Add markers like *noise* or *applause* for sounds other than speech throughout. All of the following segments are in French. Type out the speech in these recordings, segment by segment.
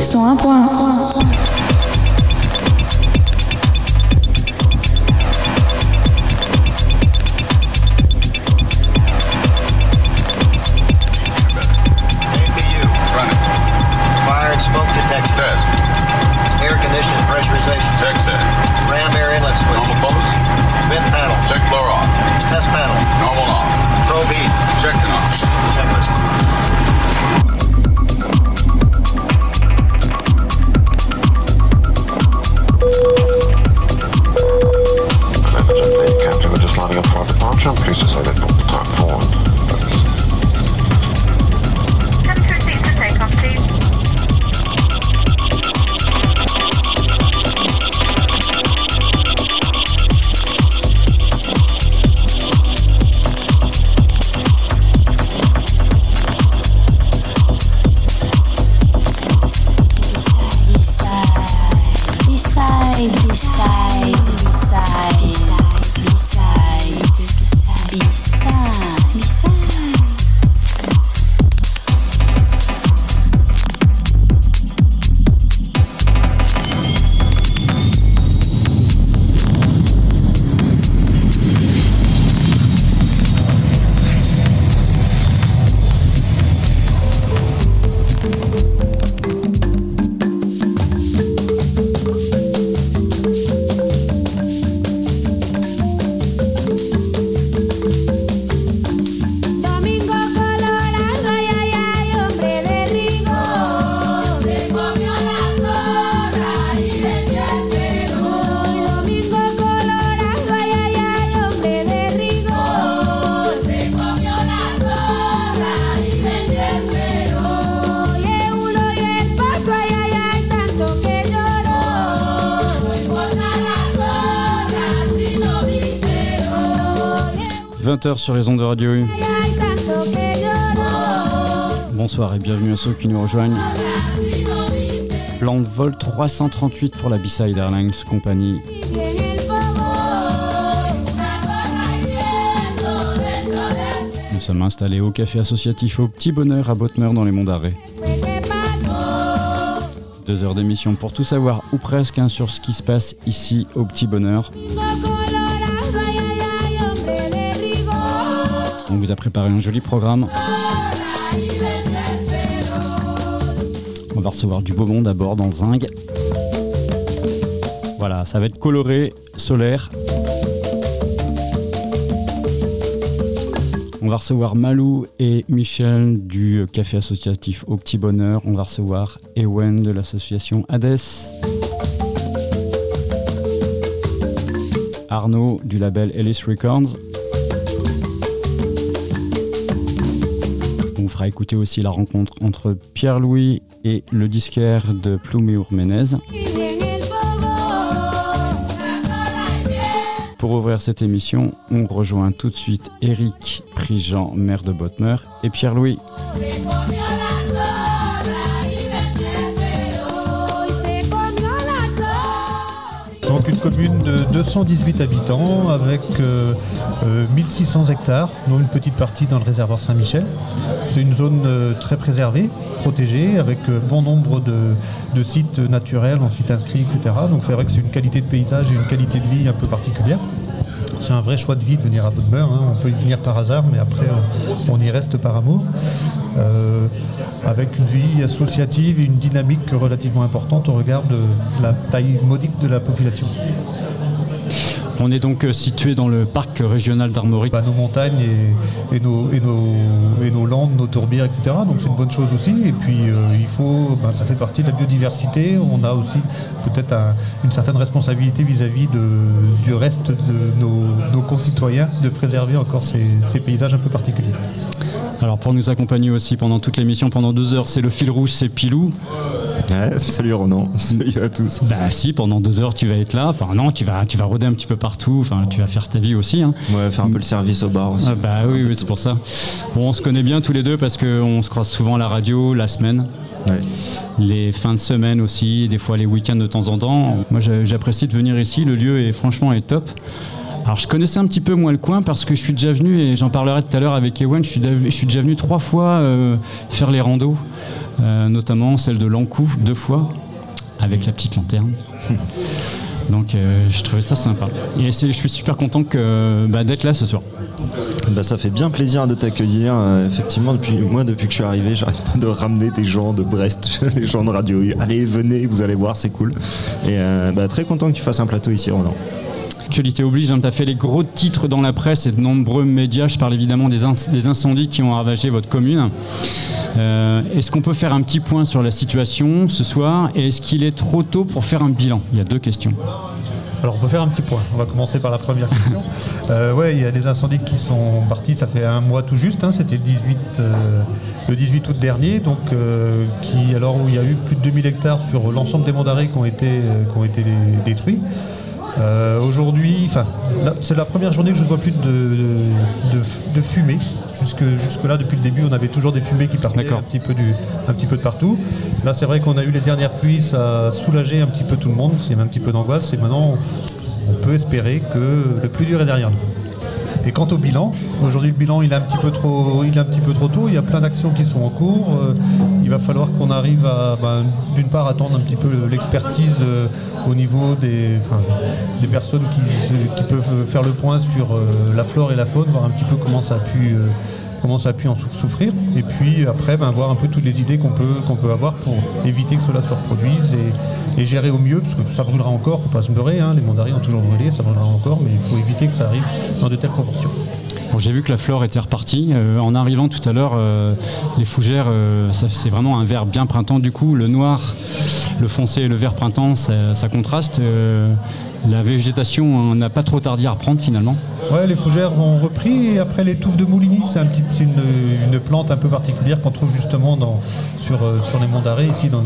送一，点一，点。101.1. sur les ondes de radio. Bonsoir et bienvenue à ceux qui nous rejoignent. Plan de vol 338 pour la B-Side Airlines Company. Nous sommes installés au café associatif au Petit Bonheur à Botmer dans les Monts d'Arrêt. Deux heures d'émission pour tout savoir ou presque hein, sur ce qui se passe ici au Petit Bonheur. Vous a préparé un joli programme. On va recevoir du beau monde à bord dans Zing. Voilà, ça va être coloré, solaire. On va recevoir Malou et Michel du café associatif Au Petit Bonheur. On va recevoir Ewen de l'association Hades. Arnaud du label Ellis Records. Fera écouter aussi la rencontre entre Pierre-Louis et le disquaire de Ploumeur Menez. Pour ouvrir cette émission, on rejoint tout de suite Eric Prigent, maire de Botner, et Pierre-Louis. Une commune de 218 habitants avec 1600 euh, euh, hectares, dont une petite partie dans le réservoir Saint-Michel. C'est une zone euh, très préservée, protégée, avec bon nombre de, sites naturels, en sites inscrits, etc. Donc c'est vrai que c'est une qualité de paysage et une qualité de vie un peu particulière. C'est un vrai choix de vie de venir à Bodmer. Hein. On peut y venir par hasard, mais après, on, y reste par amour. avec une vie associative et une dynamique relativement importante au regard de la taille modique de la population. On est donc euh, situé dans le parc régional d'Armorique. Bah, nos montagnes et, nos, et, nos, landes, nos tourbières, etc. Donc c'est une bonne chose aussi. Et puis euh, il faut, bah, ça fait partie de la biodiversité. On a aussi peut-être une certaine responsabilité vis-à-vis du reste de nos, concitoyens de préserver encore ces paysages un peu particuliers. Alors pour nous accompagner aussi pendant toute l'émission, pendant deux heures, c'est le fil rouge, c'est Pilou. Salut Ronan, *laughs* salut à tous. Bah si, pendant deux heures tu vas être là. Enfin non, tu vas, tu vas rôder un petit peu partout. Enfin, tu vas faire ta vie aussi. Hein. Ouais, faire un peu le service au bar aussi. Ah, bah oui, oui c'est pour ça. Bon, on se connaît bien tous les deux parce qu'on se croise souvent à la radio, la semaine. Les fins de semaine aussi, des fois les week-ends de temps en temps. Moi j'apprécie de venir ici, le lieu est franchement est top. Alors je connaissais un petit peu moins le coin parce que je suis déjà venu, et j'en parlerai tout à l'heure avec Ewan, je suis, déjà venu trois fois euh, faire les randos notamment celle de Lancou deux fois, avec la petite lanterne. *laughs* Donc je trouvais ça sympa. Et je suis super content que, bah, d'être là ce soir. Bah, ça fait bien plaisir de t'accueillir. effectivement, depuis moi, depuis que je suis arrivé, j'arrête pas de ramener des gens de Brest, *laughs* les gens de radio. Allez, venez, vous allez voir, c'est cool. Et bah, très content que tu fasses un plateau ici, Roland. Actualité oblige, hein, tu as fait les gros titres dans la presse et de nombreux médias. Je parle évidemment des, incendies qui ont ravagé votre commune. Euh, est-ce qu'on peut faire un petit point sur la situation ce soir et est-ce qu'il est trop tôt pour faire un bilan? Il y a deux questions. Alors on peut faire un petit point. On va commencer par la première question. *laughs* euh, ouais, il y a des incendies qui sont partis. Ça fait un mois tout juste. Hein, C'était le 18, euh, le 18 août dernier. Donc, euh, qui alors où il y a eu plus de 2000 hectares sur l'ensemble des monts d'arrêt qui ont été, qui ont été détruits. Euh, aujourd'hui, c'est la première journée que je ne vois plus de, fumée. Jusque, jusque, là, depuis le début, on avait toujours des fumées qui partaient un petit, peu un petit peu de partout. Là, c'est vrai qu'on a eu les dernières pluies, ça a soulagé un petit peu tout le monde, il y avait un petit peu d'angoisse, et maintenant, on peut espérer que le plus dur est derrière nous. Et quant au bilan, aujourd'hui le bilan il est un petit peu trop, il est un petit peu trop tôt. Il y a plein d'actions qui sont en cours. Euh, il va falloir qu'on arrive à, ben, d'une part, attendre un petit peu l'expertise euh, au niveau des, des personnes qui, peuvent faire le point sur euh, la flore et la faune, voir un petit peu comment ça a pu comment ça a pu en souffrir. Et puis après, ben, voir un peu toutes les idées qu'on peut, qu'on peut avoir pour éviter que cela se reproduise et, gérer au mieux, parce que ça brûlera encore, faut pas se beurrer, hein, les mandarines ont toujours brûlé, ça brûlera encore, mais il faut éviter que ça arrive dans de telles proportions. J'ai vu que la flore était repartie. Euh, en arrivant tout à l'heure, euh, les fougères, euh, c'est vraiment un vert bien printemps. Du coup, le noir, le foncé et le vert printemps, ça contraste la végétation n'a pas trop tardé à reprendre finalement. Ouais, les fougères ont repris et après les touffes de Mouligny, c'est un une, plante un peu particulière qu'on trouve justement sur, euh, sur les monts d'arrêt ici dans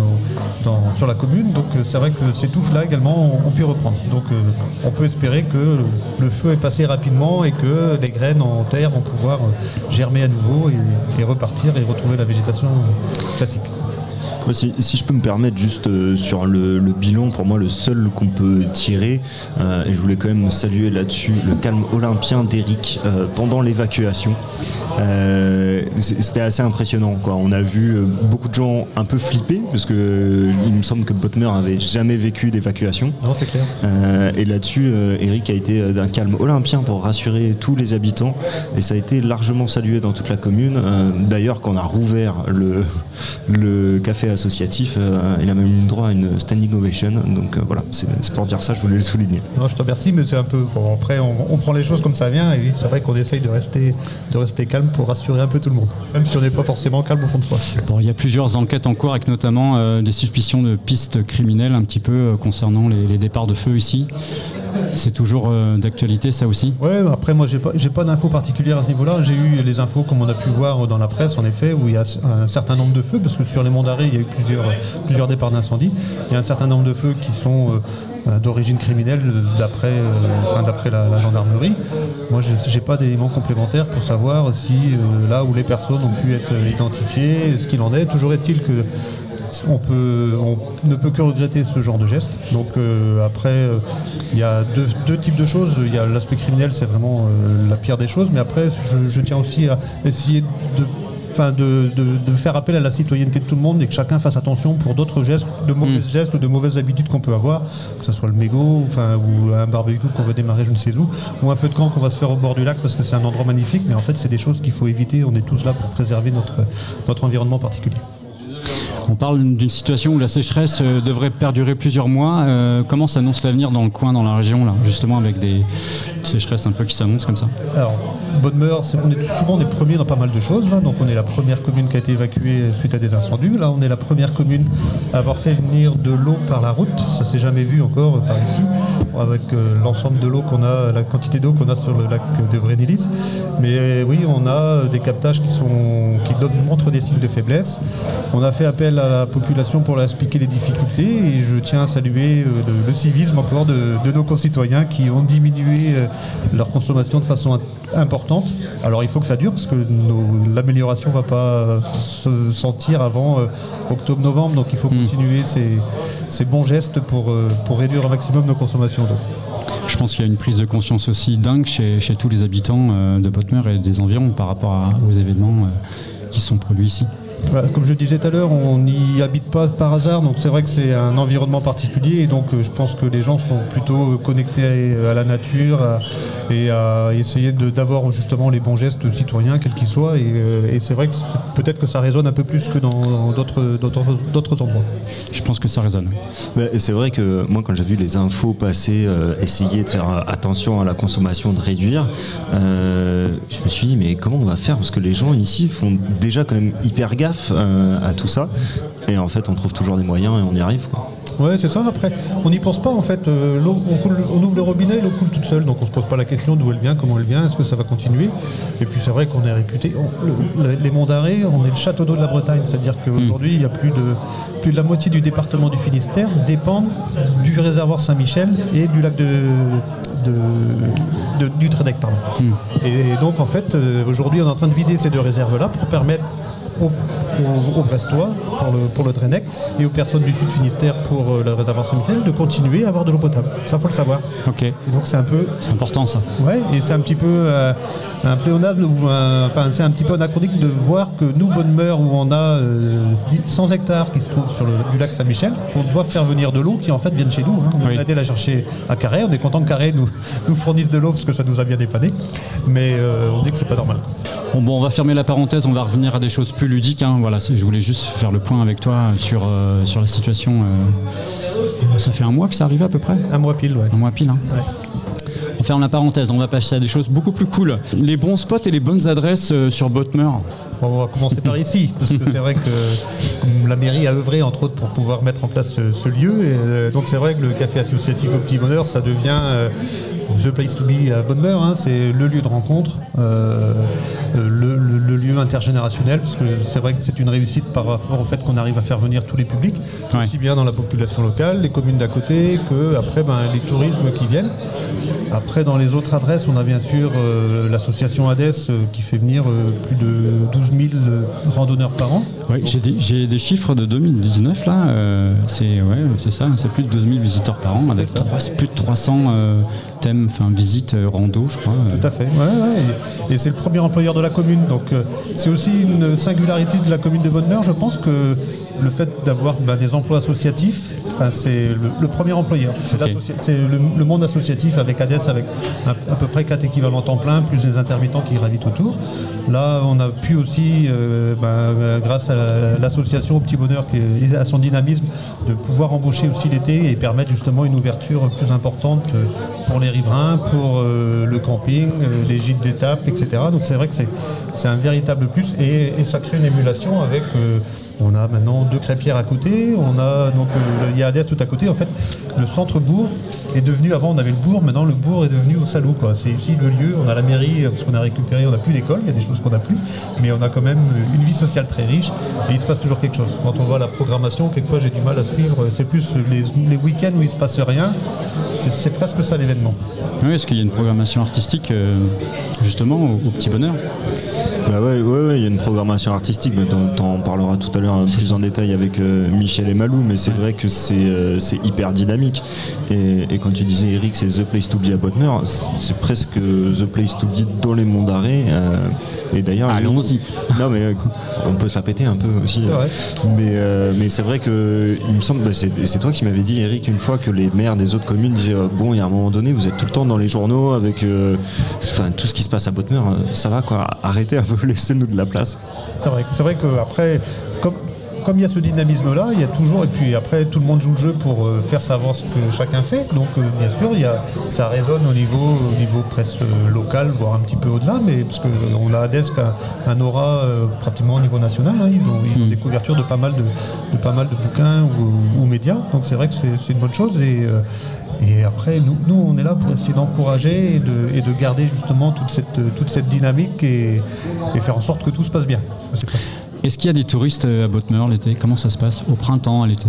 sur la commune. Donc euh, c'est vrai que ces touffes-là également ont, pu reprendre. Donc euh, on peut espérer que le feu est passé rapidement et que les graines en terre vont pouvoir germer à nouveau et repartir et retrouver la végétation classique. Si, je peux me permettre juste euh, sur le, bilan, pour moi le seul qu'on peut tirer, euh, et je voulais quand même saluer là-dessus le calme olympien d'Eric euh, pendant l'évacuation. C'était assez impressionnant. Quoi. On a vu beaucoup de gens un peu flipper, parce que il me semble que Botmer avait jamais vécu d'évacuation. Non, c'est clair. et là-dessus, Eric a été d'un calme olympien pour rassurer tous les habitants, et ça a été largement salué dans toute la commune. D'ailleurs, quand on a rouvert le, le café associatif, euh, il a même eu droit à une standing ovation. Donc euh, voilà, c'est pour dire ça, je voulais le souligner. je te remercie, mais c'est un peu. Bon, après, on, prend les choses comme ça vient, et c'est vrai qu'on essaye de rester, de rester calme pour rassurer un peu tout le monde, même si on n'est pas forcément calme au fond de soi. Bon, il y a plusieurs enquêtes en cours, avec notamment euh, des suspicions de pistes criminelles un petit peu concernant les départs de feu ici. C'est toujours euh, d'actualité, ça aussi Oui, après, moi, j'ai pas, pas d'infos particulières à ce niveau-là. J'ai eu les infos, comme on a pu voir dans la presse, en effet, où il y a un certain nombre de feux, parce que sur les monts d'arrêt, il y a eu plusieurs, départs d'incendie. Il y a un certain nombre de feux qui sont euh, d'origine criminelle, euh, d'après la, gendarmerie. Moi, je n'ai pas d'éléments complémentaires pour savoir si là où les personnes ont pu être identifiées, ce qu'il en est. Toujours est-il que on, peut, on ne peut que regretter ce genre de geste. Donc euh, après, euh, il y a deux, types de choses. Il y a l'aspect criminel, c'est vraiment euh, la pire des choses, mais après, je, tiens aussi à essayer de de, faire appel à la citoyenneté de tout le monde et que chacun fasse attention pour d'autres gestes, de mauvais mm. gestes ou de mauvaises habitudes qu'on peut avoir, que ce soit le mégot, enfin, ou un barbecue qu'on veut démarrer je ne sais où, ou un feu de camp qu'on va se faire au bord du lac parce que c'est un endroit magnifique, mais en fait c'est des choses qu'il faut éviter, on est tous là pour préserver notre, notre environnement particulier. On parle d'une situation où la sécheresse euh, devrait perdurer plusieurs mois. Euh, comment s'annonce l'avenir dans le coin, dans la région, là, justement avec des sécheresses un peu qui s'annoncent comme ça? Alors, Bonne-Meur, on est souvent des premiers dans pas mal de choses. Donc, on est la première commune qui a été évacuée suite à des incendies. Là, on est la première commune à avoir fait venir de l'eau par la route. Ça s'est jamais vu encore euh, par ici, avec l'ensemble de l'eau qu'on a, la quantité d'eau qu'on a sur le lac de Brénilis. Mais oui, on a des captages qui, sont, qui montrent des signes de faiblesse. On a fait appel à la population pour leur expliquer les difficultés et je tiens à saluer euh, le, civisme encore de, nos concitoyens qui ont diminué euh, leur consommation de façon importante. Alors il faut que ça dure parce que l'amélioration ne va pas se sentir avant euh, octobre-novembre, donc il faut hmm. continuer ces, bons gestes pour, pour réduire au maximum nos consommations d'eau. Je pense qu'il y a une prise de conscience aussi dingue chez, tous les habitants de Potmer et des environs par rapport aux événements qui sont produits ici. Bah, comme je disais tout à l'heure, on n'y habite pas par hasard, donc c'est vrai que c'est un environnement particulier et donc euh, je pense que les gens sont plutôt connectés à, la nature et à essayer d'avoir justement les bons gestes citoyens, quels qu'ils soient. Et, euh, c'est vrai que peut-être que ça résonne un peu plus que dans d'autres endroits. Je pense que ça résonne. c'est vrai que moi, quand j'ai vu les infos passer, euh, essayer de faire attention à la consommation, de réduire, je me suis dit, mais comment on va faire? Parce que les gens ici font déjà quand même hyper gaffe euh, à tout ça. Et en fait, on trouve toujours des moyens et on y arrive. Quoi. Ouais, c'est ça. Après, on n'y pense pas en fait. Euh, on, ouvre le robinet, l'eau coule toute seule, donc on se pose pas la question d'où elle vient, comment elle vient, est-ce que ça va continuer. Et puis c'est vrai qu'on est réputé. les monts d'arrêt, on est le château d'eau de la Bretagne, c'est-à-dire qu'aujourd'hui, il y a plus de plus de la moitié du département du Finistère dépend du réservoir Saint-Michel et du lac de, du Trédec. Pardon. Hmm. Et, donc en fait, euh, aujourd'hui, on est en train de vider ces deux réserves-là pour permettre aux, Brestois pour le, pour le Drennec et aux personnes du Sud Finistère pour euh, le réservoir Saint-Michel de continuer à avoir de l'eau potable. Ça, faut le savoir. Ok. donc c'est un peu. C'est important ça. Ouais, et c'est un petit peu euh, un pléonable ou enfin c'est un petit peu anachronique de voir que nous, Bonne Meur, où on a 100 euh, hectares qui se trouvent sur le du lac Saint-Michel, on doit faire venir de l'eau qui en fait vient de chez nous. Hein. On a été la chercher à Carré. On est content que Carré nous, *laughs* nous fournisse de l'eau parce que ça nous a bien dépanné. Mais on dit que c'est pas normal. Bon, on va fermer la parenthèse, on va revenir à des choses plus ludiques. Hein. Voilà, je voulais juste faire le point avec toi sur, euh, sur la situation. Euh. ça fait un mois que ça arrive à peu près? Un mois pile, ouais. Un mois pile, hein. On ferme la parenthèse, on va passer à des choses beaucoup plus cool. Les bons spots et les bonnes adresses euh, sur Botmer. on va commencer par ici, *laughs* parce que c'est vrai que la mairie a œuvré entre autres pour pouvoir mettre en place ce, lieu. Et, donc c'est vrai que le café associatif au petit bonheur, ça devient The Place to Be à Bonne-Meur, hein, c'est le lieu de rencontre, euh, le, lieu intergénérationnel, parce que c'est vrai que c'est une réussite par rapport au fait qu'on arrive à faire venir tous les publics, aussi bien dans la population locale, les communes d'à côté, que après ben, les tourismes qui viennent. Après, dans les autres adresses, on a bien sûr euh, l'association ADES euh, qui fait venir plus de 12 000 randonneurs par an. Oui, j'ai des, chiffres de 2019 là, c'est ouais, ça, c'est plus de 12 000 visiteurs par an avec plus de 300 thème, enfin visite euh, rando, je crois. Tout à fait. Ouais, Et, c'est le premier employeur de la commune, donc euh, c'est aussi une singularité de la commune de Bonne-Meur. Je pense que le fait d'avoir ben, des emplois associatifs, c'est le, premier employeur. C'est le, monde associatif avec ADES, avec à, peu près 4 équivalents temps plein, plus des intermittents qui gravitent autour. Là, on a pu aussi, euh, ben, grâce à l'association Au Petit Bonheur, qui à son dynamisme, de pouvoir embaucher aussi l'été et permettre justement une ouverture plus importante pour les riverains, pour euh, le camping, euh, les gîtes d'étape, etc. Donc c'est vrai que c'est un véritable plus et, ça crée une émulation avec euh, on a maintenant deux crêpières à côté, on a donc il y a Adès tout à côté. En fait, le centre-bourg est devenu, avant on avait le bourg, maintenant le bourg est devenu au Salou. C'est ici le lieu, on a la mairie, parce qu'on a récupéré, on n'a plus d'école, il y a des choses qu'on n'a plus, mais on a quand même une vie sociale très riche et il se passe toujours quelque chose. Quand on voit la programmation, quelquefois j'ai du mal à suivre, c'est plus les, les week-ends où il ne se passe rien, c'est presque ça l'événement. Oui, est-ce qu'il y a une programmation artistique euh, justement au, petit bonheur? Bah ouais, ouais, il y a une programmation artistique, mais dont on parlera tout à l'heure plus en détail avec euh, Michel et Malou, mais c'est vrai que c'est euh, hyper dynamique. Et, quand tu disais Eric, c'est The Place to Be à Botner, c'est presque The Place to Be dans les monts d'arrêt. et d'ailleurs, allons-y. Non, mais on peut se la péter un peu aussi. Mais, mais c'est vrai que il me semble, bah, c'est toi qui m'avais dit, Eric, une fois que les maires des autres communes disaient bon, il y a un moment donné, vous êtes tout le temps dans les journaux avec euh, enfin, tout ce qui se passe à Botmer, euh, ça va quoi, arrêtez un peu, *laughs* laissez-nous de la place. C'est vrai, c'est vrai qu'après, comme, comme il y a ce dynamisme-là, il y a toujours, et puis après tout le monde joue le jeu pour euh, faire savoir ce que chacun fait. Donc bien sûr, il y a, ça résonne au niveau, au niveau presse locale, voire un petit peu au-delà, mais parce qu'on a Adesc un, un aura pratiquement au niveau national. Hein. ils, ont, hmm. des couvertures de pas mal de, pas mal de bouquins ou, médias. Donc c'est vrai que c'est, une bonne chose. Et, et après, nous, nous, on est là pour essayer d'encourager et de, et de, garder justement toute cette, toute cette dynamique et, faire en sorte que tout se passe bien. Est-ce qu'il y a des touristes à Botmer l'été? Comment ça se passe Au printemps, à l'été?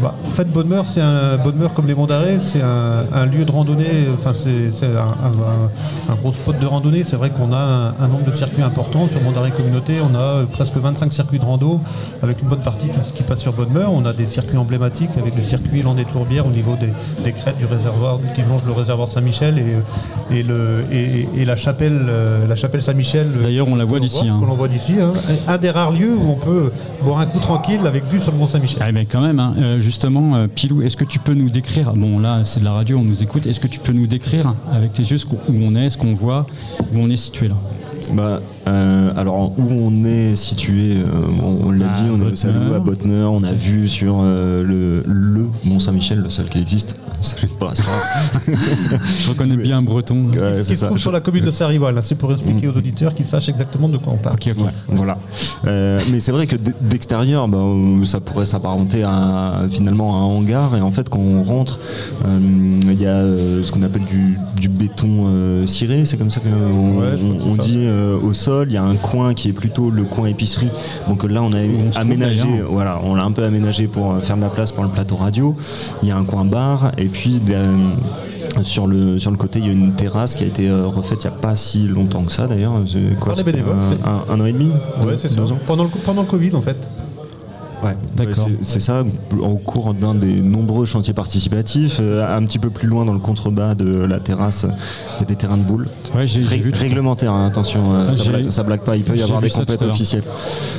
Bah, En fait, Bonne-Meur, c'est un Bonne-Meur comme les Monts d'Arrêt, c'est un, lieu de randonnée, enfin c'est un, gros spot de randonnée. C'est vrai qu'on a un, nombre de circuits importants sur Mont d'Arrêt Communauté. On a presque 25 circuits de rando avec une bonne partie qui, passe sur Bonne-Meur. On a des circuits emblématiques avec le circuit Land des Tourbières au niveau des, crêtes du réservoir qui longe le réservoir Saint-Michel et, le, et, la chapelle, euh, la chapelle Saint-Michel. D'ailleurs, on la voit d'ici. Hein. Voit d'ici. Hein. Un des rares lieux où on peut boire un coup tranquille avec vue sur le Mont Saint-Michel. Ah, mais quand même, hein, euh, justement, euh, Pilou, est-ce que tu peux nous décrire, bon là c'est de la radio, on nous écoute, est-ce que tu peux nous décrire avec tes yeux où on est, ce qu'on voit, où on est situé là? Bah, euh, alors où on est situé, euh, on, l'a dit, on est au Salou à Botteneur, on a vu sur euh, le, le Mont Saint-Michel, le seul qui existe. *laughs* *laughs* Je reconnais bien un breton. Ouais, qui se trouve sur la commune de Saint-Rival, hein, c'est pour expliquer aux auditeurs qu'ils sachent exactement de quoi on parle. voilà. mais c'est vrai que d'extérieur, bah, ça pourrait s'apparenter à finalement à un hangar et en fait quand on rentre, il y a ce qu'on appelle du, béton ciré, c'est comme ça qu'on on, dit au sol il y a un coin qui est plutôt le coin épicerie. Donc là, on a aménagé, voilà, on l'a un peu aménagé pour euh, faire de la place pour le plateau radio. Il y a un coin bar et puis euh, sur le, sur le côté, il y a une terrasse qui a été euh, refaite il n'y a pas si longtemps que ça d'ailleurs. Quoi, un, an et demi? Ouais, c'est ça. Pendant le, pendant le Covid en fait. Ouais, d'accord. c'est ça, au cours d'un des nombreux chantiers participatifs, euh, un petit peu plus loin dans le contrebas de la terrasse, il y a des terrains de boules. Ouais, j'ai, vu réglementaire, hein, attention, euh, ah, ça, blague, pas, il peut y avoir des compétitions officielles.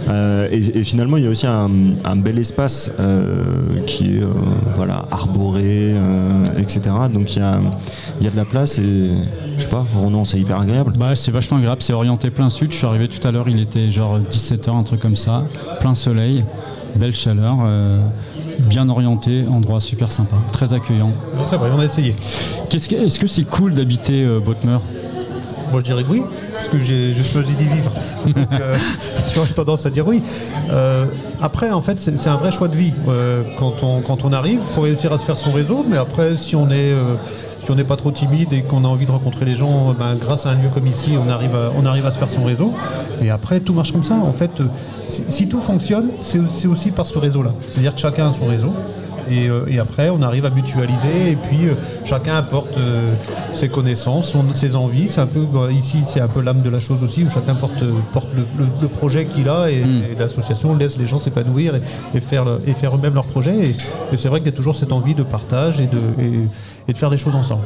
Euh, et, finalement, il y a aussi un, bel espace qui est voilà, arboré, etc. Donc il y a, y a de la place et je sais pas, Ronan, c'est hyper agréable. Bah, c'est vachement agréable, c'est orienté plein sud. Je suis arrivé tout à l'heure, il était genre 17h, un truc comme ça, plein soleil belle chaleur, euh, bien orienté, endroit super sympa, très accueillant. ça va, on a essayé. Est-ce que c'est cool d'habiter euh, Moi je dirais que oui, parce que j'ai choisi d'y vivre. Donc *laughs* euh, *laughs* j'ai tendance à dire oui. Euh, après, en fait, c'est un vrai choix de vie. quand, on, quand on arrive, il faut réussir à se faire son réseau, mais après, si on est si on n'est pas trop timide et qu'on a envie de rencontrer les gens, ben, grâce à un lieu comme ici, on arrive, à, se faire son réseau. Et après, tout marche comme ça. En fait, si, tout fonctionne, c'est aussi par ce réseau-là. C'est-à-dire que chacun a son réseau. Et, euh, après, on arrive à mutualiser et puis euh, chacun apporte ses connaissances, ses envies. C'est un peu ici, c'est un peu l'âme de la chose aussi où chacun porte, porte le, projet qu'il a et, hmm. l'association laisse les gens s'épanouir et, faire, et faire eux-mêmes leur projet. Et, c'est vrai qu'il y a toujours cette envie de partage et de et de faire des choses ensemble.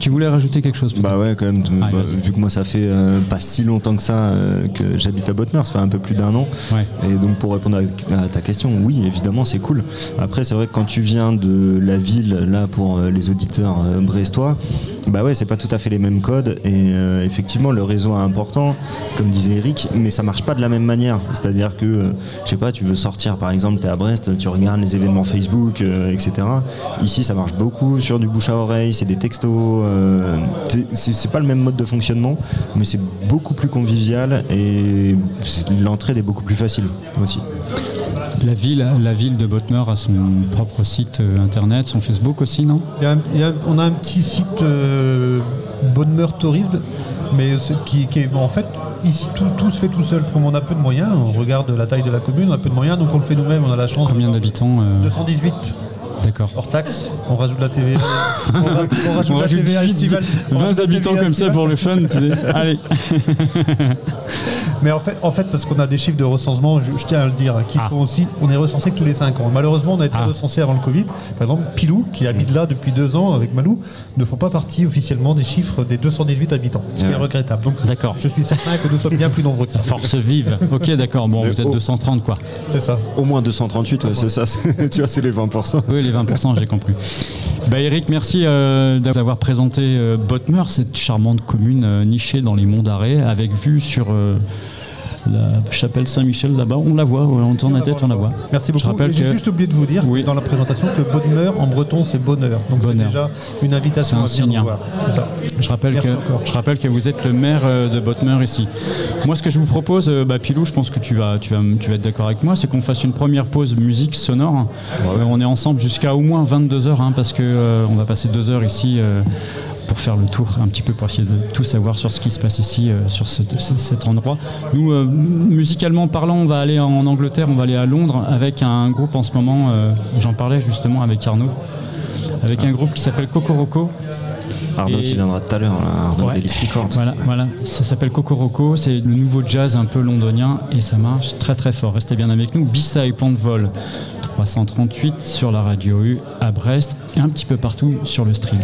Tu voulais rajouter quelque chose Bah ouais, quand même. Bah, vu que moi, ça fait euh, pas si longtemps que ça euh, que j'habite à Botteneur, ça fait un peu plus d'un an. Et donc, pour répondre à, ta question, oui, évidemment, c'est cool. Après, c'est vrai que quand tu viens de la ville, là, pour euh, les auditeurs brestois, bah ouais, c'est pas tout à fait les mêmes codes. Et effectivement, le réseau est important, comme disait Eric, mais ça marche pas de la même manière. C'est-à-dire que, je sais pas, tu veux sortir, par exemple, tu es à Brest, tu regardes les événements Facebook, etc. Ici, ça marche beaucoup sur du bouche à oreille, c'est des textos. Euh, c'est pas le même mode de fonctionnement, mais c'est beaucoup plus convivial et l'entraide est beaucoup plus facile aussi. La ville, la ville de Botteneur a son propre site euh, internet, son Facebook aussi, non? On a un petit site euh, Tourisme, mais qui, qui est en fait ici tout, se fait tout seul. Comme on a peu de moyens, on regarde la taille de la commune, on a peu de moyens, donc on le fait nous-mêmes. On a la chance. Combien d'habitants 218 D'accord. Hors taxe, on rajoute la TVA. *laughs* on, rajoute la TVA estivale. 20 habitants comme ça pour le fun. *laughs* Allez. *laughs* Mais en fait, en fait parce qu'on a des chiffres de recensement, je, tiens à le dire, qui ah. sont aussi, on est recensé tous les 5 ans. Malheureusement, on a été ah. recensé avant le Covid. Par exemple, Pilou, qui habite là depuis 2 ans avec Malou, ne font pas partie officiellement des chiffres des 218 habitants, ce qui est regrettable. Donc, d'accord. je suis certain que nous sommes bien plus nombreux que ça. Force vive. Ok, d'accord. Bon, vous êtes 230 quoi. C'est ça. Au moins 238, c'est ça. tu vois, c'est les 20%. Oui, les 20%, j'ai compris. Bah, Eric, merci euh, d'avoir présenté euh, Botmeur, cette charmante commune euh, nichée dans les monts d'Arrêt, avec vue sur la chapelle Saint-Michel là-bas. On la voit, on tourne la tête, on la voit. Merci beaucoup. J'ai juste oublié de vous dire dans la présentation que bonheur en breton c'est bonheur. Donc c'est déjà une invitation à venir voir. Je rappelle, que, je rappelle que vous êtes le maire euh, de Botteneur ici. Moi, ce que je vous propose, euh, bah, Pilou, je pense que tu vas, tu vas, tu vas être d'accord avec moi, c'est qu'on fasse une première pause musique sonore. Euh, on est ensemble jusqu'à au moins 22 heures, hein, parce qu'on on va passer deux heures ici pour faire le tour un petit peu pour essayer de tout savoir sur ce qui se passe ici, sur cet endroit. Nous, musicalement parlant, on va aller en Angleterre, on va aller à Londres avec un groupe en ce moment, j'en parlais justement avec Arnaud, avec un groupe qui s'appelle Cocoroco. Arnaud qui viendra tout à l'heure, hein, Arnaud ouais, Voilà, voilà, ça s'appelle Cocoroco, c'est le nouveau jazz un peu londonien et ça marche très très fort. Restez bien avec nous. Bissai Plan de Vol 338 sur la radio U à Brest et un petit peu partout sur le stream.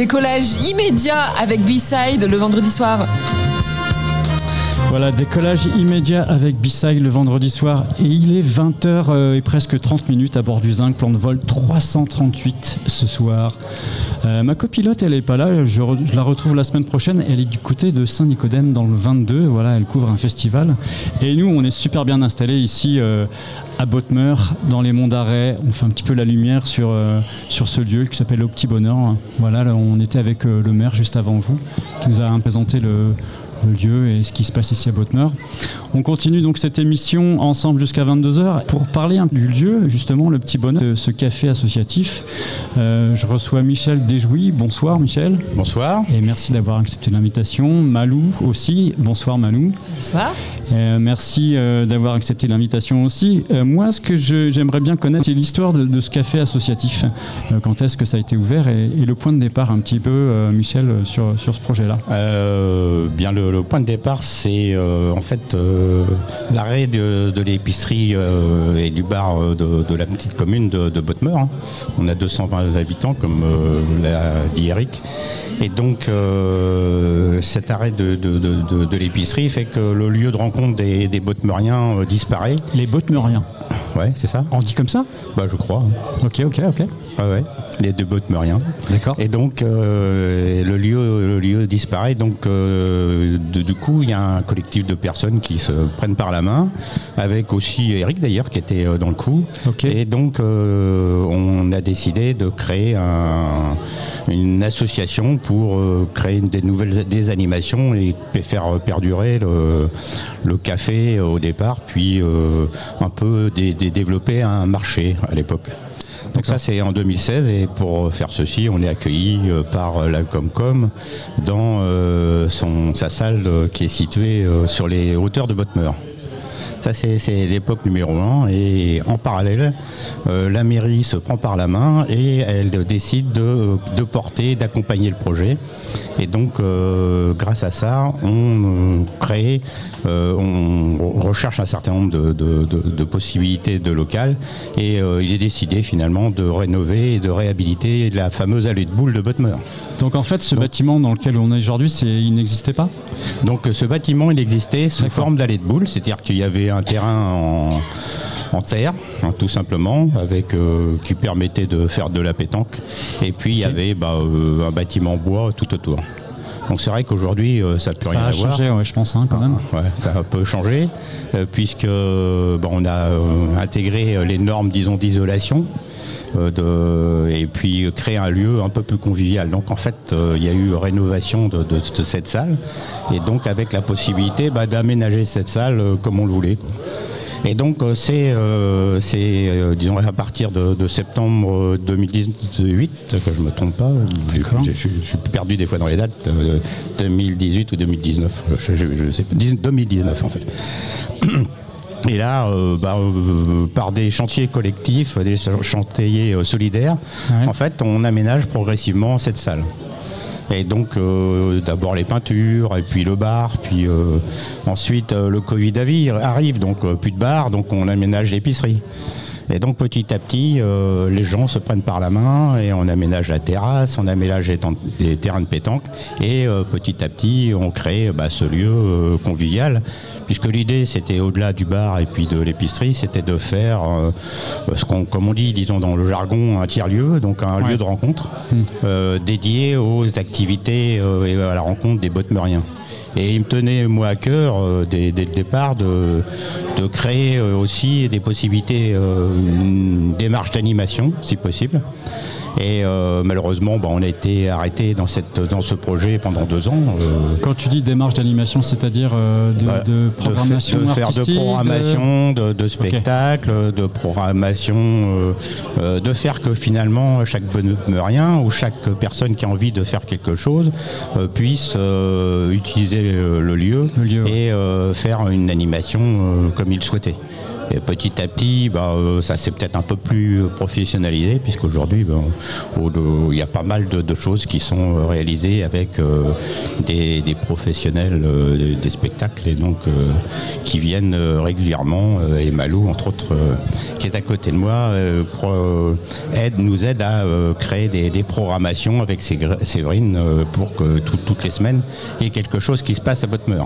Décollage immédiat avec B-Side le vendredi soir. Voilà, décollage immédiat avec B-Side le vendredi soir. Et il est 20h euh, et presque 30 minutes à bord du Zinc, plan de vol 338 ce soir. Euh, ma copilote, elle n'est pas là, je la retrouve la semaine prochaine. Elle est du côté de Saint-Nicodème dans le 22. Voilà, elle couvre un festival. Et nous, on est super bien installés ici euh, à Bottmer, dans les monts d'Arrêt. On fait un petit peu la lumière sur, euh, sur ce lieu qui s'appelle Au Petit Bonheur. Voilà, là, on était avec euh, le maire juste avant vous, qui nous a présenté le, le lieu et ce qui se passe ici à Bottmer. On continue donc cette émission ensemble jusqu'à 22h pour parler un- du lieu, justement, le petit bonheur de ce café associatif. Euh, je reçois Michel Desjouy. Bonsoir Michel. Bonsoir. Et merci d'avoir accepté l'invitation. Malou aussi. Bonsoir Malou. Bonsoir. Euh, merci euh, d'avoir accepté l'invitation aussi. Euh, moi, ce que j'aimerais bien connaître, c'est l'histoire de, ce café associatif. Quand est-ce que ça a été ouvert et, le point de départ un petit peu, Michel, sur, sur ce projet-là? Bien le, point de départ, c'est en fait l'arrêt de, l'épicerie et du bar de, la petite commune de, de hein. On a 220 habitants, comme l'a dit Eric. Et donc, cet arrêt de l'épicerie fait que le lieu de rencontre des, des Bottmeriens euh, disparaît. Les Bottmeriens. Ouais, c'est ça On dit comme ça? Bah, je crois. Ok, ok, ok. Ouais, ouais. Les deux Bottmeriens. D'accord. Et donc euh, le, lieu, le lieu disparaît. Donc euh, de- du coup, il y a un collectif de personnes qui se prennent par la main, avec aussi Eric d'ailleurs qui était euh, dans le coup. Ok. Et donc euh, on a décidé de créer un- une association pour euh, créer des nouvelles des animations et faire perdurer le, le café au départ, puis euh, un peu dé- dé- développer un marché à l'époque. Donc ça c'est en 2016 et pour faire ceci on est accueilli euh, par la Comcom dans euh, sa salle euh, qui est située euh, sur les hauteurs de Bottmer. Ça, c'est l'époque numéro un. Et en parallèle, euh, la mairie se prend par la main et elle décide de, de porter, d'accompagner le projet. Et donc, euh, grâce à ça, on euh, crée, euh, on recherche un certain nombre de, de- de- de possibilités de local. Et il est décidé finalement de rénover et de réhabiliter la fameuse allée de boule de Bottmer. Donc en fait, ce bâtiment dans lequel on est aujourd'hui, il n'existait pas? Donc ce bâtiment, il existait sous forme d'allée de boule, c'est-à-dire qu'il y avait un terrain en, en terre, hein, tout simplement, avec euh, qui permettait de faire de la pétanque. Et puis il y avait bah, euh, un bâtiment bois tout autour. Donc c'est vrai qu'aujourd'hui, euh, ça Ça rien a changé, ouais, je pense, hein, quand même. Ouais, ça a un peu changé, puisque bon, on a intégré les normes, disons, d'isolation. Euh, de- et puis créer un lieu un peu plus convivial. Donc en fait, euh, il y a eu rénovation de, de- de cette salle, et donc avec la possibilité bah, d'aménager cette salle euh, comme on le voulait. Et donc c'est, euh, euh, disons, à partir de, de septembre 2018, que je me trompe pas, je suis- perdu des fois dans les dates, euh, 2018 ou 2019, je, je- je sais pas, 10 2019 en fait. *clears throat* Et là, euh, bah, euh, par des chantiers collectifs, des chantiers euh, solidaires, Ouais. en fait, on aménage progressivement cette salle. Et donc, euh, d'abord les peintures, et puis le bar, puis euh, ensuite euh, le Covid arrive, donc euh, plus de bar, donc on aménage l'épicerie. Et donc petit à petit, euh, les gens se prennent par la main et on aménage la terrasse, on aménage les, terrains de pétanque et euh, petit à petit on crée bah, ce lieu euh, convivial. Puisque l'idée c'était au-delà du bar et puis de l'épicerie, c'était de faire ce qu'on, comme on dit, disons dans le jargon, un tiers-lieu, donc un Ouais. lieu de rencontre euh, dédié aux activités et à la rencontre des bottmeriens. Et il me tenait, moi, à cœur, euh, dès, le départ, de, de créer euh, aussi des possibilités, euh, une démarche d'animation, si possible. Et euh, malheureusement, bah, on a été arrêté dans, cette, dans ce projet pendant deux ans. euh, Quand tu dis démarche d'animation, c'est-à-dire euh, de, bah, de programmation de, fa- de faire de programmation, de, de spectacle, de programmation, euh, euh, de faire que finalement chaque bonheurien ou chaque personne qui a envie de faire quelque chose euh, puisse euh, utiliser le, lieu, Le lieu, et euh, faire une animation euh, comme il souhaitait. Et petit à petit, bah, euh, ça s'est peut-être un peu plus professionnalisé, puisqu'aujourd'hui, bah, il y a pas mal de, choses qui sont euh, réalisées avec euh, des, professionnels des spectacles, et donc qui viennent régulièrement. et Malou, entre autres, qui est à côté de moi, aide, nous aide à créer des, programmations avec Séverine pour que tout- toutes les semaines, il y ait quelque chose qui se passe à Bottmer.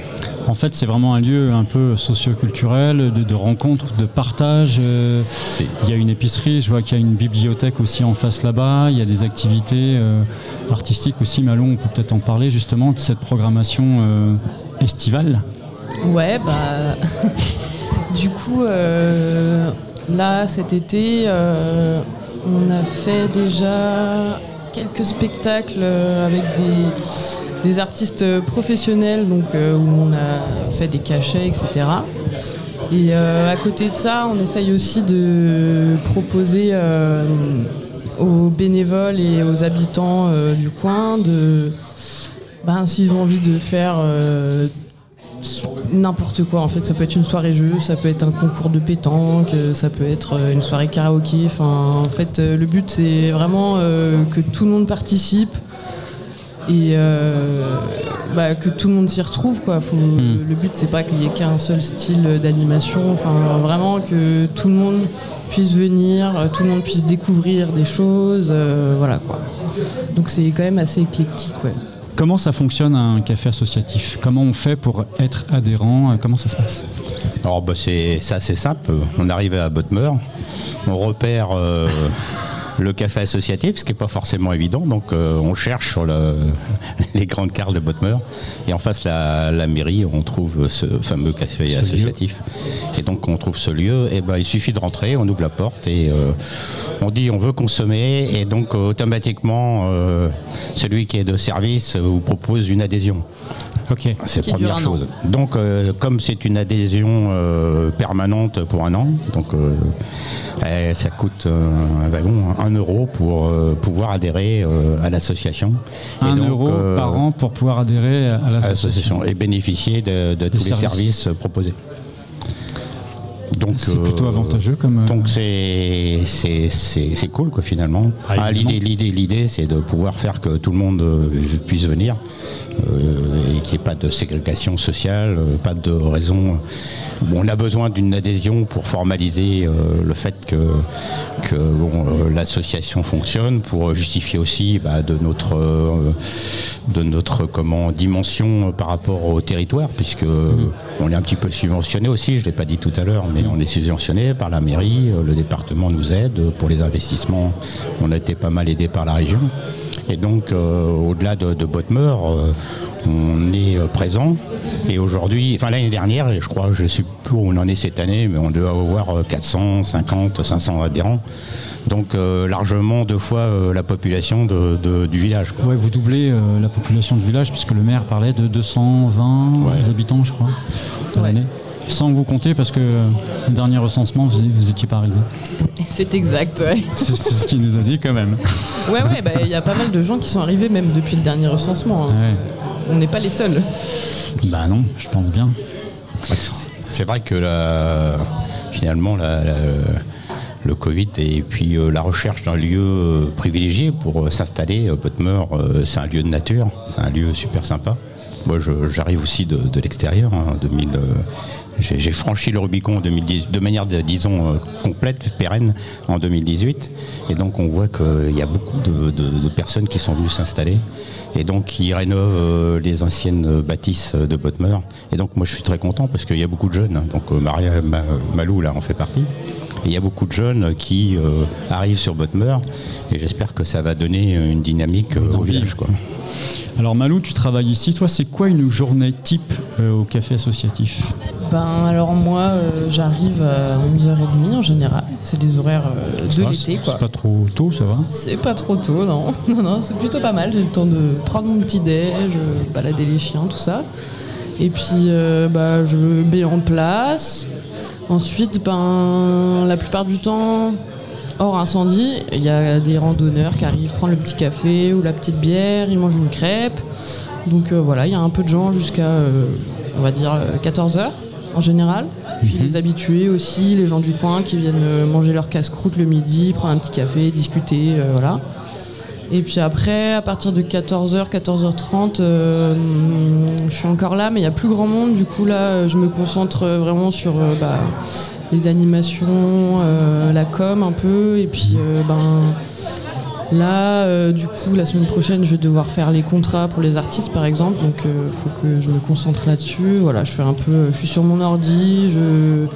En fait, c'est vraiment un lieu un peu socio-culturel, de, de rencontres, de partage. euh, Il y a une épicerie, je vois qu'il y a une bibliothèque aussi en face là-bas. Il y a des activités euh, artistiques aussi. Malon, on peut peut-être en parler justement de cette programmation euh, estivale. Ouais, bah. *laughs* du coup, là, cet été, on a fait déjà quelques spectacles avec des, artistes professionnels, donc où on a fait des cachets, etc. Et euh, à côté de ça, on essaye aussi de proposer euh, aux bénévoles et aux habitants euh, du coin de, ben, s'ils ont envie de faire n'importe quoi. En fait ça peut être une soirée jeu ça peut être un concours de pétanque ça peut être une soirée karaoké. Enfin en fait le but c'est vraiment que tout le monde participe et euh, bah, que tout le monde s'y retrouve quoi. Faut- le but c'est pas qu'il y ait qu'un seul style d'animation. Enfin vraiment que tout le monde puisse venir tout le monde puisse découvrir des choses euh, voilà quoi. Donc c'est quand même assez éclectique ouais. Comment ça fonctionne un café associatif? Comment on fait pour être adhérent? Euh, Comment ça se passe? Alors bah, c'est ça c'est simple. On arrive à Bottmer, on repère euh, *laughs* le café associatif, ce qui n'est pas forcément évident. Donc euh, on cherche sur le- *laughs* les grandes cartes de Bottmer et en face la, la mairie, on trouve ce fameux café Ce associatif. Et donc on trouve ce lieu. Et ben il suffit de rentrer, on ouvre la porte et euh, on dit on veut consommer et donc automatiquement euh, celui qui est de service vous propose une adhésion. Ok. C'est la première chose. Donc, euh, comme c'est une adhésion euh, permanente pour un an, donc euh, eh, ça coûte euh, un wagon, un euro pour euh, pouvoir adhérer euh, à l'association. Et Un donc, euro euh, par an pour pouvoir adhérer à l'association. et bénéficier de, de tous les services. proposés. Donc, C'est plutôt avantageux comme. donc c'est c'est c'est c'est cool quoi finalement. Ah, Ah, l'idée l'idée l'idée c'est de pouvoir faire que tout le monde puisse venir et qu'il n'y ait pas de ségrégation sociale, euh, pas de raison. On a besoin d'une adhésion pour formaliser euh, le fait que euh, l'association fonctionne, pour justifier aussi bah, de notre euh, de notre dimension euh, par rapport au territoire, puisque on est un petit peu subventionné aussi. Je l'ai pas dit tout à l'heure, mais on est subventionné par la mairie, euh, le département nous aide pour les investissements. On a été pas mal aidé par la région. Et donc, euh, au-delà de, de Bottmer, euh, on est euh, présent. Et aujourd'hui, enfin l'année dernière, et je crois, je ne sais plus où on en est cette année, mais on doit avoir euh, 450, 500 adhérents. Donc euh, largement deux fois euh, la population de- de- du village. quoi. Ouais, vous doublez euh, la population du village puisque le maire parlait de 220 Ouais. habitants, je crois, Ouais. l'année. Sans vous compter parce que euh, le dernier recensement, vous vous étiez pas arrivé. c'est exact ouais *laughs* C'est c'est ce qu'il nous a dit quand même. Ouais, ouais, bah, il y a pas mal de gens qui sont arrivés même depuis le dernier recensement. hein. Ouais. On n'est pas les seuls. Bah non, je pense bien. C'est vrai que la- finalement, la- la- le Covid et puis euh, la recherche d'un lieu euh, privilégié pour euh, s'installer, euh, Potmer, euh, c'est un lieu de nature, c'est un lieu super sympa. Moi, je- j'arrive aussi de, de l'extérieur. hein, 2000, euh, j'ai franchi le Rubicon en 2010, de manière, de- disons, euh, complète, pérenne, en 2018. Et donc, on voit qu'il y a beaucoup de, personnes qui sont venues s'installer et donc qui rénovent euh, les anciennes euh, bâtisses de Bottmer. Et donc, moi, je suis très content parce qu'il y a beaucoup de jeunes. Donc, euh, Maria Ma- Malou, là, en fait partie. Il y a beaucoup de jeunes qui euh, arrivent sur Bottmer et j'espère que ça va donner une dynamique euh, au village. Quoi. Alors Malou, tu travailles ici. Toi, c'est quoi une journée type euh, au café associatif? Ben alors moi, euh, j'arrive à 11h30 en général. C'est les horaires euh, Ça de va, l'été, c'est- quoi. C'est pas trop tôt, ça va? C'est pas trop tôt, non. *laughs* Non, non, c'est plutôt pas mal. J'ai le temps de prendre mon petit déj, balader les chiens, tout ça. Et puis, euh, bah, je mets en place. Ensuite, ben, la plupart du temps, hors incendie, il y a des randonneurs qui arrivent prendre le petit café ou la petite bière, ils mangent une crêpe. Donc euh, voilà, il y a un peu de gens jusqu'à, euh, on va dire, 14h. en général. Puis les habitués aussi, les gens du coin qui viennent euh, manger leur casse-croûte le midi, prendre un petit café, discuter, euh, voilà. Et puis après, à partir de 14h, 14h30, euh, je suis encore là, mais il n'y a plus grand monde. Du coup, là, je me concentre vraiment sur euh, bah, les animations, euh, la com un peu. Et puis, ben, là, du coup, la semaine prochaine, je vais devoir faire les contrats pour les artistes, par exemple. Donc, il faut que je me concentre là-dessus. Voilà, je fais un peu, je suis sur mon ordi, je,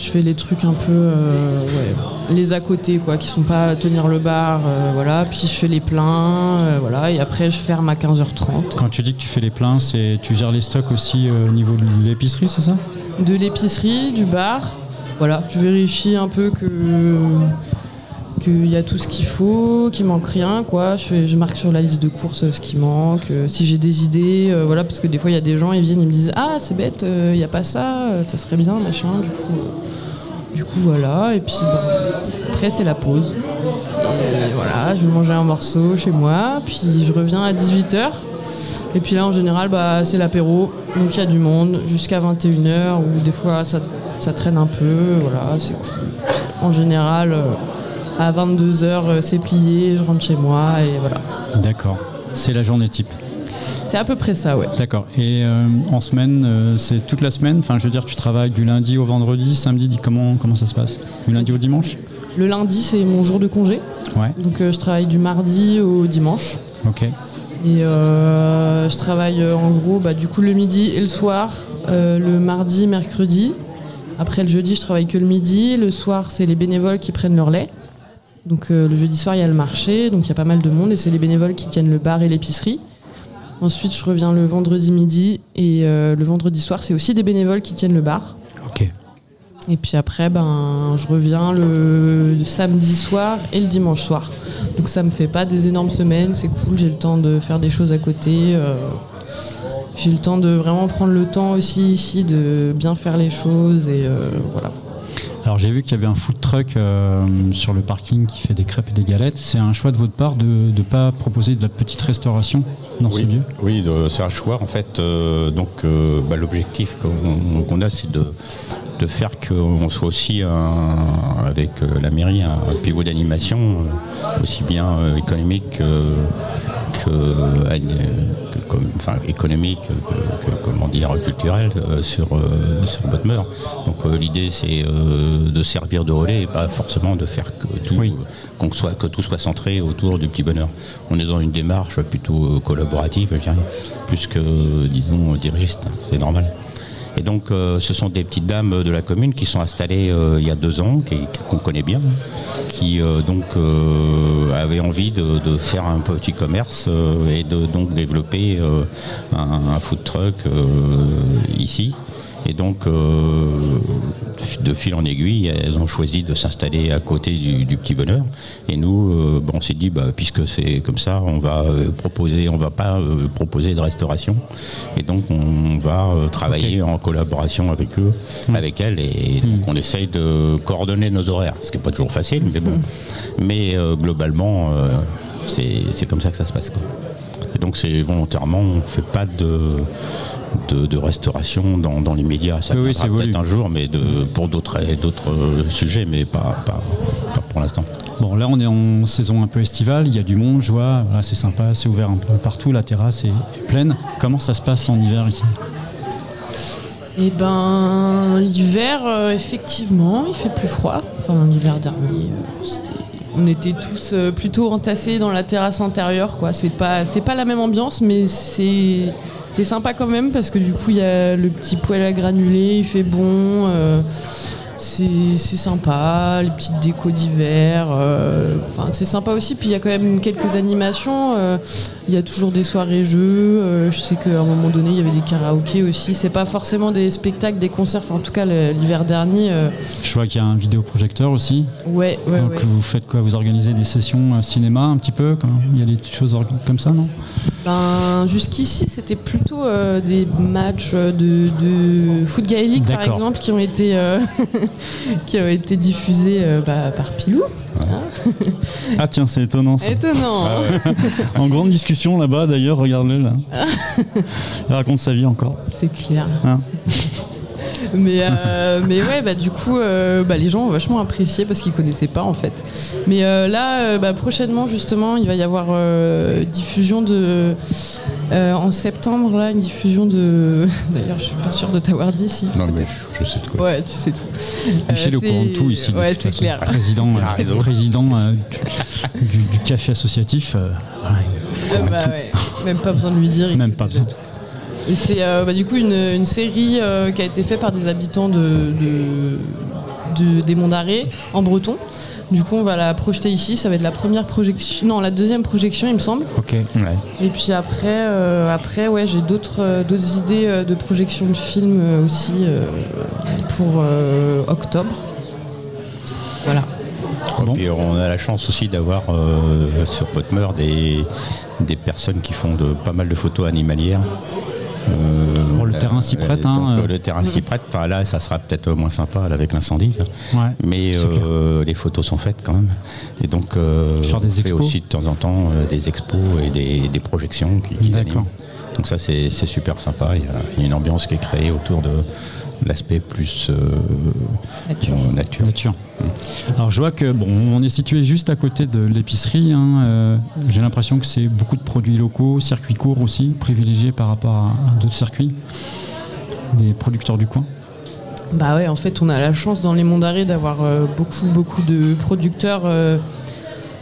je fais les trucs un peu, euh, ouais, les à côté, quoi, qui sont pas à tenir le bar, euh, voilà. Puis je fais les pleins, euh, voilà. Et après, je ferme à 15h30. Quand tu dis que tu fais les pleins, c'est tu gères les stocks aussi au niveau de l'épicerie, c'est ça? De l'épicerie, du bar. Voilà, je vérifie un peu que qu'il y a tout ce qu'il faut, qu'il manque rien, quoi. Je, marque sur la liste de courses ce qui manque, euh, si j'ai des idées, euh, voilà, parce que des fois il y a des gens, ils viennent, ils me disent ah c'est bête, il n'y a pas ça, ça serait bien, machin. Du coup, du coup voilà. Et puis ben, après c'est la pause. Voilà, je vais manger un morceau chez moi, puis je reviens à 18h. Et puis là, en général, bah, c'est l'apéro. Donc il y a du monde jusqu'à 21h, ou des fois ça, traîne un peu. Voilà, c'est cool. En général, euh, à 22h, c'est plié, je rentre chez moi et voilà. D'accord. C'est la journée type. C'est à peu près ça, ouais. D'accord. Et euh, en semaine, euh, c'est toute la semaine? Enfin, je veux dire, tu travailles du lundi au vendredi, samedi, comment, comment ça se passe? Du lundi au dimanche? Le lundi, c'est mon jour de congé. Ouais, Donc euh, je travaille du mardi au dimanche. ok. Et je travaille en gros bah, du coup le midi et le soir, le mardi, mercredi. Après le jeudi, je travaille que le midi. Le soir, c'est les bénévoles qui prennent leur lait. Donc le jeudi soir, il y a le marché, donc il y a pas mal de monde et c'est les bénévoles qui tiennent le bar et l'épicerie. Ensuite, je reviens le vendredi midi et euh, le vendredi soir, c'est aussi des bénévoles qui tiennent le bar. Ok. Et puis après, ben, je reviens le samedi soir et le dimanche soir. Donc ça me fait pas des énormes semaines, c'est cool, j'ai le temps de faire des choses à côté. euh, j'ai le temps de vraiment prendre le temps aussi ici de bien faire les choses et euh, voilà. Alors j'ai vu qu'il y avait un food truck euh, sur le parking qui fait des crêpes et des galettes. C'est un choix de votre part de ne pas proposer de la petite restauration dans ce lieu? Oui c'est un choix en fait. euh, donc euh, bah, l'objectif qu'on a, c'est de, de faire qu'on soit aussi un- avec la mairie un, pivot d'animation aussi bien économique que, que, que comme- enfin, économique que, que- comment dire culturel euh, sur euh, sur Bodmer. Donc euh, l'idée c'est euh, de servir de relais et pas forcément de faire que tout Oui. qu'on soit, que tout soit centré autour du petit bonheur. On est dans une démarche plutôt euh, collaborative, je dirais, plus que, euh, disons, dirigiste. C'est normal. Et donc, euh, ce sont des petites dames de la commune qui sont installées euh, il y a deux ans, qu'on connaît bien, qui euh, donc euh, avaient envie de, faire un petit commerce euh, et de donc développer euh, un, food truck euh, ici. Et donc, euh, de fil en aiguille, elles ont choisi de s'installer à côté du, du Petit Bonheur. Et nous, euh, bon, on s'est dit, bah, puisque c'est comme ça, on va euh, proposer, on va pas euh, proposer de restauration. Et donc, on va travailler en collaboration avec eux, avec elles. Et donc, on essaye de coordonner nos horaires, ce qui n'est pas toujours facile, mais bon. Mais euh, globalement, c'est c'est comme ça que ça se passe. quoi. Et donc, c'est volontairement, on ne fait pas de de, de restauration dans, dans les médias. Ça Oui, peut-être un jour, mais de, pour d'autres d'autres euh, sujets, mais pas, pas, pas pour l'instant. Bon, là, on est en saison un peu estivale, il y a du monde, je vois, voilà, c'est sympa, c'est ouvert un peu partout, la terrasse est, est pleine. Comment ça se passe en hiver ici? Et ben l'hiver, euh, effectivement, il fait plus froid. Enfin l'hiver dernier, euh, c'était- on était tous euh, plutôt entassés dans la terrasse intérieure, quoi. C'est pas, c'est pas la même ambiance, mais c'est, c'est sympa quand même parce que du coup il y a le petit poêle à granulés, il fait bon. euh, c'est, sympa, les petites décos d'hiver. euh, c'est sympa aussi. Puis il y a quand même quelques animations. euh, il y a toujours des soirées jeux. euh, je sais qu'à un moment donné, il y avait des karaokés aussi. C'est pas forcément des spectacles, des concerts. Enfin, en tout cas, l'hiver dernier, Je vois qu'il y a un vidéoprojecteur aussi. ouais, ouais, Donc ouais. vous faites quoi? Vous organisez des sessions cinéma un petit peu? Il y a des petites choses comme ça, non? Ben, jusqu'ici, c'était plutôt des matchs de, de foot gaélique, par exemple, qui ont été, euh, *laughs* *laughs* qui ont été diffusés euh, bah, par Pilou. Ah tiens, c'est étonnant ça. Étonnant. hein En grande discussion là-bas d'ailleurs, regarde-le là. *laughs* Il raconte sa vie encore. C'est clair. Hein mais, euh, mais ouais, bah, du coup, euh, bah, les gens ont vachement apprécié parce qu'ils connaissaient pas en fait. Mais euh, là, euh, bah, prochainement, justement, il va y avoir euh, diffusion de. euh, en septembre, là, une diffusion de. *laughs* D'ailleurs, je suis pas sûre de t'avoir dit si. Non, mais je, je sais de quoi. Ouais, tu sais tout. Michel est au courant de tout ici. Ouais, c'est clair. Président, président euh, du, café associatif. euh. Euh, bah ouais, même pas besoin de lui dire. Même pas besoin. Et c'est euh, bah, du coup une, une série euh, qui a été faite par des habitants de, de- de- des Monts d'Arrée en breton. Du coup, on va la projeter ici. Ça va être la première projection, non, la deuxième projection, il me semble. Ok. Ouais. Et puis après, euh, après, ouais, j'ai d'autres, euh, d'autres idées euh, de projection de films euh, aussi euh, pour euh, octobre. Voilà. Et Bon. puis on a la chance aussi d'avoir euh, sur Potmer des, des personnes qui font de, pas mal de photos animalières. Euh, Bon, le terrain s'y prête, hein, donc, euh. euh, le terrain s'y prête. Enfin là, ça sera peut-être moins sympa avec l'incendie. Ouais, Mais euh, les photos sont faites quand même. Et donc, euh, on des fait expos aussi de temps en temps euh, des expos et des, des projections qui, qui D'accord. animent. Donc ça, c'est c'est super sympa. Il y, a, il y a une ambiance qui est créée autour de l'aspect plus euh, Nature. euh, nature. Nature. Alors je vois que bon, on est situé juste à côté de l'épicerie. hein, euh, J'ai l'impression que c'est beaucoup de produits locaux, circuits courts aussi, privilégiés par rapport à, à d'autres circuits, des producteurs du coin. Bah ouais, en fait, on a la chance dans les monts d'arrêt d'avoir euh, beaucoup, beaucoup de producteurs euh,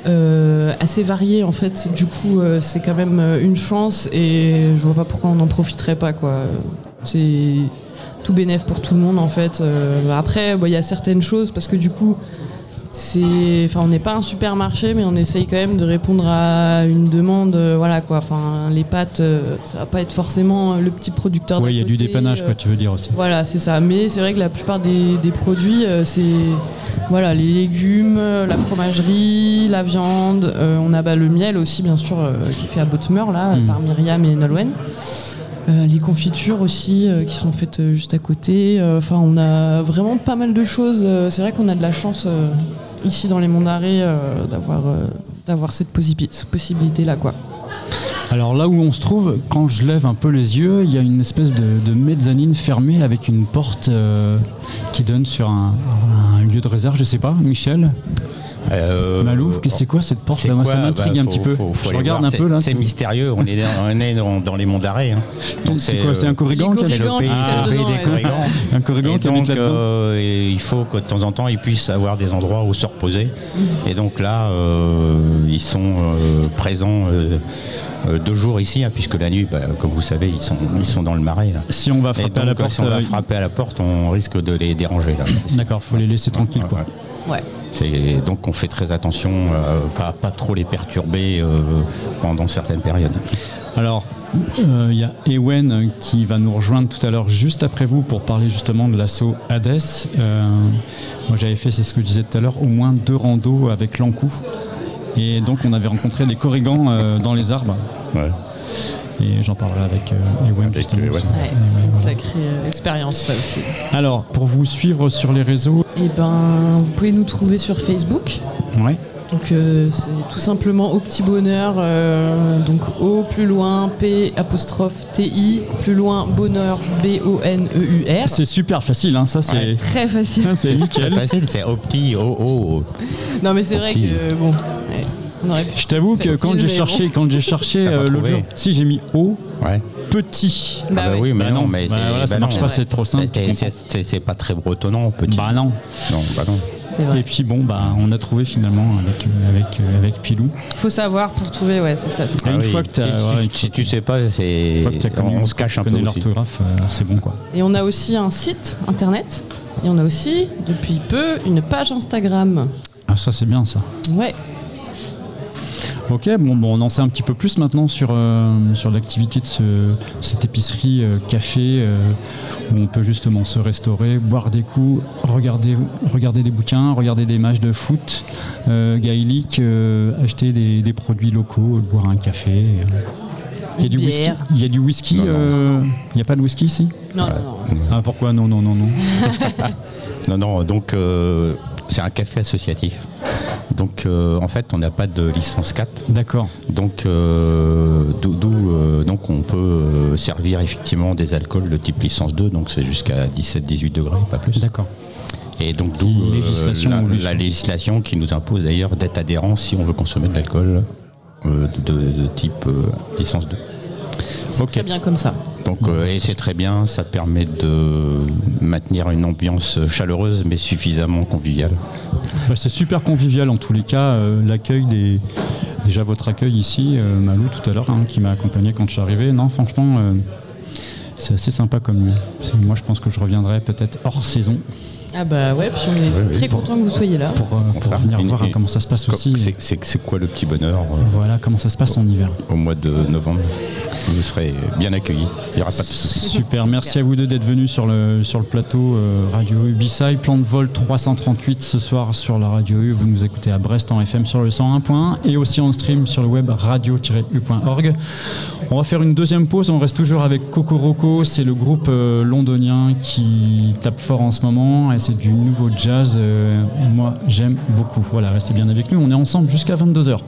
euh, assez variés. En fait, du coup, euh, c'est quand même une chance et je vois pas pourquoi on n'en profiterait pas, quoi. C'est tout bénéf pour tout le monde, en fait. Euh, après, bah, il y a certaines choses parce que du coup, c'est, enfin, on n'est pas un supermarché, mais on essaye quand même de répondre à une demande, euh, voilà quoi. Enfin, les pâtes, euh, ça va pas être forcément le petit producteur. Oui, il y a du dépannage, quoi, tu veux dire aussi. voilà, c'est ça. Mais c'est vrai que la plupart des, des produits, c'est voilà, les légumes, la fromagerie, la viande. euh, on a bah, le miel aussi, bien sûr, euh, qui est fait à Bottemer, là, Mm. par Myriam et Nolwenn. Euh, les confitures aussi, euh, qui sont faites euh, juste à côté. Enfin, on a vraiment pas mal de choses. C'est vrai qu'on a de la chance ici dans les Monts d'Arrée d'avoir d'avoir cette possibi- cette possibilité-là, quoi. Alors là où on se trouve, quand je lève un peu les yeux, il y a une espèce de, mezzanine fermée avec une porte qui donne sur un, un lieu de réserve, je sais pas, Michel? Euh, Malou, qu'est-ce que c'est quoi cette porte C'est là Moi quoi? ça m'intrigue Bah, un petit peu. faut- faut je regarde voir. un peu C'est- là. C'est mystérieux, on est, dans, on est dans, dans les monts d'arrêt. hein. C'est quoi? C'est un euh, corrigan qui le pays, pays dedans, des corrigans. *laughs* Un corrigan qui donc, euh, et il faut que de temps en temps, ils puissent avoir des endroits où se reposer. Et donc là, euh, ils sont euh, présents euh, euh, deux jours ici, hein, puisque la nuit, bah, comme vous savez, ils sont, ils sont dans le marais. là. Si on va frapper donc, à la porte, si on va euh, frapper à la porte, on risque de les déranger. D'accord, faut les laisser tranquilles Ouais, quoi. ouais. Donc on fait très attention, euh, pas, pas trop les perturber euh, pendant certaines périodes. Alors, euh, il y a Ewen qui va nous rejoindre tout à l'heure juste après vous pour parler justement de l'assaut Hades. Euh, moi j'avais fait, c'est ce que je disais tout à l'heure, au moins deux randos avec l'encou. Et donc on avait rencontré des corrigans euh, dans les arbres. Ouais. Et j'en parlerai avec euh, Ewen Avec justement. Ewen. aussi. Ouais, Et c'est une sacrée euh, expérience, ça aussi. Alors, pour vous suivre sur les réseaux, Et ben, vous pouvez nous trouver sur Facebook. ouais, Donc euh, c'est tout simplement au petit bonheur. euh, donc O plus loin P apostrophe T I plus loin bonheur B O N E U R. c'est super facile, hein, ça c'est Très facile. *laughs* c'est C'est nickel. facile, c'est au petit, au haut. Non mais c'est vrai Petit. que bon, ouais. Je t'avoue que Facile, quand j'ai cherché, quand j'ai cherché euh, l'autre jour, si j'ai mis Ouais. petit. Bah, Ah bah oui. oui, mais Bah non, non, mais bah voilà, ça bah marche non. pas, c'est trop simple, c'est pas très bretonnant, petit. Bah non. Non, bah non. Vrai. Et puis bon, bah, on a trouvé finalement avec, euh, avec, euh, avec Pilou. Faut savoir pour trouver, ouais, c'est ça. une Ah oui. fois que si, si ouais, tu- une si tu sais pas, c'est Une on, on se cache un tu peu l'orthographe, euh, c'est bon quoi. Et on a aussi un site internet. Et on a aussi, depuis peu, une page Instagram. Ah, ça c'est bien ça. Ouais. Ok, bon, bon, on en sait un petit peu plus maintenant sur, euh, sur l'activité de ce, cette épicerie euh, café euh, où on peut justement se restaurer, boire des coups, regarder, regarder des bouquins, regarder des matchs de foot euh, gaélique, euh, acheter des, des produits locaux, boire un café. euh. Il y a du whisky. Il y a du whisky. Non, non. euh, Il n'y a pas de whisky ici? Non, non, non. Ah pourquoi? Non non non non. *laughs* Non, non, donc euh, c'est un café associatif. Donc euh, en fait, on n'a pas de licence 4. D'accord. Donc, euh, d'où, euh, donc on peut servir effectivement des alcools de type licence 2, donc c'est jusqu'à 17-18 degrés, pas plus. D'accord. Et donc d'où Législation la, législation qui nous impose d'ailleurs d'être adhérent si on veut consommer de l'alcool de, de type licence 2. C'est très bien comme ça. Donc, euh, et c'est très bien, ça permet de maintenir une ambiance chaleureuse mais suffisamment conviviale. Bah, c'est super convivial en tous les cas. euh, L'accueil des. Déjà votre accueil ici, euh, Malou tout à l'heure, hein, qui m'a accompagné quand je suis arrivé. Non, franchement, euh, c'est assez sympa comme lieu. Moi, je pense que je reviendrai peut-être hors saison Ah bah ouais, puis on est Ouais, très content que vous soyez là. pour, euh, pour venir voir et- comment ça se passe Co- aussi. C'est, quoi le petit bonheur euh, Voilà comment ça se passe en hiver. au mois de novembre? Vous serez bien accueillis, il n'y aura pas de soucis. Super, merci à vous deux d'être venus sur le, sur le plateau euh, Radio U Bissai. Plan de vol 338 ce soir sur la Radio U. Vous nous écoutez à Brest en FM sur le 101.1 et aussi en stream sur le web radio-u.org. On va faire une deuxième pause. On reste toujours avec Coco Roco. C'est le groupe euh, londonien qui tape fort en ce moment et c'est du nouveau jazz. Euh, moi, j'aime beaucoup. Voilà, restez bien avec nous. On est ensemble jusqu'à 22h.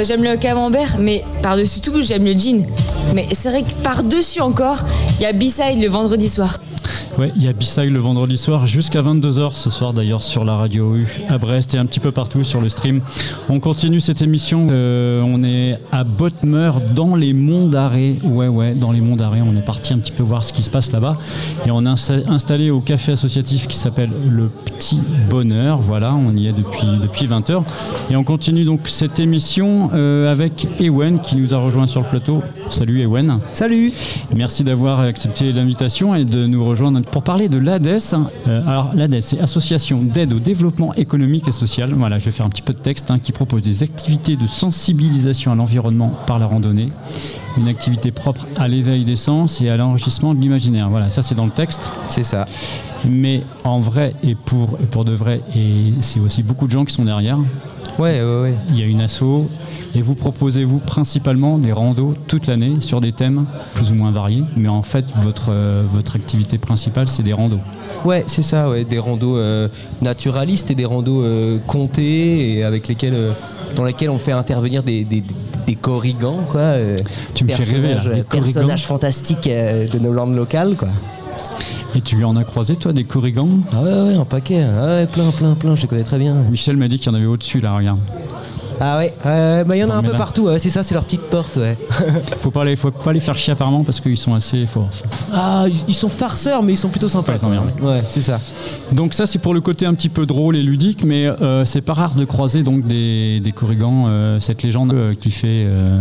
Euh, j'aime le camembert, mais par-dessus tout, j'aime le jean. Mais c'est vrai que par-dessus encore, il y a B-Side le vendredi soir. Ouais, il y a B-Side le vendredi soir jusqu'à 22h ce soir d'ailleurs sur la radio U à Brest et un petit peu partout sur le stream. On continue cette émission. euh, on est à Bottmer dans les monts d'Arrée. Ouais, ouais, dans les monts d'Arrée. On est parti un petit peu voir ce qui se passe là-bas. Et on est insta- installé au café associatif qui s'appelle Le Petit Bonheur. Voilà, on y est depuis, depuis 20h. Et on continue donc cette émission euh, avec Ewen qui nous a rejoint sur le plateau. Salut Ewen. Salut Merci d'avoir accepté l'invitation et de nous rejoindre pour parler de l'ADES. Euh, alors l'ADES, c'est Association d'aide au développement économique et social. Voilà, je vais faire un petit peu de texte hein, qui propose des activités de sensibilisation à l'environnement par la randonnée, une activité propre à l'éveil des sens et à l'enrichissement de l'imaginaire. Voilà, ça c'est dans le texte. C'est ça. Mais en vrai et pour, et pour de vrai, et c'est aussi beaucoup de gens qui sont derrière. Ouais, ouais, ouais. Il y a une asso et vous proposez vous principalement des randos toute l'année sur des thèmes plus ou moins variés, mais en fait votre, euh, votre activité principale c'est des randos. Ouais, c'est ça, ouais. Des randos euh, naturalistes et des randos euh, comptés et avec lesquels, euh, dans lesquels on fait intervenir des, des, des corrigans, quoi. Tu me fais rêver là, des personnages fantastiques de nos landes locales, quoi. Et tu en as croisé toi des corrigans? Ah ouais, ouais, un paquet. Ah ouais, plein, plein, plein. Je les connais très bien. Michel m'a dit qu'il y en avait au-dessus là, regarde. Ah ouais, ouais, bah il y en a un peu là- partout. ouais, c'est ça, c'est leur petite porte, ouais. *laughs* Faut pas les, faut pas les faire chier apparemment parce qu'ils sont assez forts. ah, ils- sont farceurs, mais ils sont plutôt sympas. Pas les emmerder. Ouais, c'est ça. Donc ça c'est pour le côté un petit peu drôle et ludique, mais euh, c'est pas rare de croiser donc des, des corrigans, euh, cette légende euh, qui fait euh,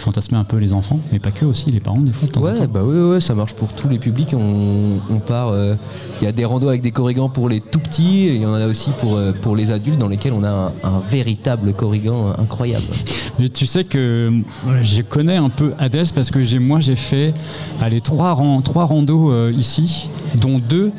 fantasmer un peu les enfants, mais pas que aussi les parents des fois de temps en Ouais, temps. bah oui, ouais, ça marche pour tous les publics. On, on part. euh, Il y a des randos avec des corrigans pour les tout petits, et il y en a aussi pour, euh, pour les adultes, dans lesquels on a un, un véritable corrigan euh, incroyable. Mais tu sais que je connais un peu Hades parce que j'ai moi j'ai fait allez, trois, ran- trois randos euh, ici, dont deux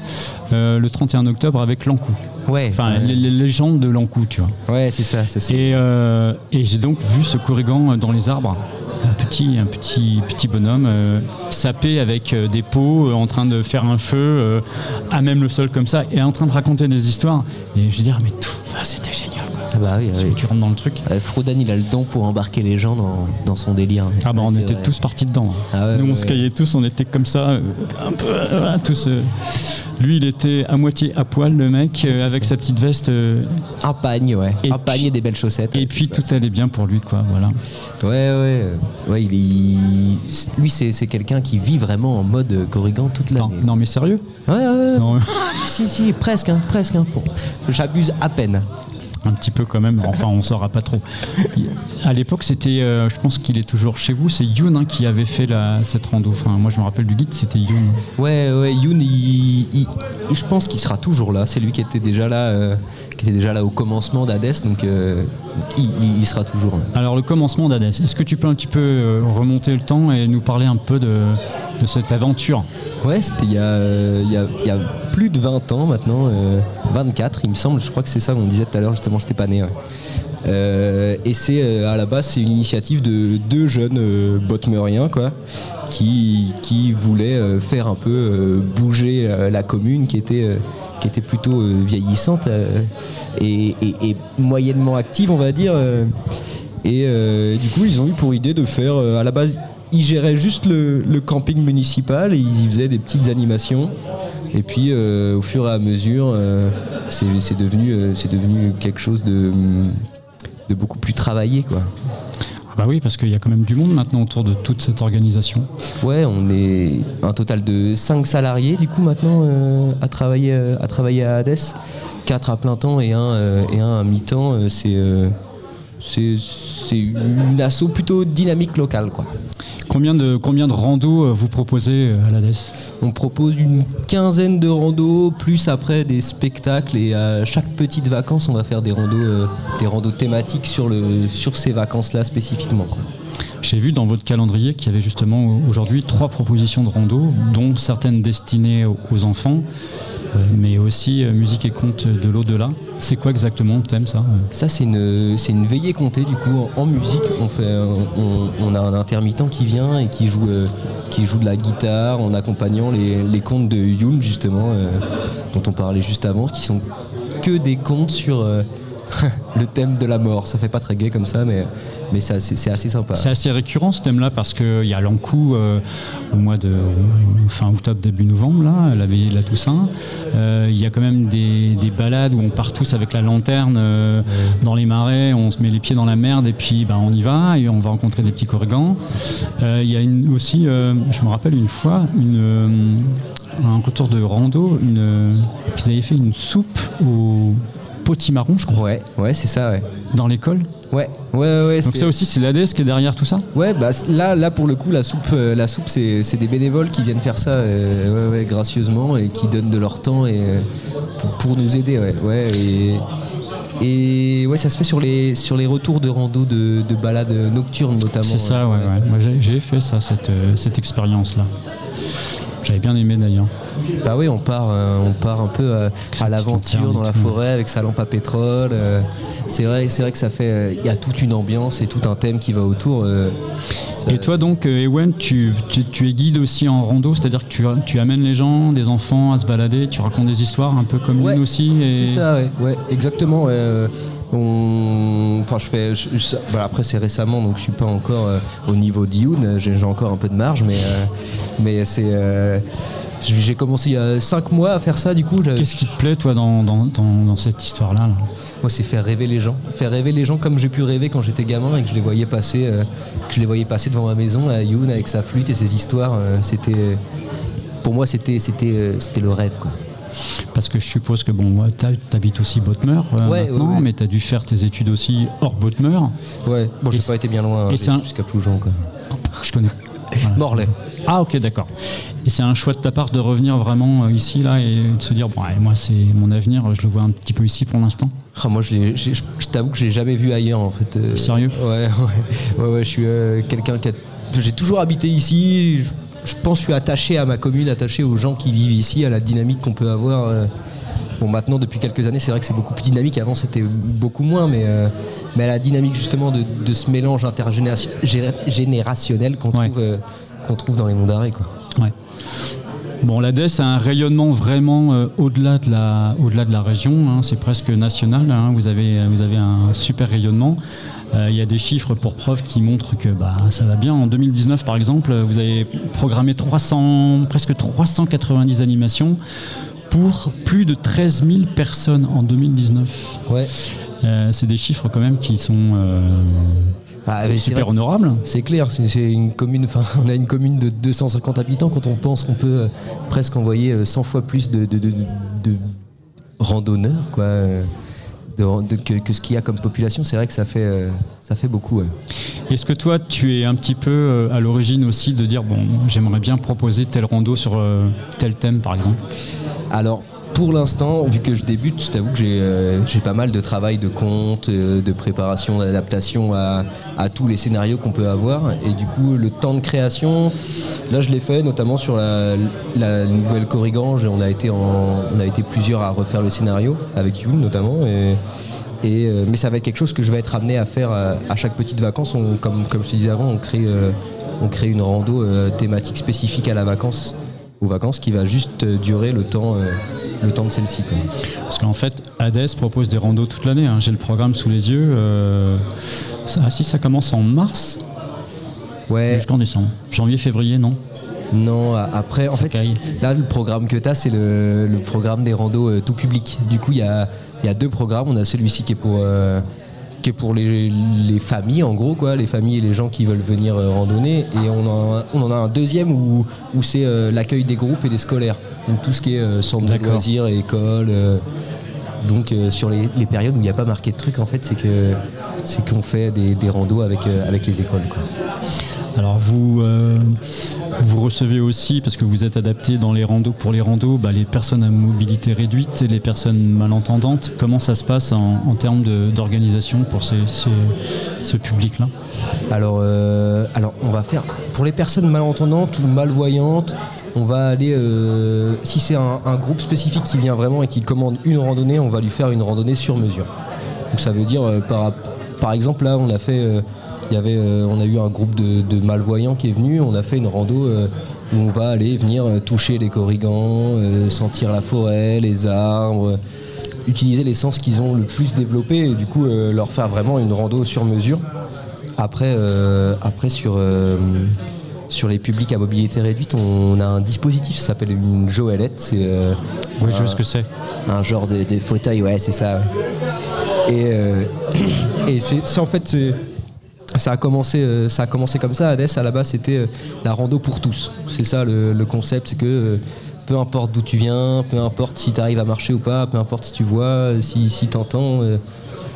le 31 octobre avec l'Ancou. Ouais, Enfin, ouais. les, légendes de l'Ancou, tu vois. Ouais, c'est ça, c'est ça. Et, euh, et j'ai donc vu ce corrigan dans les arbres. Un petit, petit, bonhomme euh, sapé avec euh, des pots, euh, en train de faire un feu, à même le sol comme ça, et en train de raconter des histoires. Et je veux dire, mais tout, c'était génial. Ah bah oui, que oui. Tu rentres dans le truc. Euh, Frodan, il a le don pour embarquer les gens dans, dans son délire. Ah bah on était vrai. tous partis dedans. Ah ouais, Nous on se caillait tous, on était comme ça, euh, un peu euh, tous. euh. Lui il était à moitié à poil le mec, euh, avec ça. sa petite veste. euh, Un pagne, ouais. Et un pagne et des belles chaussettes. et puis tout allait bien pour lui quoi. Voilà. Ouais, ouais. Ouais, il. Lui, c'est quelqu'un qui vit vraiment en mode corrigan toute Non, l'année. non mais sérieux? Ouais, ouais, ouais. Non, *laughs* Si, si, presque, hein, presque. Hein. J'abuse à peine. Un petit peu quand même, enfin on saura pas trop. À l'époque c'était, euh, je pense qu'il est toujours chez vous, c'est Youn hein, qui avait fait la, cette rando. Enfin moi je me rappelle du guide, c'était Youn. Ouais, ouais, Youn, il, il- je pense qu'il sera toujours là. C'est lui qui était déjà là, euh, qui était déjà là au commencement d'Hadès, donc euh, il, sera toujours. là. Alors le commencement d'Hadès, est-ce que tu peux un petit peu euh, remonter le temps et nous parler un peu de, de cette aventure? Ouais, c'était il, y a, euh, il, y a, il y a plus de 20 ans maintenant, euh, 24 il me semble, je crois que c'est ça qu'on disait tout à l'heure, justement, j'étais pas né. ouais. Et c'est à la base, c'est une initiative de deux jeunes botmeriens, quoi, qui, qui voulaient faire un peu bouger la commune qui était, qui était plutôt euh, vieillissante euh, et, moyennement active, on va dire. euh. et du coup, ils ont eu pour idée de faire, à la base, ils géraient juste le, camping municipal et ils y faisaient des petites animations. Et puis, au fur et à mesure, c'est devenu, euh, devenu quelque chose de, de beaucoup plus travaillé, quoi. Ah Bah oui, parce qu'il y a quand même du monde maintenant autour de toute cette organisation. Ouais, on est un total de 5 salariés du coup maintenant euh, à, travailler, euh, à travailler à Hades. 4 à plein temps et un, euh, à mi-temps. c'est c'est une asso plutôt dynamique locale. Quoi. Combien de, combien de randos euh, vous proposez euh, à l'ADES On propose une quinzaine de randos, plus après des spectacles et à chaque petite vacance on va faire des randos, euh, des randos thématiques sur, le, sur ces vacances-là spécifiquement. quoi. J'ai vu dans votre calendrier qu'il y avait justement aujourd'hui trois propositions de rando, dont certaines destinées aux enfants, mais aussi euh, musique et contes de l'au-delà. C'est quoi exactement le thème ça euh Ça, c'est une, c'est une veillée comptée, du coup, en, musique. On, fait, euh, on, a un intermittent qui vient et qui joue, euh, qui joue de la guitare en accompagnant les, les contes de Youn, justement, euh, dont on parlait juste avant, qui sont que des contes sur, euh, *laughs* le thème de la mort. Ça fait pas très gay comme ça, mais, mais c'est assez, sympa. C'est assez récurrent ce thème-là parce qu'il y a l'Ancou euh, au mois de fin octobre, début novembre, là, la veillée de la Toussaint. Euh, Il y a quand même des, des balades où on part tous avec la lanterne euh, dans les marais, on se met les pieds dans la merde et puis ben, on y va et on va rencontrer des petits corrigans. Il y a aussi, je me rappelle une fois, un retour de rando, une, qu'ils avaient fait une soupe au potimarron, je crois, Ouais, ouais, c'est ça, ouais. dans l'école. Ouais, ouais, ouais. Donc ça aussi, c'est l'ADES qui est derrière tout ça Ouais, bah là, là pour le coup, la soupe, euh, la soupe, c'est c'est des bénévoles qui viennent faire ça, euh, ouais, ouais, gracieusement et qui donnent de leur temps et euh, pour, pour nous aider, ouais, ouais. Et, et ouais, ça se fait sur les sur les retours de rando de, de balades nocturnes notamment. C'est ça, ouais. ouais. Moi, j'ai- fait ça, cette, cette expérience-là. J'avais bien aimé d'ailleurs. Bah oui, on part, euh, on part un peu euh, à l'aventure dans la forêt avec sa lampe à pétrole. euh, c'est vrai, c'est vrai que ça fait, il y a toute une ambiance et tout un thème qui va autour. Et toi donc, Ewen, tu, tu- tu es guide aussi en rando, c'est-à-dire que tu, tu amènes les gens, des enfants à se balader, tu racontes des histoires un peu comme Ouais, Lynn aussi. Et... C'est ça, ouais, ouais, exactement. ouais, on- Enfin, je fais. je- je- après, c'est récemment, donc je suis pas encore euh, au niveau d'Youn. J'ai encore un peu de marge, mais, euh, mais c'est. euh, j'ai commencé il y a 5 mois à faire ça, du coup. Qu'est-ce qui te plaît, toi, dans, dans- dans- dans cette histoire-là là? Moi, c'est faire rêver les gens. Faire rêver les gens comme j'ai pu rêver quand j'étais gamin et que je les voyais passer, euh, que je les voyais passer devant ma maison, à Youn, avec sa flûte et ses histoires. euh, c'était. Pour moi, c'était c'était euh, c'était le rêve, quoi. Parce que je suppose que bon, tu habites aussi Bodmer euh, Ouais, maintenant, ouais, mais tu as dû faire tes études aussi hors Bodmer. Ouais, bon, j'ai pas été bien loin, hein, un- jusqu'à Ploujon, quoi. Je connais. *laughs* Voilà. Morlaix. Ah ok d'accord. Et c'est un choix de ta part de revenir vraiment euh, ici là et de se dire bon moi c'est mon avenir, je le vois un petit peu ici pour l'instant? Ah, moi, je, je- je t'avoue que je l'ai jamais vu ailleurs, en fait. euh, Sérieux? Ouais, *laughs* ouais, ouais, ouais, je suis euh, quelqu'un qui a. J'ai toujours habité ici. Je, je pense que je suis attaché à ma commune, attaché aux gens qui vivent ici, à la dynamique qu'on peut avoir. euh. Bon, maintenant, depuis quelques années, c'est vrai que c'est beaucoup plus dynamique. Avant, c'était beaucoup moins, mais, euh, mais à la dynamique, justement, de, de ce mélange intergénérationnel qu'on trouve, euh, trouve dans les monts d'arrêt. Bon, l'ADES a un rayonnement vraiment euh, au-delà de, la, au-delà de la région, hein, c'est presque national, hein, vous, avez, vous avez un super rayonnement. Euh, Il y a des chiffres pour preuve qui montrent que bah, ça va bien. En 2019, par exemple, vous avez programmé 300, presque 390 animations pour plus de 13 000 personnes en 2019. Ouais. Euh, c'est des chiffres quand même qui sont euh, Ah, super honorables. C'est clair, c'est une commune. Enfin, *laughs* on a une commune de 250 habitants. Quand on pense qu'on peut euh, presque envoyer euh, 100 fois plus de, de- de- de randonneurs, quoi, euh, de- que, que ce qu'il y a comme population, c'est vrai que ça fait, euh, ça fait beaucoup. ouais. Est-ce que toi, tu es un petit peu euh, à l'origine aussi de dire, bon, j'aimerais bien proposer tel rando sur euh, tel thème, par exemple? Alors, pour l'instant, vu que je débute, je t'avoue que j'ai euh, pas mal de travail de compte, euh, de préparation, d'adaptation à, tous les scénarios qu'on peut avoir. Et du coup, le temps de création, là, je l'ai fait notamment sur la, nouvelle Corrigange. On a, été plusieurs à refaire le scénario, avec Youn notamment. Euh, mais ça va être quelque chose que je vais être amené à faire à, chaque petite vacance. Comme, je te disais avant, on crée, on crée une rando thématique spécifique à la vacance, aux vacances, qui va juste durer le temps, le temps de celle-ci. quoi. Parce qu'en fait, Hades propose des randos toute l'année. hein. J'ai le programme sous les yeux. euh, ah si, ça commence en mars Ouais, jusqu'en décembre. Janvier, février, non? Non, après, en Ça fait, caille. là, le programme que tu as, c'est le, le programme des randos euh, tout public. Du coup, il y a, y a deux programmes. On a celui-ci qui est pour, euh, qui est pour les, les familles, en gros, quoi, les familles et les gens qui veulent venir euh, randonner. Et on en, a, on en a un deuxième où, où c'est euh, l'accueil des groupes et des scolaires. Donc tout ce qui est euh, centre de loisirs école. Donc euh, sur les, les périodes où il n'y a pas marqué de truc, en fait, c'est que c'est qu'on fait des, des randos avec, euh, avec les écoles. quoi. Alors vous, euh, vous recevez aussi, parce que vous êtes adapté dans les randos, pour les randos, bah, les personnes à mobilité réduite et les personnes malentendantes. Comment ça se passe en, en termes d'organisation pour ces- ces- ce public-là? Alors, alors, on va faire pour les personnes malentendantes ou malvoyantes. On va aller, euh, si c'est un, groupe spécifique qui vient vraiment et qui commande une randonnée, on va lui faire une randonnée sur mesure. Donc ça veut dire, euh, par, exemple, là, on a fait, euh, y avait, on a eu un groupe de, malvoyants qui est venu, on a fait une rando où on va aller venir toucher les corrigans, sentir la forêt, les arbres. utiliser les sens qu'ils ont le plus développés et du coup leur faire vraiment une rando sur mesure. Après, sur, sur les publics à mobilité réduite, on a un dispositif, ça s'appelle une joëlette. C'est euh, Oui, je vois ce que c'est. un genre de, de fauteuil, ouais, c'est ça. ouais. Et, euh, et c'est c'est en fait, c'est- ça a, commencé, euh, ça a commencé comme ça. Hades, à la base, c'était euh, la rando pour tous. C'est ça le, le concept, c'est que peu importe d'où tu viens, peu importe si tu arrives à marcher ou pas, peu importe si tu vois, si, si tu entends, il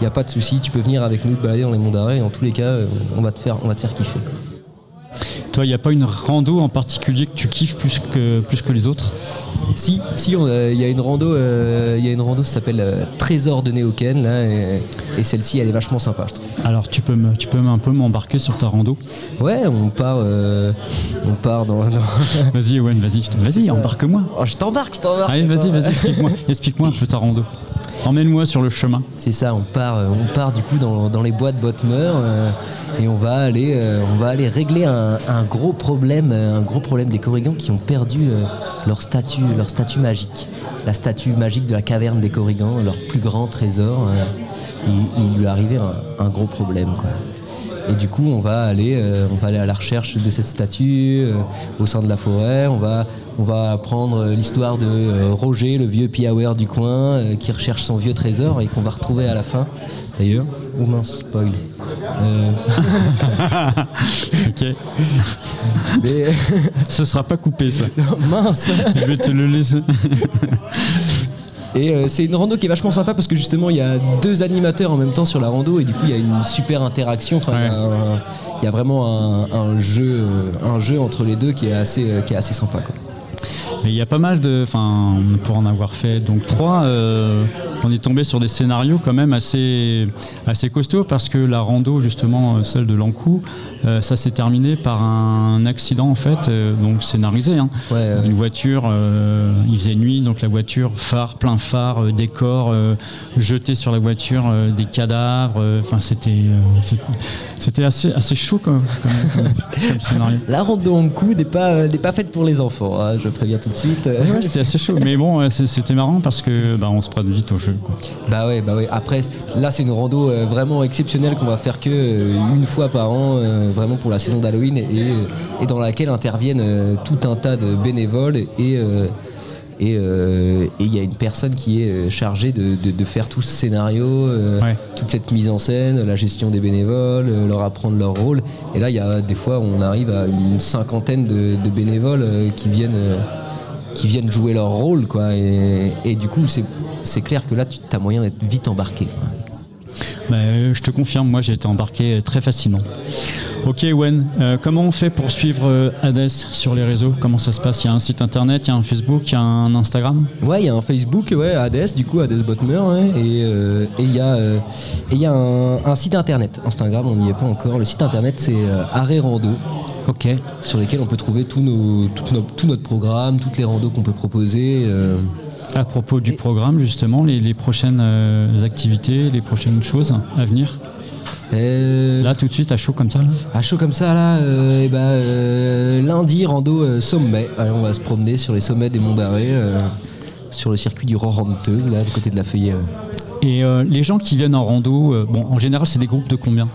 n'y a pas de souci, tu peux venir avec nous te balader dans les monts d'arrêt. En tous les cas, euh, on va te faire, on va te faire kiffer. quoi. Toi, il n'y a pas une rando en particulier que tu kiffes plus que, plus que les autres? Si, si, a- il y a une rando, euh, il y a une rando, ça s'appelle euh, Trésor de Néoken, là, et, et celle-ci, elle est vachement sympa, je trouve. Alors, tu peux, me, tu peux un peu m'embarquer sur ta rando? Ouais, on part, euh, on part dans. dans- *laughs* Vas-y, Owen, vas-y, vas-y, embarque-moi. Oh, je t'embarque, je t'embarque. Allez, vas-y, vas-y, explique-moi *laughs* explique-moi un peu ta rando. Emmène-moi sur le chemin. C'est ça, on part, euh, on part du coup dans, les bois de Botmer euh, et on va aller, euh, on va aller régler un, gros problème, un gros problème des Corrigans qui ont perdu leur statue, leur magique, la statue magique de la caverne des Corrigans, leur plus grand trésor. il, lui est arrivé un, gros problème. Et du coup, on va aller, à la recherche de cette statue au sein de la forêt. On va apprendre euh, l'histoire de euh, Roger, le vieux piaware du coin, euh, qui recherche son vieux trésor et qu'on va retrouver à la fin. D'ailleurs, oh mince, spoil. Euh, *laughs* *laughs* Ok. mais- Ce sera pas coupé, ça. *laughs* mince. Je vais te le laisser. Et euh, c'est une rando qui est vachement sympa parce que justement il y a deux animateurs en même temps sur la rando et du coup il y a une super interaction. Enfin, il y a Ouais. un- il y, a vraiment un, un jeu, un jeu entre les deux qui est assez, qui est assez sympa. Quoi. Mais il y a pas mal de. Enfin, pour en avoir fait donc trois, euh, on est tombé sur des scénarios quand même assez, assez costauds parce que la rando, justement, euh, celle de Lancou, euh, ça s'est terminé par un accident en fait, euh, donc scénarisé. hein. Ouais. Une voiture, euh, il faisait nuit, donc la voiture, phare, plein phare, décor, jeté sur la voiture, des cadavres. Enfin, c'était, c'était, assez, assez chaud comme, comme- *laughs* comme- comme scénario. La rando en coup n'est pas, n'est pas faite pour les enfants, hein, je préviens tout de suite. Ouais, c'était assez chaud, mais bon, c'était marrant parce que bah, on se prête vite au jeu. Quoi. Bah ouais, bah ouais. Après, là, c'est une rando vraiment exceptionnelle qu'on va faire que une fois par an, euh, vraiment pour la saison d'Halloween, et, et dans laquelle interviennent euh, tout un tas de bénévoles et euh, euh, et il y a une personne qui est chargée de, de- de faire tout ce scénario, euh, Ouais. toute cette mise en scène, la gestion des bénévoles, euh, leur apprendre leur rôle. Et là, il y a des fois, on arrive à une cinquantaine de, de bénévoles qui viennent. qui viennent jouer leur rôle quoi et, et du coup c'est c'est clair que là tu as moyen d'être vite embarqué quoi. Bah, euh, je te confirme, moi j'ai été embarqué euh, très facilement. Ok, Wen, euh, comment on fait pour suivre euh, Hades sur les réseaux? Comment ça se passe? Il y a un site internet, il y a un Facebook, il y a un Instagram? Ouais il y a un Facebook ouais Hades du coup Hades Botmer ouais, et euh, et il y a et y a un, un site internet. Instagram on n'y est pas encore. Le site internet c'est Arrêt Rando. Ok. sur lesquels on peut trouver nos, tout, nos- tout notre programme toutes les randos qu'on peut proposer À propos du programme, justement, les, les prochaines euh, activités, les prochaines choses à venir euh, Là, tout de suite, à chaud comme ça là? À chaud comme ça là, euh, eh ben, euh, lundi rando sommet. Allez, on va se promener sur les sommets des monts d'Arrée, sur le circuit du Roranteuse là, du côté de la Feuillée. Et les gens qui viennent en rando, bon, en général, c'est des groupes de combien?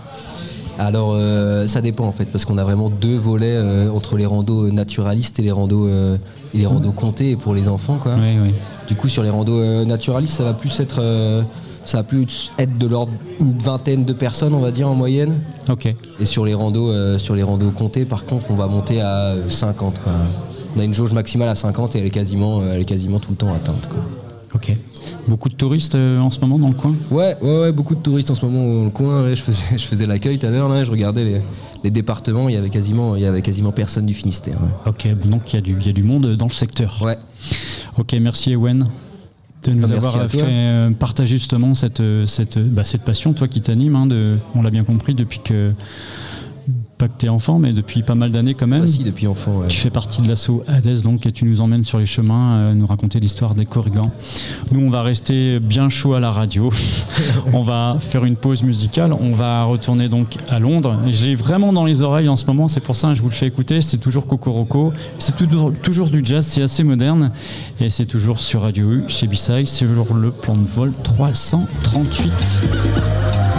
Alors euh, ça dépend en fait parce qu'on a vraiment deux volets euh, entre les randos naturalistes et les randos euh, et les randos comptés pour les enfants quoi. Oui, oui. Du coup sur les randos naturalistes ça va plus être ça va plus être de l'ordre d'une vingtaine de personnes on va dire en moyenne. Ok. Et sur les randos, sur les randos comptés, par contre, on va monter à euh, 50. quoi. On a une jauge maximale à 50 et elle est quasiment, elle est quasiment tout le temps atteinte. quoi. Beaucoup de touristes euh, en ce moment dans le coin? Ouais, ouais, ouais, beaucoup de touristes en ce moment dans le coin. ouais, je faisais, *laughs* je faisais l'accueil tout à l'heure, là, je regardais les, les départements, il y avait quasiment, il y avait quasiment personne du Finistère. ouais. Ok, donc il y, a du- il y a du monde dans le secteur. Ouais. Ok, merci Ewen de nous Ah, avoir fait euh, partager justement cette, euh, cette, bah, cette passion, toi qui t'anime, hein, on l'a bien compris depuis que pas que tu es enfant, mais depuis pas mal d'années quand même. Aussi depuis enfant, ouais. Tu fais partie de l'assaut Hades donc et tu nous emmènes sur les chemins, euh, nous raconter l'histoire des Corrigans. Nous, on va rester bien chaud à la radio. *laughs* on va faire une pause musicale. On va retourner donc à Londres. J'ai vraiment dans les oreilles en ce moment, c'est pour ça que je vous le fais écouter. C'est toujours Cocoroco. C'est toujours, toujours du jazz, c'est assez moderne. Et c'est toujours sur Radio U, chez B-Side, sur le plan de vol 338.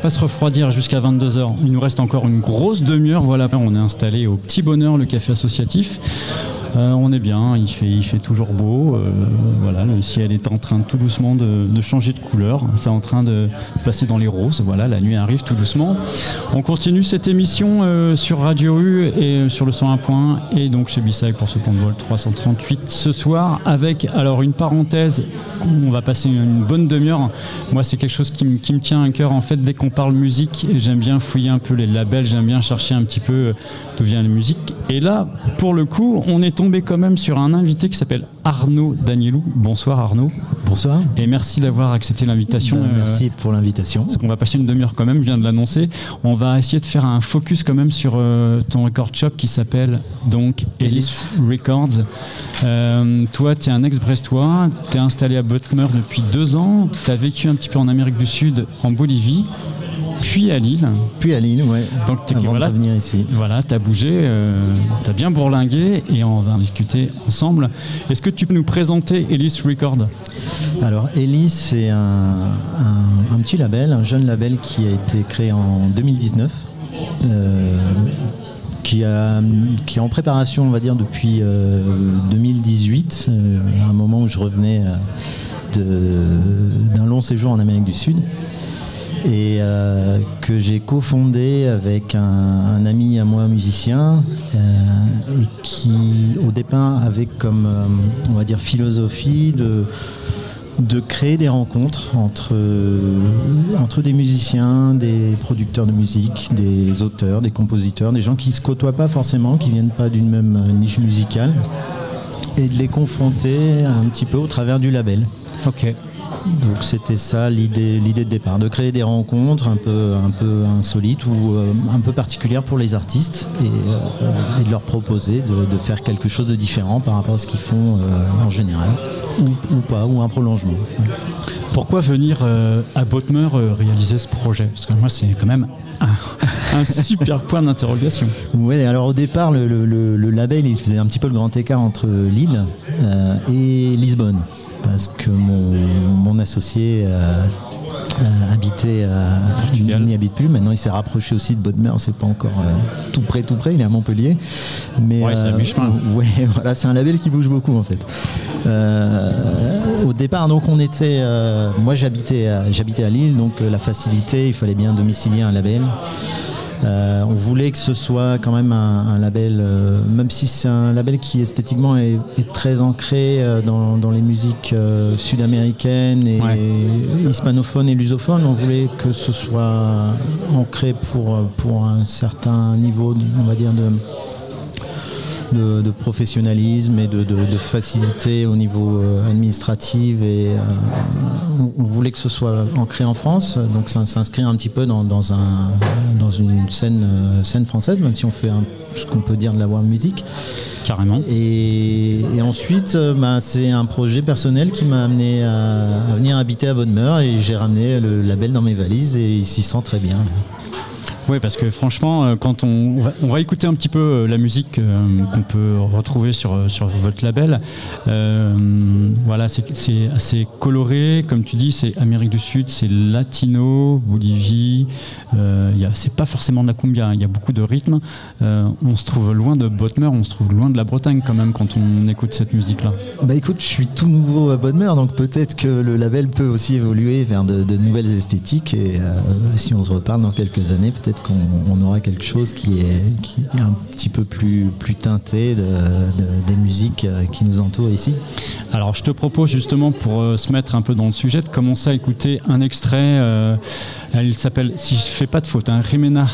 Pas se refroidir jusqu'à 22h. Il nous reste encore une grosse demi-heure. Voilà, on est installé au Petit Bonheur, le café associatif. Euh, on est bien, il fait, toujours beau. euh, voilà, le ciel est en train tout doucement de, changer de couleur. C'est en train de passer dans les roses. Voilà, la nuit arrive tout doucement. On continue cette émission euh, sur Radio U et sur le 101 point et donc chez Bissac pour ce point de vol 338 ce soir avec alors une parenthèse. On va passer une bonne demi-heure. Moi, c'est quelque chose qui, me- tient à cœur. En fait, dès qu'on parle musique, j'aime bien fouiller un peu les labels, j'aime bien chercher un petit peu d'où vient la musique. Et là, pour le coup, on est tombé quand même sur un invité qui s'appelle Arnaud Danielou. Bonsoir Arnaud. Bonsoir. Et merci d'avoir accepté l'invitation. Ben, Euh, merci pour l'invitation. parce qu'on va passer une demi-heure quand même, je viens de l'annoncer. On va essayer de faire un focus quand même sur euh, ton record shop qui s'appelle donc Ellis Records. Euh, toi, tu es un ex-brestois, tu es installé à Butmer depuis deux ans, tu as vécu un petit peu en Amérique du Sud, en Bolivie, puis à Lille. Puis à Lille, ouais. Donc Avant voilà, de revenir ici. voilà, tu as bougé, tu as bien bourlingué et on va en discuter ensemble. Est-ce que tu peux nous présenter Ellis Records? Alors, Ellis, c'est un, un- un petit label, un jeune label qui a été créé en 2019. euh, qui, a, qui est en préparation, on va dire, depuis euh, 2018, euh, à un moment où je revenais euh, d'un long séjour en Amérique du Sud. Et euh, que j'ai cofondé avec un, un ami à moi musicien euh, et qui au départ avait comme euh, on va dire philosophie de de créer des rencontres entre, entre des musiciens, des producteurs de musique, des auteurs, des compositeurs, des gens qui ne se côtoient pas forcément, qui viennent pas d'une même niche musicale, et de les confronter un petit peu au travers du label. Ok. Donc c'était ça l'idée, l'idée de départ, de créer des rencontres un peu, un peu insolites ou euh, un peu particulières pour les artistes et, euh, de leur proposer de, faire quelque chose de différent par rapport à ce qu'ils font euh, en général, ou, pas, ou un prolongement. Pourquoi venir à Botmer réaliser ce projet? Parce que moi, c'est quand même un, un super point d'interrogation. Ouais, alors au départ, le, le- le- le label, il faisait un petit peu le grand écart entre Lille euh, et Lisbonne. Parce que mon, mon associé euh, euh, habitait à il n'y habite plus. Maintenant, il s'est rapproché aussi de Bodmer. C'est pas encore euh, tout près, tout près. Il est à Montpellier. Mais Ouais, c'est *laughs* ouais, voilà, c'est un label qui bouge beaucoup en fait. Euh, au départ, donc on était, euh, moi j'habitais, à- j'habitais à Lille, donc euh, la facilité, il fallait bien domicilier un label. Euh, on voulait que ce soit quand même un, un label, euh, même si c'est un label qui esthétiquement est, est très ancré euh, dans, dans les musiques euh, sud-américaines et hispanophones et lusophones, on voulait que ce soit ancré pour, pour un certain niveau, on va dire, de, de, de professionnalisme et de, de- de facilité au niveau euh, administratif et euh, on, on voulait que ce soit ancré en France donc ça s'inscrit un petit peu dans, dans un, dans une scène, euh, scène française même si on fait un- ce qu'on peut dire de la world music. Carrément. Et, et ensuite bah, c'est un projet personnel qui m'a amené à, à venir habiter à Bonne-Meur et j'ai ramené le label dans mes valises et il s'y sent très bien Oui, parce que franchement, euh, quand on, on va, écouter un petit peu euh, la musique euh, qu'on peut retrouver sur, sur votre label, voilà, c'est assez coloré, comme tu dis, c'est Amérique du Sud, c'est latino, Bolivie, euh, c'est pas forcément de la cumbia, hein, il y a beaucoup de rythme. Euh, on se trouve loin de Botmer, on se trouve loin de la Bretagne quand même quand on écoute cette musique-là. Bah écoute, je suis tout nouveau à Bonne-Meur, donc peut-être que le label peut aussi évoluer vers de, de nouvelles esthétiques. Et si on se reparle dans quelques années, peut-être qu'on on aura quelque chose qui est, un petit peu plus, plus teinté de, de- des musiques euh, qui nous entourent ici. Alors je te propose justement pour euh, se mettre un peu dans le sujet de commencer à écouter un extrait. euh, elle s'appelle, si je fais pas de faute, un Rimena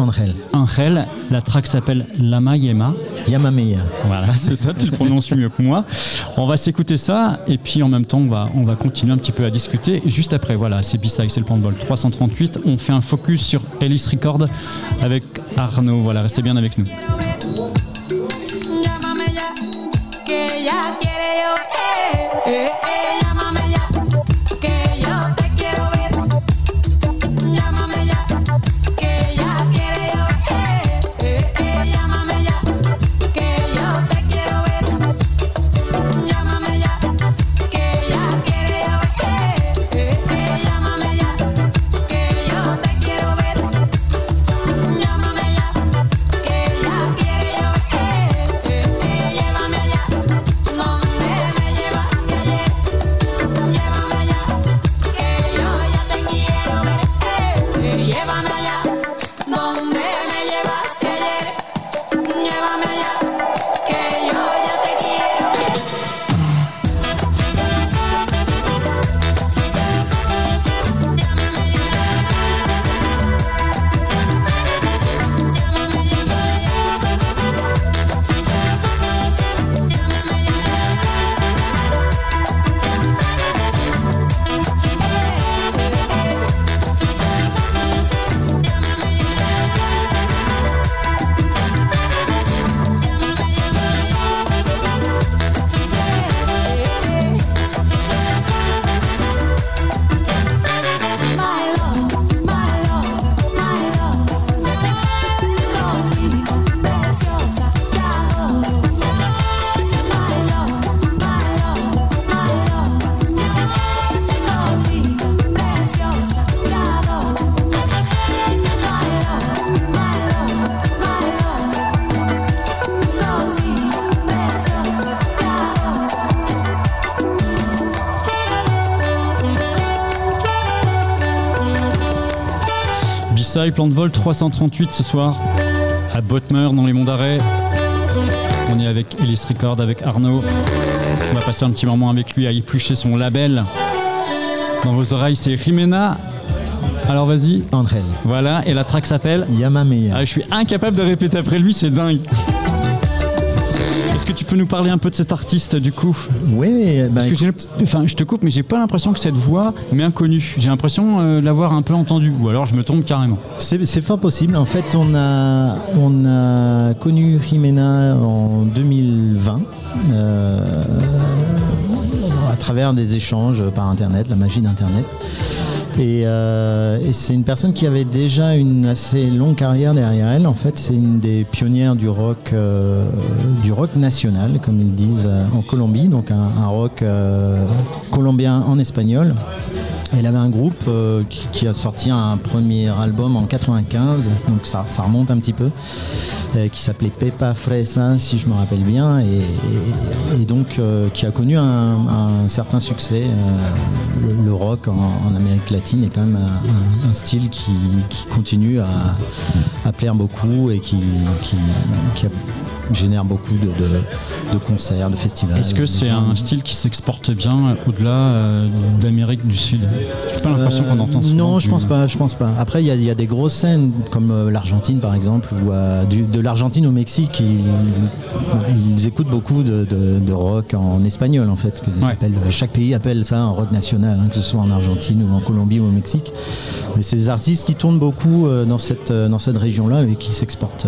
Angel. Angel. La track s'appelle Lama Yema. Yamameya. Voilà, *laughs* c'est ça, tu le prononces mieux que moi. On va s'écouter ça et puis en même temps on va, on va continuer un petit peu à discuter. Juste après, voilà, c'est B-Side, c'est le plan de vol 338. On fait un focus sur Ellis Record avec Arnaud. Voilà, restez bien avec nous. Llámame ya, que ya quiere yo. Eh, eh, eh, llámame ya, B-Side, plan de vol 338 ce soir à Bottmer dans les Monts d'Arrêt. On est avec Ellis Record, avec Arnaud. On va passer un petit moment avec lui à éplucher son label. Dans vos oreilles, c'est Jimena. Alors vas-y. André. Voilà, et la track s'appelle Yamameya. Ah, je suis incapable de répéter après lui, c'est dingue. Que tu peux nous parler un peu de cet artiste du coup Oui, bah, Parce que enfin, je te coupe, mais j'ai pas l'impression que cette voix m'est inconnue. J'ai l'impression euh, de l'avoir un peu entendue, ou alors je me trompe carrément. C'est c'est fort possible. En fait, on a, on a connu Jimena en 2020 euh, à travers des échanges par Internet, la magie d'Internet. Et, euh, c'est une personne qui avait déjà une assez longue carrière derrière elle. En fait, c'est une des pionnières du rock, euh, du rock national, comme ils disent euh, en Colombie, donc un, un rock euh, colombien en espagnol. Elle avait un groupe euh, qui, a sorti un premier album en 95, donc ça, remonte un petit peu, euh, qui s'appelait Pepa Fresa, si je me rappelle bien, et, donc euh, qui a connu un, certain succès. Le, rock en, Amérique latine est quand même un, style qui, continue à, plaire beaucoup et qui a- génère beaucoup de, de- de concerts, de festivals. Est-ce que c'est un style qui s'exporte bien au-delà euh, d'Amérique du Sud? C'est pas l'impression qu'on entend souvent. Euh, Non, je pense pas. Je pense pas. Après, il y, a- il y a des grosses scènes comme euh, l'Argentine, par exemple, ou euh, du- de l'Argentine au Mexique, ils, ils écoutent beaucoup de, rock en espagnol, en fait. que ils Ouais. appellent- chaque pays appelle ça un rock national, hein, que ce soit en Argentine ou en Colombie ou au Mexique. Mais c'est des artistes qui tournent beaucoup euh, dans cette euh, dans cette région-là et qui s'exportent.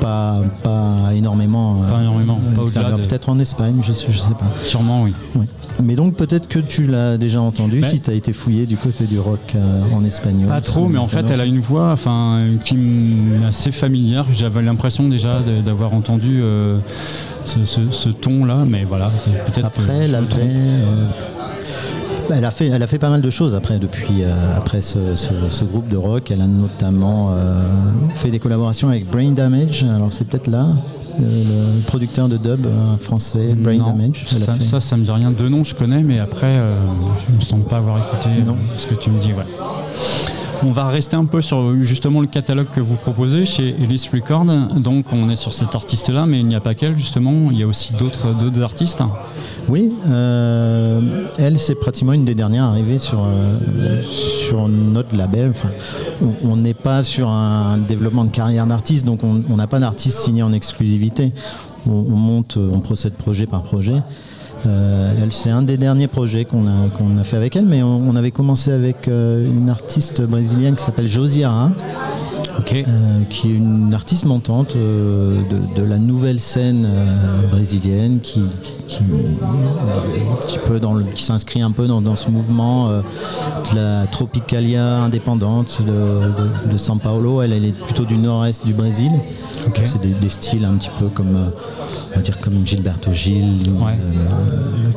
Pas, pas énormément. euh, Pas énormément, de- Peut-être en Espagne, je je sais pas. Sûrement, oui. Oui. Mais donc peut-être que tu l'as déjà entendu si tu as été fouillé du côté du rock euh, en espagnol. Pas trop, mais en fait, elle a une voix enfin, qui m'est assez familière. J'avais l'impression déjà d'avoir entendu euh, ce, ce- ce ton-là, mais voilà, que Après, je elle me trompe. Euh, elle a fait, elle a fait pas mal de choses après depuis euh, après ce, ce- ce groupe de rock. Elle a notamment euh, fait des collaborations avec Brain Damage. Alors c'est peut-être là le, le producteur de dub euh, français Brain Non, Damage. Ça, fait- ça, ça me dit rien. Deux noms, je connais, mais après, euh, je me sens pas avoir écouté ce que tu me dis. Ouais. On va rester un peu sur justement le catalogue que vous proposez chez Ellis Record. Donc, on est sur cet artiste-là, mais il n'y a pas qu'elle, justement. Il y a aussi d'autres artistes. Oui, euh, elle, c'est pratiquement une des dernières arrivées sur, euh, sur notre label. Enfin, on- n'est pas sur un développement de carrière d'artiste, donc on n'a pas d'artiste signé en exclusivité. On monte, on procède projet par projet. Euh, c'est un des derniers projets qu'on a, qu'on a fait avec elle, mais on, avait commencé avec euh, une artiste brésilienne qui s'appelle Josiara. Euh, qui est une artiste montante euh, de, de la nouvelle scène euh, brésilienne qui, qui, qui, un petit peu dans le- qui s'inscrit un peu dans, dans ce mouvement de la tropicalia indépendante de, de- de São Paulo. Elle, elle est plutôt du nord-est du Brésil. C'est des, des styles un petit peu comme, on va dire comme Gilberto Gil, Ouais.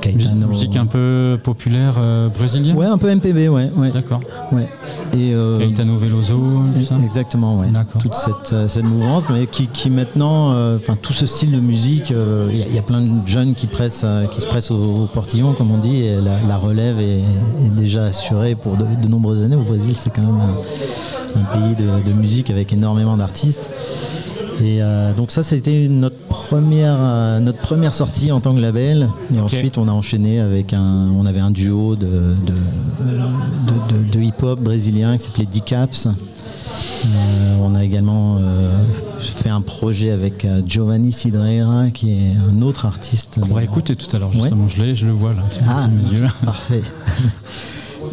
Caetano. Musique un peu populaire brésilienne Ouais, un peu MPB, ouais. ouais. D'accord. Ouais. Et, Caetano Veloso, tout ça Exactement, ouais. Toute cette, euh, cette mouvance, mais qui, qui maintenant, euh, tout ce style de musique, euh, il y, a- il y a plein de jeunes qui, pressent, qui se pressent au, au portillon, comme on dit, et la, la relève est, est déjà assurée pour de, de nombreuses années. Au Brésil, c'est quand même un, un pays de, de musique avec énormément d'artistes. Et euh, donc ça, c'était notre première, euh, notre première sortie en tant que label. Et ensuite, on a enchaîné avec un, on avait un duo de, de, de- de- de hip-hop brésilien qui s'appelait D-Caps. Euh, on a également euh, fait un projet avec euh, Giovanni Cidreira, qui est un autre artiste. On va écouter tout à l'heure, justement. Je l'ai, je le vois là. sur Ah, *laughs* parfait.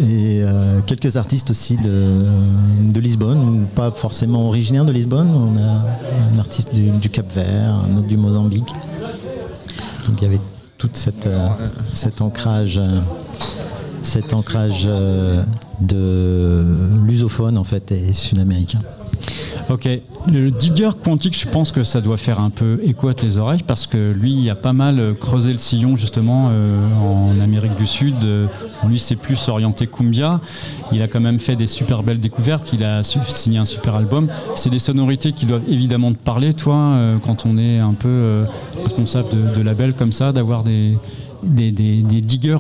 Et euh, quelques artistes aussi de, de Lisbonne, pas forcément originaires de Lisbonne. On a un artiste du, du Cap Vert, un autre du Mozambique. Donc il y avait tout euh, cet ancrage, euh, cet ancrage euh, de lusophone en fait et sud-américain. Ok, le Digger quantique, je pense que ça doit faire un peu écho à tes oreilles parce que lui, il a pas mal euh, creusé le sillon justement euh, en Amérique du Sud. Lui, c'est plus orienté cumbia. Il a quand même fait des super belles découvertes. Il a signé un super album. C'est des sonorités qui doivent évidemment te parler, toi, quand on est un peu responsable de, de label comme ça, d'avoir des, des, des- diggers,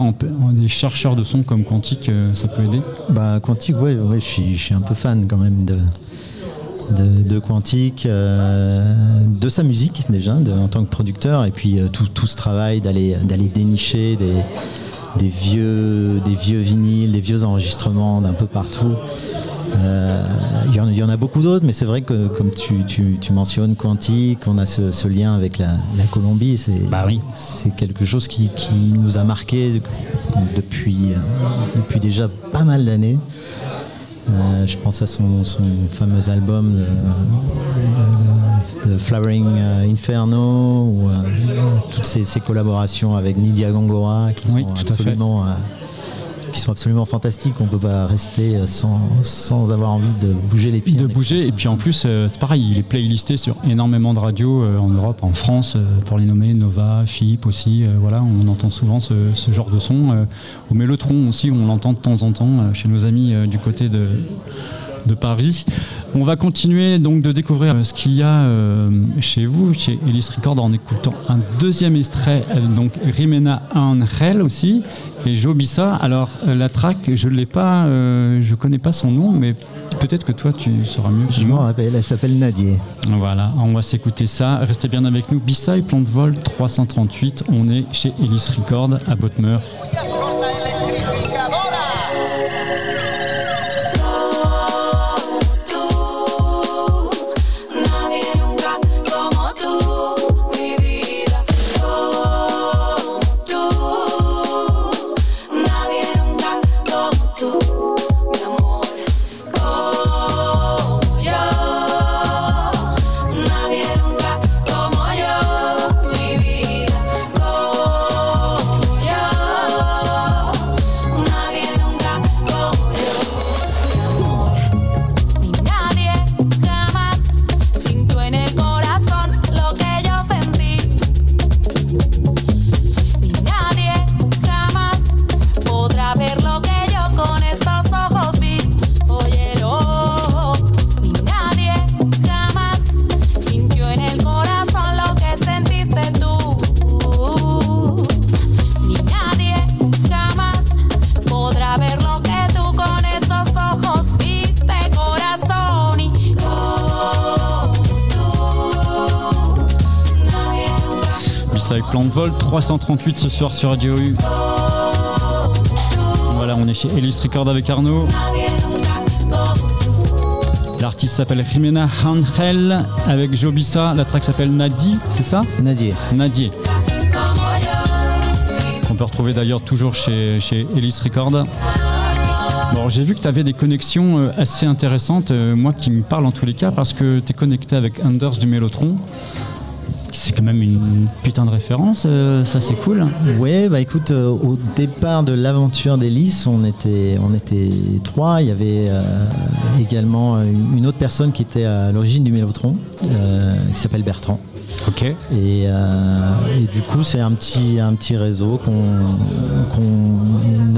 des chercheurs de son comme Quantique, euh, ça peut aider Bah, Quantique, ouais, ouais, je suis, un peu fan quand même de, de, de Quantique, euh, de sa musique déjà, en tant que producteur, et puis euh, tout, ce travail d'aller d'aller dénicher des, des vieux, des vieux vinyles, des vieux enregistrements d'un peu partout. Euh, Il y, en- il y en a beaucoup d'autres, mais c'est vrai que comme tu, tu- tu mentionnes Quantique, on a ce, ce lien avec la, la Colombie, c'est c'est quelque chose qui, qui nous a marqué depuis, euh, depuis déjà pas mal d'années. Euh, je pense à son, son fameux album de, de- de Flowering euh, Inferno ou euh, toutes ces, ces collaborations avec Nidia Gongora qui Oui, sont absolument euh, qui sont absolument fantastiques. On peut pas rester euh, sans, sans avoir envie de bouger les pieds. de bouger. Et puis en plus, euh, c'est pareil, il est playlisté sur énormément de radios euh, en Europe, en France, pour les nommer, Nova, FIP aussi. voilà, on entend souvent ce, ce genre de son. au Mélotron aussi, on l'entend de temps en temps chez nos amis du côté de, de Paris. On va continuer donc de découvrir euh, ce qu'il y a euh, chez vous, chez Ellis Record, en écoutant un deuxième extrait, euh, donc Rimena Angel aussi, et Jobissa. Alors la track, je ne l'ai pas, euh, je connais pas son nom, mais peut-être que toi tu sauras mieux. Je m'en rappelle, elle s'appelle Nadier. Voilà, on va s'écouter ça. Restez bien avec nous. Bissai Plan de Vol 338. On est chez Ellis Record à Botmer. 338 ce soir sur Radio U. Voilà, on est chez Ellis Record avec Arnaud. L'artiste s'appelle Jimena Angel avec Jobissa. La track s'appelle Nadi, c'est ça Nadier. Nadier. Qu'on peut retrouver d'ailleurs toujours chez, chez Ellis Record. Bon, j'ai vu que tu avais des connexions euh, assez intéressantes, euh, moi qui me parle en tous les cas, parce que tu es connecté avec Anders du Mélotron. C'est quand même une putain de référence, euh, ça c'est cool. Ouais, bah écoute, euh, au départ de l'aventure d'Hélice, on était, on était trois. Il y avait euh, également une autre personne qui était à l'origine du Mélotron, qui s'appelle Bertrand. Ok. Et, euh, et du coup, c'est un petit, un petit réseau qu'on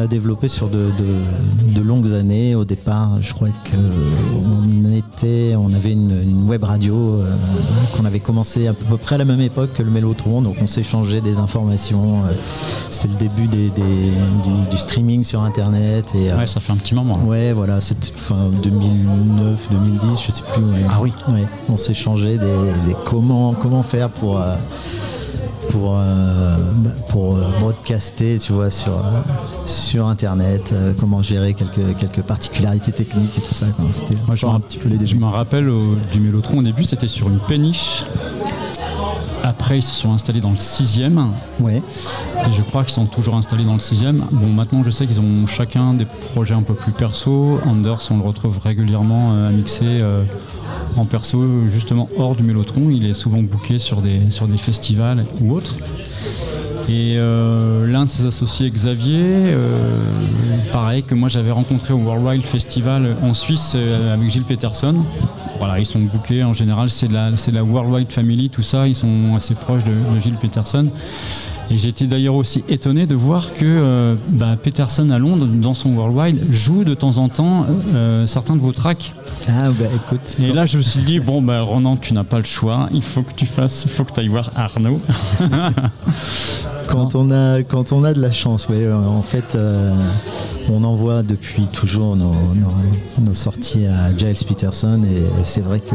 a développé sur de, de- de longues années. Au départ, je crois qu'on était, on avait une, une web radio euh, qu'on avait commencé à peu près à la même époque que le Mélotron. Donc, on s'échangeait des informations. euh, C'était le début des, des- du, du streaming sur Internet. Et, euh, Ouais, ça fait un petit moment. Ouais, voilà, c'était fin 2009, 2010, je sais plus. Ah oui. on s'échangeait des, des comment, comment faire pour, euh, pour, euh, pour euh, broadcaster, tu vois, sur, sur Internet, comment gérer quelques, quelques particularités techniques et tout ça. Moi, je un petit peu les Je me rappelle au- du Mélotron au début, c'était sur une péniche. Après, ils se sont installés dans le sixième. Ouais. Et je crois qu'ils sont toujours installés dans le sixième. Bon, maintenant, je sais qu'ils ont chacun des projets un peu plus perso. Anders, on le retrouve régulièrement euh, à mixer euh, en perso, justement hors du Mélotron. Il est souvent booké sur des, sur des festivals ou autres. Et euh, l'un de ses associés, Xavier, euh, pareil, que moi j'avais rencontré au Worldwide Festival en Suisse euh, avec Gilles Peterson. Voilà, ils sont bookés en général, c'est la, c'est la Worldwide Family, tout ça, ils sont assez proches de, de Gilles Peterson. Et j'étais d'ailleurs aussi étonné de voir que euh, bah, Peterson à Londres, dans son Worldwide, joue de temps en temps euh, certains de vos tracks. Ah bah écoute. Et là je me suis dit, bon bah Ronan, tu n'as pas le choix, il faut que tu fasses, il faut que tu ailles voir Arnaud. *laughs* Quand on a, quand on a de la chance, oui. euh, En fait, euh, on envoie depuis toujours nos, nos- nos sorties à Giles Peterson et c'est vrai que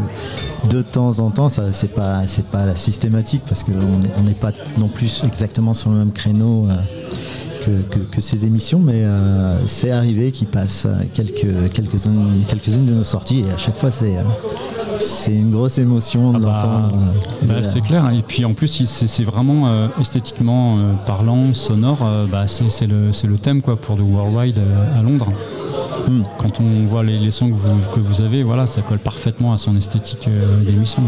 de temps en temps, ça c'est pas, c'est pas systématique parce qu'on n'est on n'est pas non plus exactement sur le même créneau. euh, que, que- que ces émissions, mais euh, c'est arrivé qu'ils passent euh, quelques, quelques-unes, quelques-unes de nos sorties et à chaque fois c'est, euh, c'est une grosse émotion de l'entendre. euh, Bah, c'est clair. Et puis en plus, c'est c'est vraiment euh, esthétiquement euh, parlant, sonore. euh, bah, c'est c'est le, c'est le thème quoi, pour le Worldwide à Londres. Hmm. Quand on voit les, les sons que vous, que vous avez, voilà, ça colle parfaitement à son esthétique d'émission.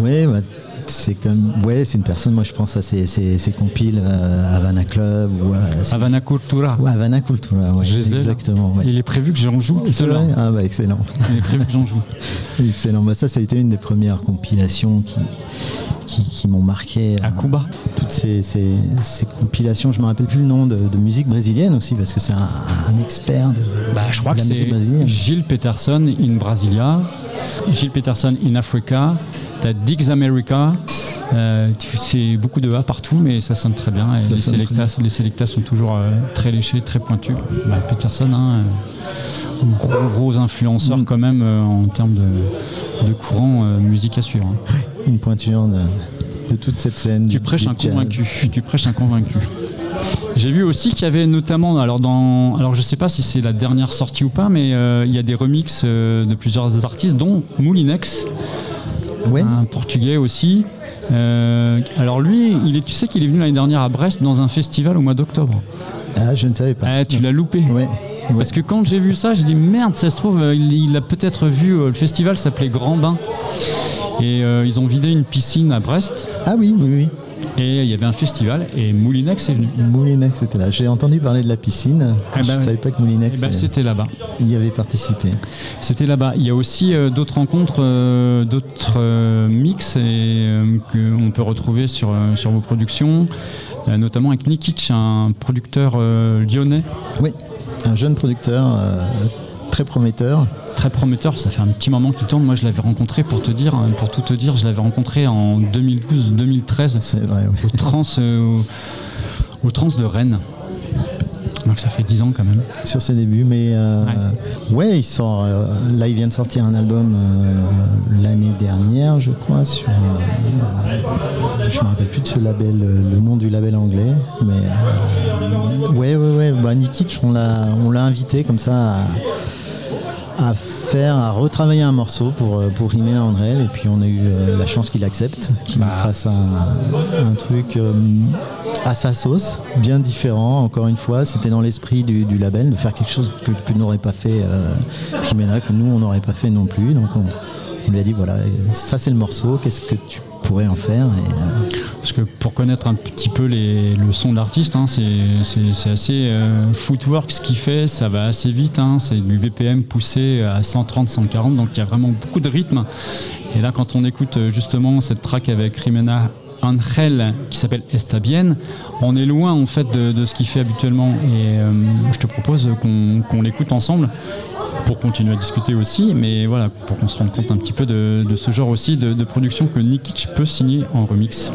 Oui, bah, c'est comme ouais, c'est une personne. Moi, je pense à ces, ces compiles euh, Havana Club ou euh, c'est- Havana Cultura. Ouais, Havana Cultura, ouais, exactement. ouais. Il est prévu que j'en joue. C'est demain. vrai Ah bah excellent. Il est prévu que j'en joue. *laughs* excellent. Bah, ça, ça a été une des premières compilations qui qui, qui m'ont marqué. À Cuba. toutes ces, ces, ces compilations, je me rappelle plus le nom de, de musique brésilienne aussi parce que c'est un, un expert de, Bah, je crois de que la musique c'est brésilienne. Gilles Peterson in Brasilia, Gilles Peterson in Africa, t'as Dix America. euh, c'est beaucoup de A partout, mais ça sonne très bien. Et les, sonne sélectas, les sont toujours euh, très léchés, très pointus. Bah, Peterson, hein, euh, gros, gros influenceur Mm. quand même euh, en termes de, de courant euh, musique à suivre. hein. Une pointure de, de toute cette scène. Tu du- prêches un convaincu. Tu prêches un convaincu. J'ai vu aussi qu'il y avait notamment, alors dans, alors je sais pas si c'est la dernière sortie ou pas, mais euh, il y a des remixes euh, de plusieurs artistes, dont Moulinex, Ouais. un Portugais aussi. Euh, alors lui, il est, tu sais qu'il est venu l'année dernière à Brest dans un festival au mois d'octobre. Ah, je ne savais pas. Ah, tu l'as loupé. Ouais. Parce que quand j'ai vu ça, j'ai dit merde, ça se trouve, euh, il, il a peut-être vu, euh, le festival s'appelait Grand Bain. Et euh, ils ont vidé une piscine à Brest. Ah oui, oui, oui. Et il y avait un festival et Moulinex est venu. Moulinex était là. J'ai entendu parler de la piscine. Eh je ben ne oui. savais pas que Moulinex Eh ben, euh, c'était là-bas. y avait participé. C'était là-bas. Il y a aussi euh, d'autres rencontres, euh, d'autres euh, mix et, qu'on peut retrouver sur, sur vos productions, notamment avec Nikic, un producteur lyonnais Oui, un jeune producteur très prometteur. Très prometteur. Ça fait un petit moment qu'il tourne. Moi, je l'avais rencontré pour te dire, hein, pour tout te dire, je l'avais rencontré en 2012-2013 C'est vrai, ouais. au trans, euh, au, au trans de Rennes. Donc ça fait 10 ans quand même. sur ses débuts, mais euh, ouais. il sort. euh, là, il vient de sortir un album euh, l'année dernière, je crois, sur. je me rappelle plus de ce label, le nom du label anglais, mais ouais, ouais, ouais. Bah, Nikic, on l'a, on l'a invité comme ça à, à faire, à retravailler un morceau pour euh, pour rimer à Andrel, et puis on a eu euh, la chance qu'il accepte, qu'il nous fasse un, un truc. euh, à sa sauce, bien différent. Encore une fois, c'était dans l'esprit du, du label de faire quelque chose que, que n'aurait pas fait euh, Jimena, que nous on n'aurait pas fait non plus. Donc on, on lui a dit voilà, ça c'est le morceau. Qu'est-ce que tu en faire Et, euh, Parce que pour connaître un petit peu les- le son de l'artiste, hein, c'est assez euh, footwork ce qu'il fait, ça va assez vite, hein, c'est du BPM poussé à 130, 140, donc il y a vraiment beaucoup de rythme. Et là, quand on écoute euh, justement cette track avec Rimena Angel qui s'appelle Esta Bien, on est loin en fait de, ce qu'il fait habituellement. Et euh, je te propose qu'on l'écoute ensemble pour continuer à discuter aussi, mais voilà, pour qu'on se rende compte un petit peu de, ce genre aussi de, production que Nikic peut signer en remix.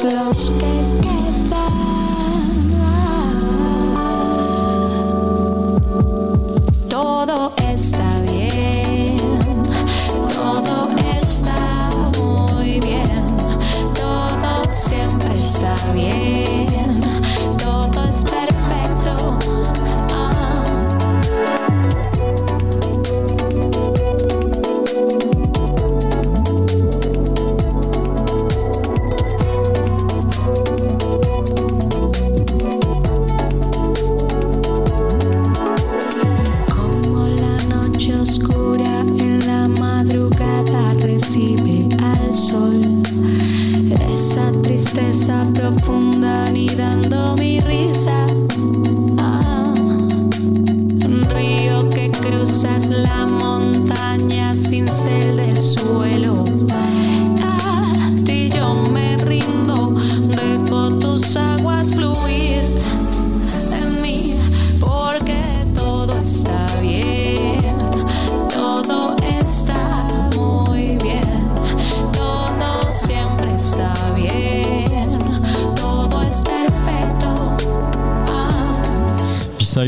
Los que quedan. Todo está bien, todo está muy bien, todo siempre está bien,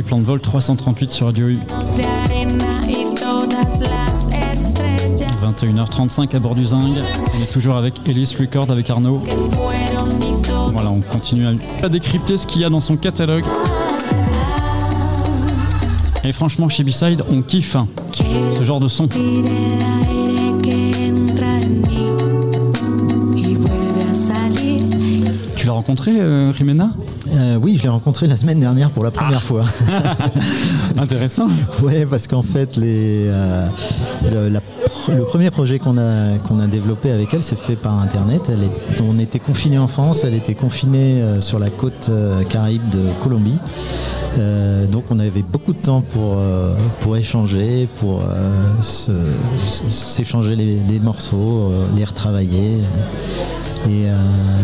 Plan de vol 338 sur Radio U. de arena y todas las estrellas 21h35 à bord du Zing. On est toujours avec Ellis Record avec Arnaud. Voilà, on continue à, décrypter ce qu'il y a dans son catalogue. Et franchement, chez B-Side, on kiffe hein, ce genre de son. Tu l'as rencontré, euh, Rimena? Euh, oui, je l'ai rencontré la semaine dernière pour la première fois. *laughs* Intéressant. Ouais, parce qu'en fait, les, euh, le, la pr- le premier projet qu'on a, qu'on a développé avec elle s'est fait par Internet. Elle est- on était confinés en France, elle était confinée euh, sur la côte caraïbe de Colombie. Euh, donc on avait beaucoup de temps pour, euh, pour échanger, pour euh, s'échanger les, les morceaux, les retravailler. Et euh,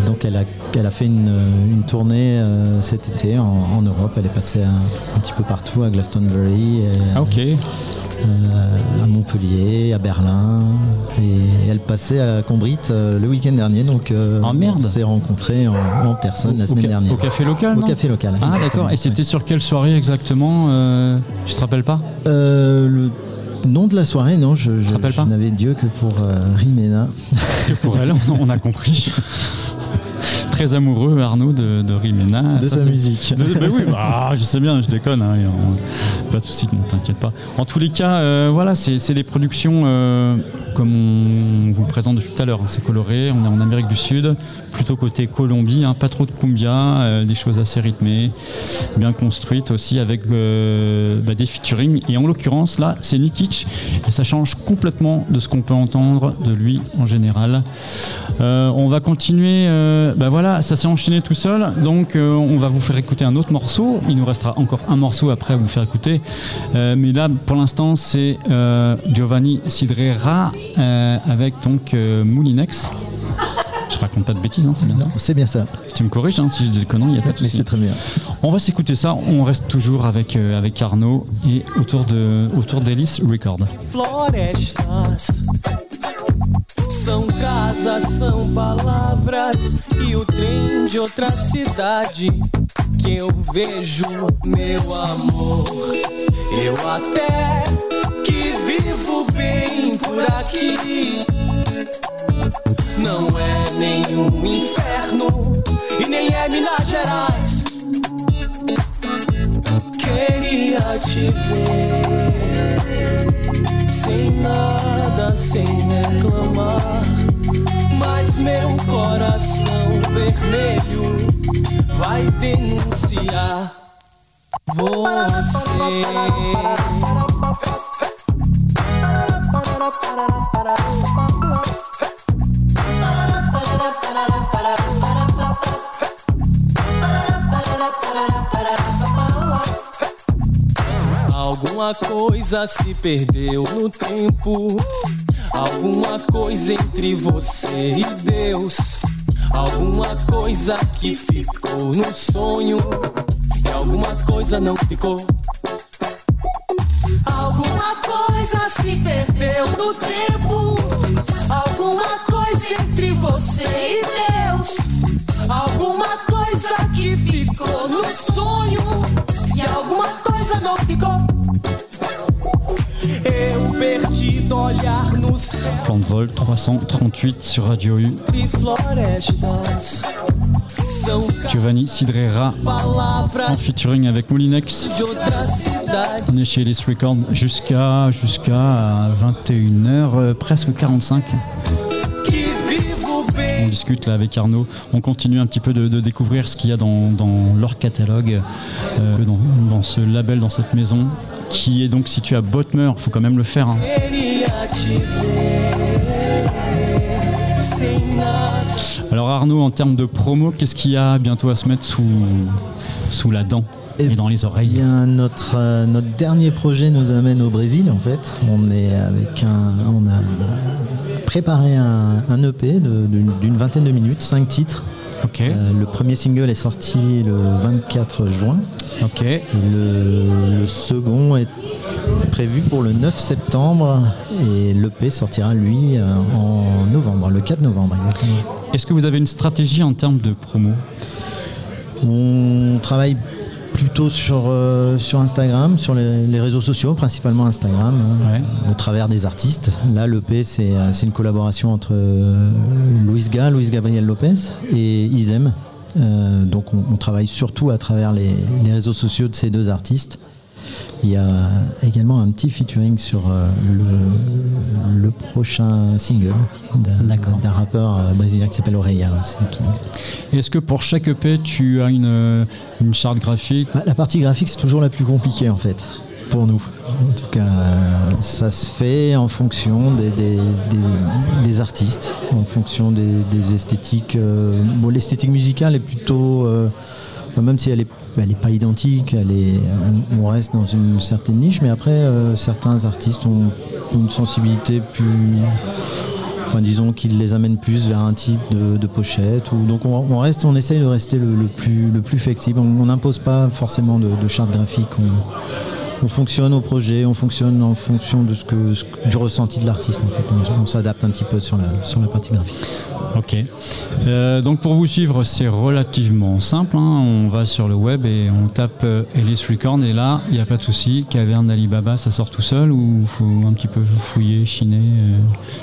donc elle a, elle a fait une, une tournée euh, cet été en, en Europe. Elle est passée un, un petit peu partout, à Glastonbury, et, Ah, euh, à Montpellier, à Berlin. Et elle passait à Combrit euh, le week-end dernier. Donc euh, Ah, merde. on s'est rencontrés en, en personne la semaine dernière. Au café local Au café local. Ah d'accord. Et ouais. c'était sur quelle soirée exactement euh, Tu te rappelles pas Euh, le nom de la soirée, non, je, n'avais Dieu que pour euh, Rimena. *laughs* Que pour elle, on, on a compris. *laughs* Très amoureux Arnaud de, de Rimena. De Ça, sa musique. de- bah oui, bah, je sais bien, je déconne. hein, on- pas de soucis, ne t'inquiète pas. En tous les cas, euh, voilà, c'est c'est des productions euh, comme on vous le présente depuis tout à l'heure. hein, C'est coloré, on est en Amérique du Sud, plutôt côté Colombie, hein, pas trop de cumbia, euh, des choses assez rythmées, bien construites aussi avec euh, bah, des featuring. Et en l'occurrence, là, c'est Nikic et ça change complètement de ce qu'on peut entendre de lui en général. Euh, on va continuer. bah voilà, ça s'est enchaîné tout seul. Donc, on va vous faire écouter un autre morceau. Il nous restera encore un morceau après à vous faire écouter. Mais là, pour l'instant, c'est Giovanni Sidrera euh, avec donc euh, Moulinex. Je raconte pas de bêtises, hein, c'est bien ça. C'est bien ça. Tu me corriges hein, si je dis des conneries, il n'y a pas de Mais souci. c'est très bien. On va s'écouter ça. On reste toujours avec, euh, avec Arnaud et autour de autour d'Ellis Record. Florestas são casas, são palavras e o trem de outra cidade que eu vejo, meu amor. Eu até bem por aqui. Não é nenhum inferno e nem é Minas Gerais. Queria te ver sem nada, sem reclamar. Mas meu coração vermelho vai denunciar Alguma coisa se perdeu no tempo. Alguma coisa entre você e Deus. Alguma coisa que ficou no sonho. E alguma coisa não ficou. Alguma coisa se perdeu no tempo. Alguma coisa entre você e Deus. Alguma coisa que ficou no sonho. E alguma coisa não ficou. Eu perdido olhar no céu Plan de vol 338 sur Radio U. e florestas. Giovanni Sidrera en featuring avec Moulinex. On est chez Ellis Record jusqu'à jusqu'à 21h, euh, presque 45. Que vivo bem On discute là avec Arnaud. On continue un petit peu de, découvrir ce qu'il y a dans, dans leur catalogue, euh, dans, ce label, dans cette maison, qui est donc situé à Bottmer. Il faut quand même le faire. hein. Alors Arnaud, en termes de promo, qu'est-ce qu'il y a bientôt à se mettre sous, sous la dent et, dans les Eh oreilles bien, notre, euh, notre dernier projet nous amène au Brésil, en fait. On est avec un, on a préparé un, un EP d'une vingtaine de minutes, cinq titres. Euh, le premier single est sorti le 24 juin. Le second est prévu pour le 9 septembre et l'EP sortira lui euh, en novembre, le 4 novembre exactement. Est-ce que vous avez une stratégie en termes de promo? On travaille plutôt sur, euh, sur Instagram, sur les, les réseaux sociaux, principalement Instagram, hein, au travers des artistes. Là, l'EP, c'est euh, c'est une collaboration entre euh, Luis Ga, Luis Gabriel Lopez et Isem. Donc on, on travaille surtout à travers les, les réseaux sociaux de ces deux artistes. Il y a également un petit featuring sur euh, le, le prochain single d'un rappeur euh, brésilien qui s'appelle Oreia aussi. qui- Est-ce que pour chaque EP, tu as une, euh, une charte graphique? Bah, la partie graphique, c'est toujours la plus compliquée en fait, pour nous. En tout cas, euh, ça se fait en fonction des, des- des- des artistes, en fonction des, esthétiques. euh, bon, l'esthétique musicale est plutôt, euh, enfin, même si elle est, elle est pas identique, elle est, on, reste dans une certaine niche, mais après, euh, certains artistes ont une sensibilité plus Enfin, disons qu'il les amène plus vers un type de, pochette. Donc on, reste, on essaye de rester le, le plus, le plus flexible. On n'impose pas forcément de, de charte graphique. On, on fonctionne au projet, on fonctionne en fonction de ce que, ce du ressenti de l'artiste. En fait. On, on s'adapte un petit peu sur la, sur la partie graphique. Ok. Euh, donc pour vous suivre, c'est relativement simple. hein. On va sur le web et on tape euh, Ellis Record et là, il n'y a pas de souci. Caverne d'Alibaba, ça sort tout seul ou faut un petit peu fouiller, chiner, euh,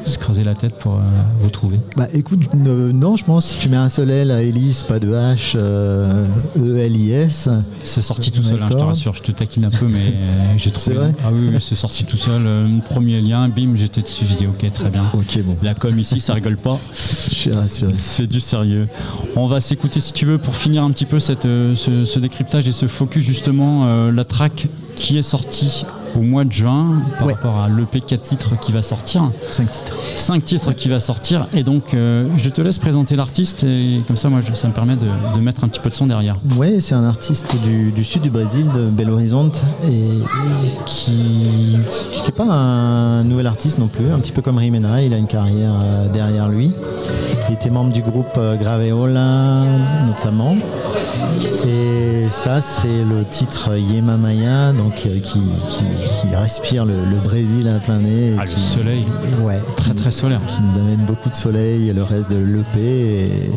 se creuser la tête pour euh, vous trouver? Bah écoute, euh, non, je pense si tu mets un seul L à Elise, pas de H, euh, E-L-I-S. C'est sorti tout seul, hein, je te rassure. Je te taquine un peu, mais j'ai trouvé. C'est vrai Ah oui, oui, c'est sorti tout seul. Euh, premier lien, bim, j'étais dessus. J'ai dit ok, très bien. Ok, bon. La com ici, ça rigole pas. Je suis rassuré. *laughs* C'est du sérieux. On va s'écouter si tu veux pour finir un petit peu cette, euh, ce, ce décryptage et ce focus justement euh, la track qui est sortie au mois de juin par rapport à l'EP 4 titres qui va sortir. 5 titres. 5 titres qui va sortir et donc euh, je te laisse présenter l'artiste et comme ça moi je- ça me permet de, de mettre un petit peu de son derrière. Ouais, c'est un artiste du, du sud du Brésil, de Belo Horizonte, et qui n'est pas un nouvel artiste non plus, un petit peu comme Rimena, il a une carrière euh, derrière lui. Il était membre du groupe euh, Graveola notamment. Et ça, c'est le titre Yema Maya, donc qui, qui- qui respire le, le Brésil à plein nez. et Ah, le soleil. Ouais. Très très solaire. Qui nous amène beaucoup de soleil et le reste de l'EP est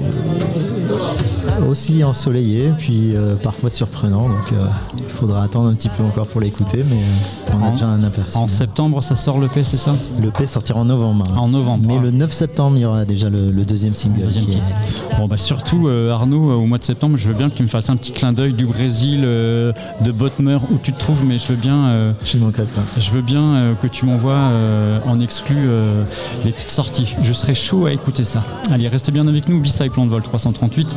aussi ensoleillé, puis euh, parfois surprenant. Donc euh, il faudra attendre un petit peu encore pour l'écouter, mais euh, on a En- déjà un aperçu. En septembre ça sort l'EP c'est ça? L'EP sortira en novembre. En novembre. Mais le 9 septembre, il y aura déjà le, le deuxième single. Deuxième qui est- titre. Bon bah surtout euh, Arnaud, au mois de septembre, je veux bien que tu me fasses un petit clin d'œil du Brésil, de Botmer, où tu te trouves, mais je veux bien. je manquerai pas. Je veux bien que tu m'envoies en exclu les petites sorties. Je serais chaud à écouter ça. Allez, restez bien avec nous, Beastie Plan de Vol 338.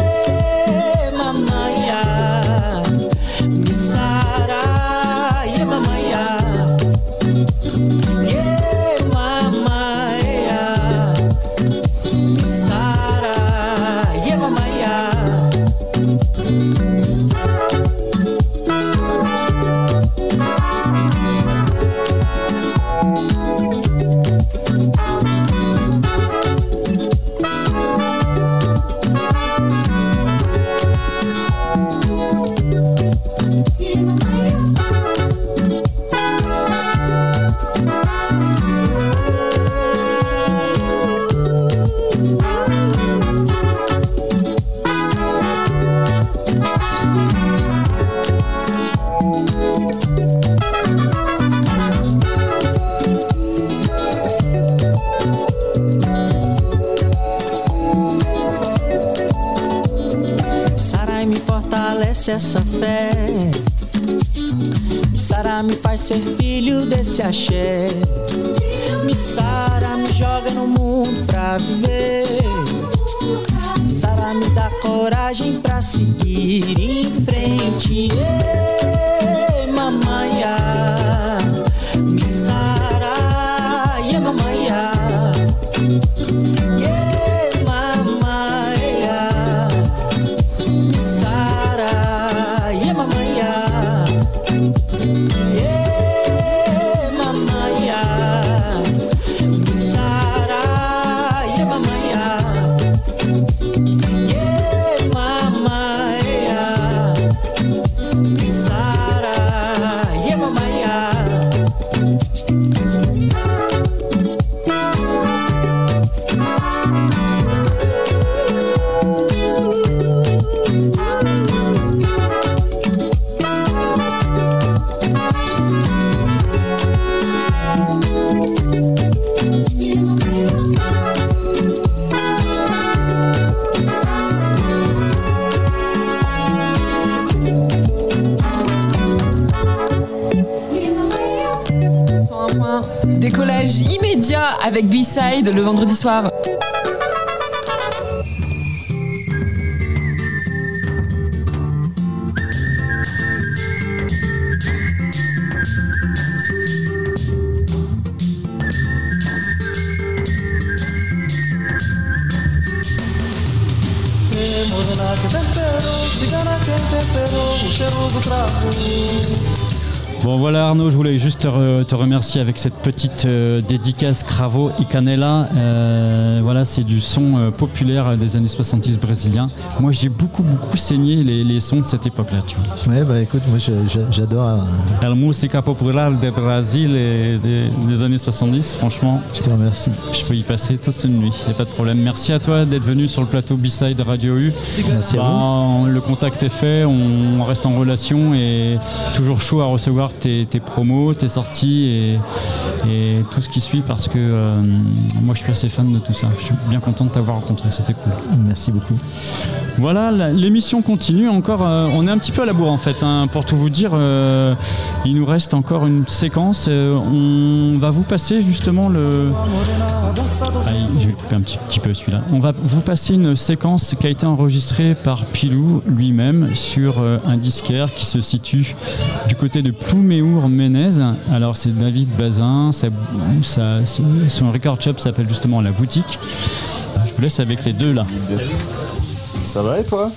ser filho desse axé. Me Sara me joga no mundo pra viver. Me Sara me dá coragem pra seguir em frente. Ei, Le vendredi soir. Voulais juste te, re- te remercier avec cette petite euh, dédicace Cravo y Canela. Euh, voilà, c'est du son euh, populaire des années 70 brésiliens. Moi j'ai beaucoup beaucoup saigné les, les sons de cette époque-là, tu vois. Ouais, bah écoute, moi j'adore. La musica popular de Brasil et des, des années 70, franchement. Je te remercie. Je peux y passer toute une nuit, il n'y a pas de problème. Merci à toi d'être venu sur le plateau B-Side de Radio U. Merci à Bah, Le contact est fait, on reste en relation et toujours chaud à recevoir tes, tes promos, tes sorties et, et tout ce qui suit parce que euh, moi je suis assez fan de tout ça. Je suis bien content de t'avoir rencontré, c'était cool. Merci beaucoup. Voilà, l'émission continue encore. euh, on est un petit peu à la bourre en fait. hein. pour tout vous dire, euh, il nous reste encore une séquence. on va vous passer justement le. Je vais le couper un petit, petit peu celui-là. On va vous passer une séquence qui a été enregistrée par Pilou lui-même sur un disquaire qui se situe du côté de Plouméour Alors c'est David Bazin, son record shop s'appelle justement La Boutique. Je vous laisse avec les deux là. Ça va et toi?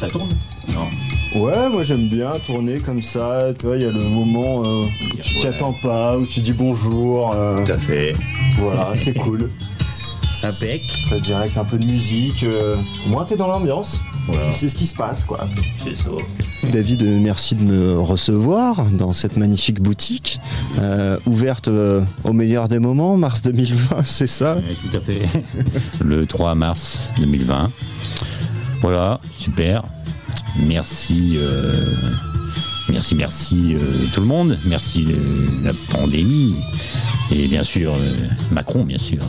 Ça tourne? Non. Ouais, moi j'aime bien tourner comme ça. Tu vois, il y a le moment euh, où tu t'y attends pas, où tu dis bonjour. euh, Tout à fait. Voilà, c'est cool. Impec. T'as direct un peu de musique. euh, au moins t'es dans l'ambiance. Voilà. Tu sais ce qui se passe, quoi. C'est ça. David, euh, merci de me recevoir dans cette magnifique boutique, euh, ouverte euh, au meilleur des moments, mars 2020, c'est ça? Ouais, tout à fait. *laughs* Le 3 mars 2020. Voilà, super. Merci, euh, merci, merci euh, tout le monde. Merci euh, la pandémie. Et bien sûr, euh, Macron, bien sûr.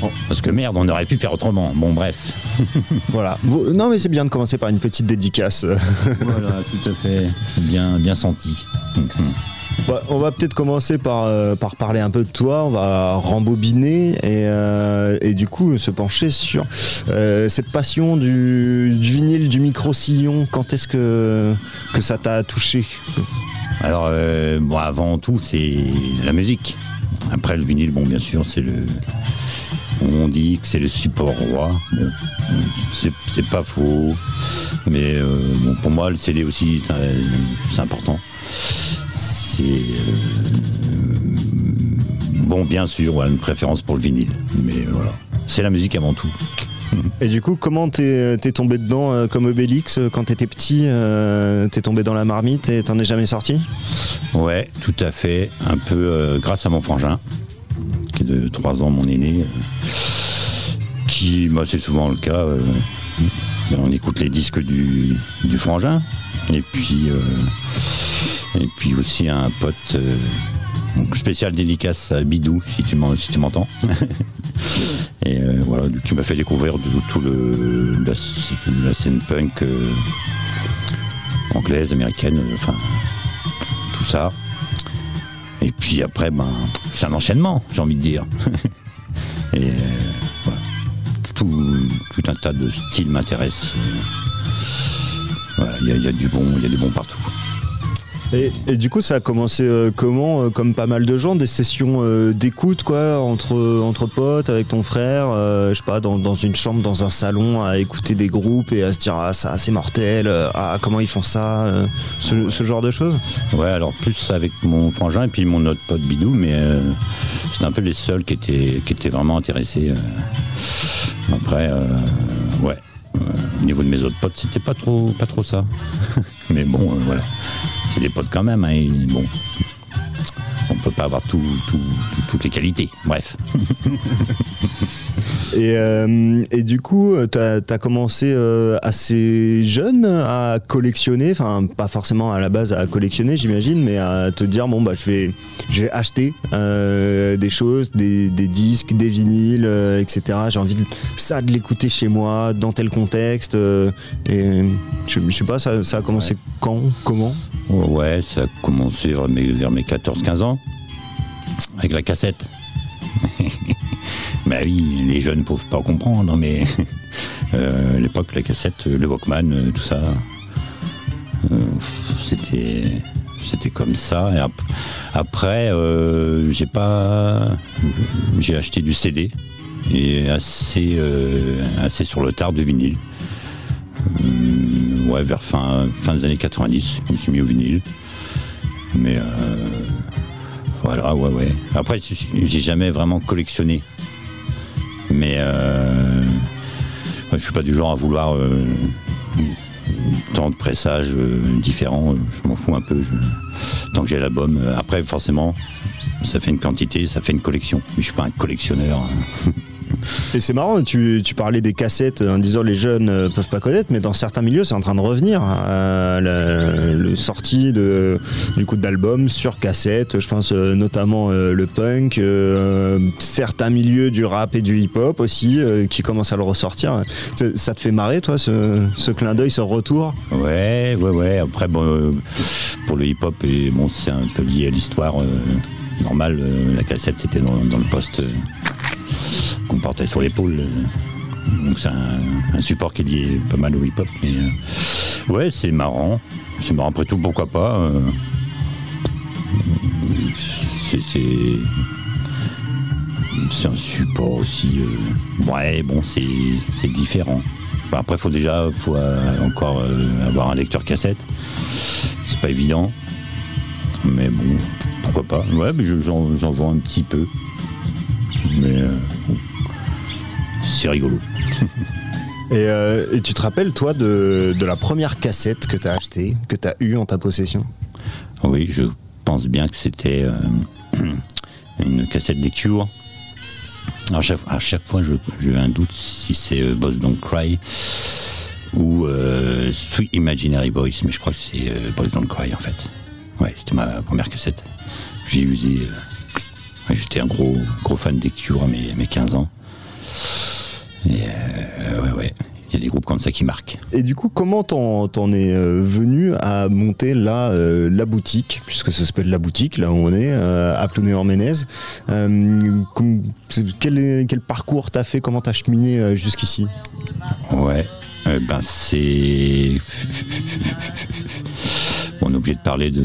Bon, parce que merde, on aurait pu faire autrement. Bon, bref. *laughs* Voilà. Vous- Non, mais c'est bien de commencer par une petite dédicace. *laughs* voilà, tout à fait. Bien, bien senti. Bah, on va peut-être commencer par, euh, par parler un peu de toi, on va rembobiner et, euh, et du coup se pencher sur euh, cette passion du, du vinyle, du micro-sillon. Quand est-ce que, que ça t'a touché? Alors, bon, avant tout, c'est la musique. Après, le vinyle, bon, bien sûr, c'est le. On dit que c'est le support roi. Bon, c'est- pas faux. Mais euh, bon, pour moi, le CD aussi, c'est important. C'est. euh, bon, bien sûr, une préférence pour le vinyle. Mais voilà. C'est la musique avant tout. *laughs* Et du coup, comment t'es tombé dedans euh, comme Obélix quand t'étais petit euh, T'es tombé dans la marmite et t'en es jamais sorti? Ouais, tout à fait. Un peu euh, grâce à mon frangin, qui est de 3 ans, mon aîné, euh, qui, moi, c'est souvent le cas. euh, on écoute les disques du, frangin. Et puis, euh, et puis aussi un pote spécial dédicace à Bidou, si tu m'entends. *laughs* Et voilà, qui m'a fait découvrir de- tout le, la, scène punk anglaise, américaine, enfin tout ça. Et puis après, ben, c'est un enchaînement, j'ai envie de dire. *laughs* Et tout, un tas de styles m'intéressent. Euh, y a du bon, il y a du bon partout. Et, du coup, ça a commencé euh, comment euh, Comme pas mal de gens, des sessions euh, d'écoute, quoi, entre, entre potes, avec ton frère, je sais pas, dans, dans une chambre, dans un salon, à écouter des groupes et à se dire, ah, ça, c'est mortel, ah, comment ils font ça, ce, genre de choses? Ouais, alors plus avec mon frangin et puis mon autre pote Bidou, mais c'était un peu les seuls qui étaient, qui étaient vraiment intéressés. Après, ouais, au niveau de mes autres potes, c'était pas trop, pas trop ça. *laughs* mais bon, voilà, des potes quand même. hein, et bon. Bon, peut pas avoir tout- tout- tout- toutes les qualités. Bref. *laughs* Et, euh, et du coup, tu as, commencé euh, assez jeune à collectionner, enfin pas forcément à la base à collectionner j'imagine, mais à te dire bon bah je vais, je vais acheter euh, des choses, des, des disques, des vinyles, euh, etc. J'ai envie de ça de l'écouter chez moi, dans tel contexte. euh, et je, je sais pas, ça, ça a commencé quand, comment? Ouais, ça a commencé vers mes, vers mes 14-15 ans, avec la cassette. *laughs* bah oui, les jeunes ne peuvent pas comprendre, mais *laughs* euh, à l'époque, la cassette, le Walkman, euh, tout ça, euh, c'était c'était comme ça. Et ap- après, j'ai pas, j'ai acheté du CD et assez assez sur le tard de vinyle. Ouais, vers fin, fin des années 90, je me suis mis au vinyle. Mais voilà, ouais, ouais. Après, j'ai jamais vraiment collectionné. Mais euh, ouais, je suis pas du genre à vouloir euh, tant de pressages euh, différents. Je m'en fous un peu. tant que j'ai l'album. Euh, Après, forcément, ça fait une quantité, ça fait une collection. Mais je suis pas un collectionneur. *laughs* hein. Et c'est marrant, tu, parlais des cassettes en disant les jeunes euh, peuvent pas connaître, mais dans certains milieux c'est en train de revenir. euh, la, sortie du coup d'albums sur cassette, je pense euh, notamment le punk, certains milieux du rap et du hip-hop aussi qui commencent à le ressortir. Ça, te fait marrer toi ce, clin d'œil, ce retour? Ouais, ouais, ouais. Après, bon, pour le hip-hop, bon, c'est un peu lié à l'histoire normale. la cassette, c'était dans, le poste qu'on portait sur l'épaule. donc c'est un, support qui est lié pas mal au hip-hop. Mais euh, ouais, c'est marrant. C'est marrant. Après tout, pourquoi pas euh, c'est, un support aussi. euh, ouais, bon, c'est, différent. Après, faut déjà encore avoir un lecteur cassette. C'est pas évident. Mais bon, pourquoi pas. Ouais, mais je- j'en, j'en vends un petit peu. Mais euh, c'est rigolo. *laughs* et, euh, et tu te rappelles toi de, de la première cassette que tu as achetée, que tu as eue en ta possession? Oui, je pense bien que c'était euh, *clears throat* une cassette des Cure. Alors, chaque, à chaque fois, je- j'ai un doute si c'est euh, Boys Don't Cry ou Sweet Imaginary Boys, mais je crois que c'est Boys Don't Cry en fait. Ouais, c'était ma première cassette. J'ai usé. J'étais un gros, gros fan des Cure à mes, à mes 15 ans. Et euh, ouais, ouais, il y a des groupes comme ça qui marquent. Et du coup, comment t'en, es euh, venu à monter là euh, la boutique, puisque ça s'appelle la boutique, là où on est, euh, à c'est- quel, quel parcours t'as fait? Comment t'as cheminé jusqu'ici? Ouais, ben c'est. Bon, *laughs* on est obligé de parler de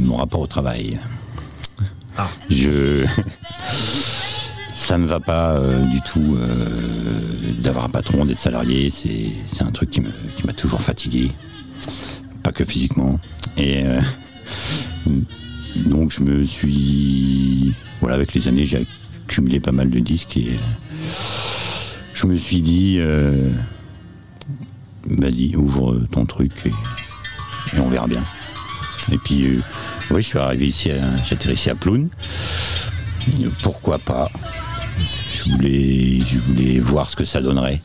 mon rapport au travail. Je. *laughs* Ça me va pas euh, du tout euh, d'avoir un patron, d'être salarié. C'est un truc qui m'a toujours fatigué. Pas que physiquement. Et euh, *laughs* donc je me suis. Voilà, avec les années, j'ai accumulé pas mal de disques et je me suis dit. vas-y, ouvre ton truc et, et on verra bien. Et puis, oui, je suis arrivé ici, j'ai atterri ici à Ploune. Euh, Pourquoi pas? Je voulais, je voulais voir ce que ça donnerait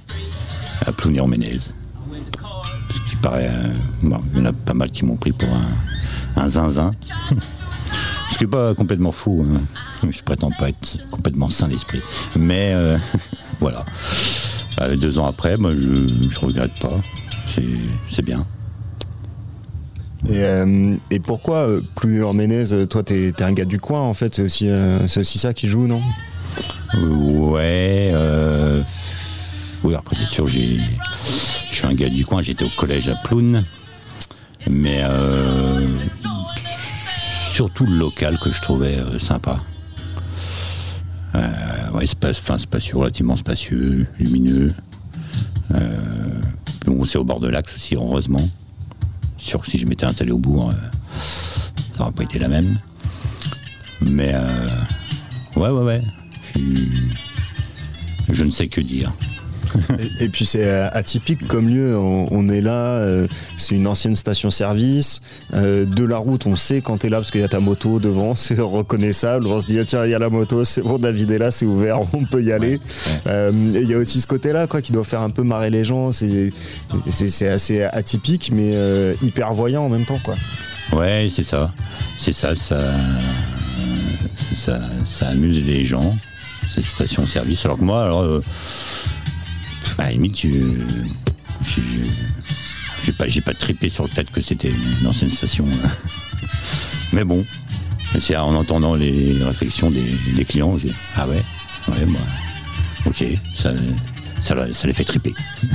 à Ploune et en Ménez. Ce qui paraît. euh, bon, il y en a pas mal qui m'ont pris pour un, un zinzin. *laughs* Ce qui n'est pas complètement faux. hein. Je prétends pas être complètement sain d'esprit. Mais euh, *laughs* voilà. Euh, deux ans après, moi, je je regrette pas. C'est bien. Et, euh, et pourquoi euh, Plouné-en-Ménez euh, Toi, t'es, t'es un gars du coin en fait, c'est aussi, ça qui joue, non? Ouais. Oui, après, c'est sûr. Je suis un gars du coin, j'étais au collège à Ploune. Mais surtout le local que je trouvais sympa. Ouais, space, enfin, spacieux, relativement spacieux, lumineux. C'est au bord de l'axe aussi, heureusement. Sûr que si je m'étais installé au bourg, euh, ça n'aurait pas été la même. Mais euh, ouais, ouais, ouais. Je, je ne sais que dire. Et, et puis c'est euh, atypique comme lieu. On, on est là, euh, c'est une ancienne station-service. Euh, de la route, on sait quand t'es là parce qu'il y a ta moto devant, *laughs* c'est reconnaissable. On se dit ah, tiens, il y a la moto, c'est bon, David est là, c'est ouvert, *laughs* on peut y aller. Il y a aussi ce côté-là, quoi, qui doit faire un peu marrer les gens. C'est c'est- c'est assez atypique, mais hyper voyant en même temps, quoi. Ouais, c'est ça. C'est ça, ça, ça, ça amuse les gens, cette station-service. Alors que moi, alors, à la limite, je, je, je- pas, j'ai pas trippé sur le fait que c'était une ancienne station. Mais bon, c'est en entendant les réflexions des, clients, j'ai ah ouais, ouais, moi, ok, ça, ça, ça les fait tripper. *laughs*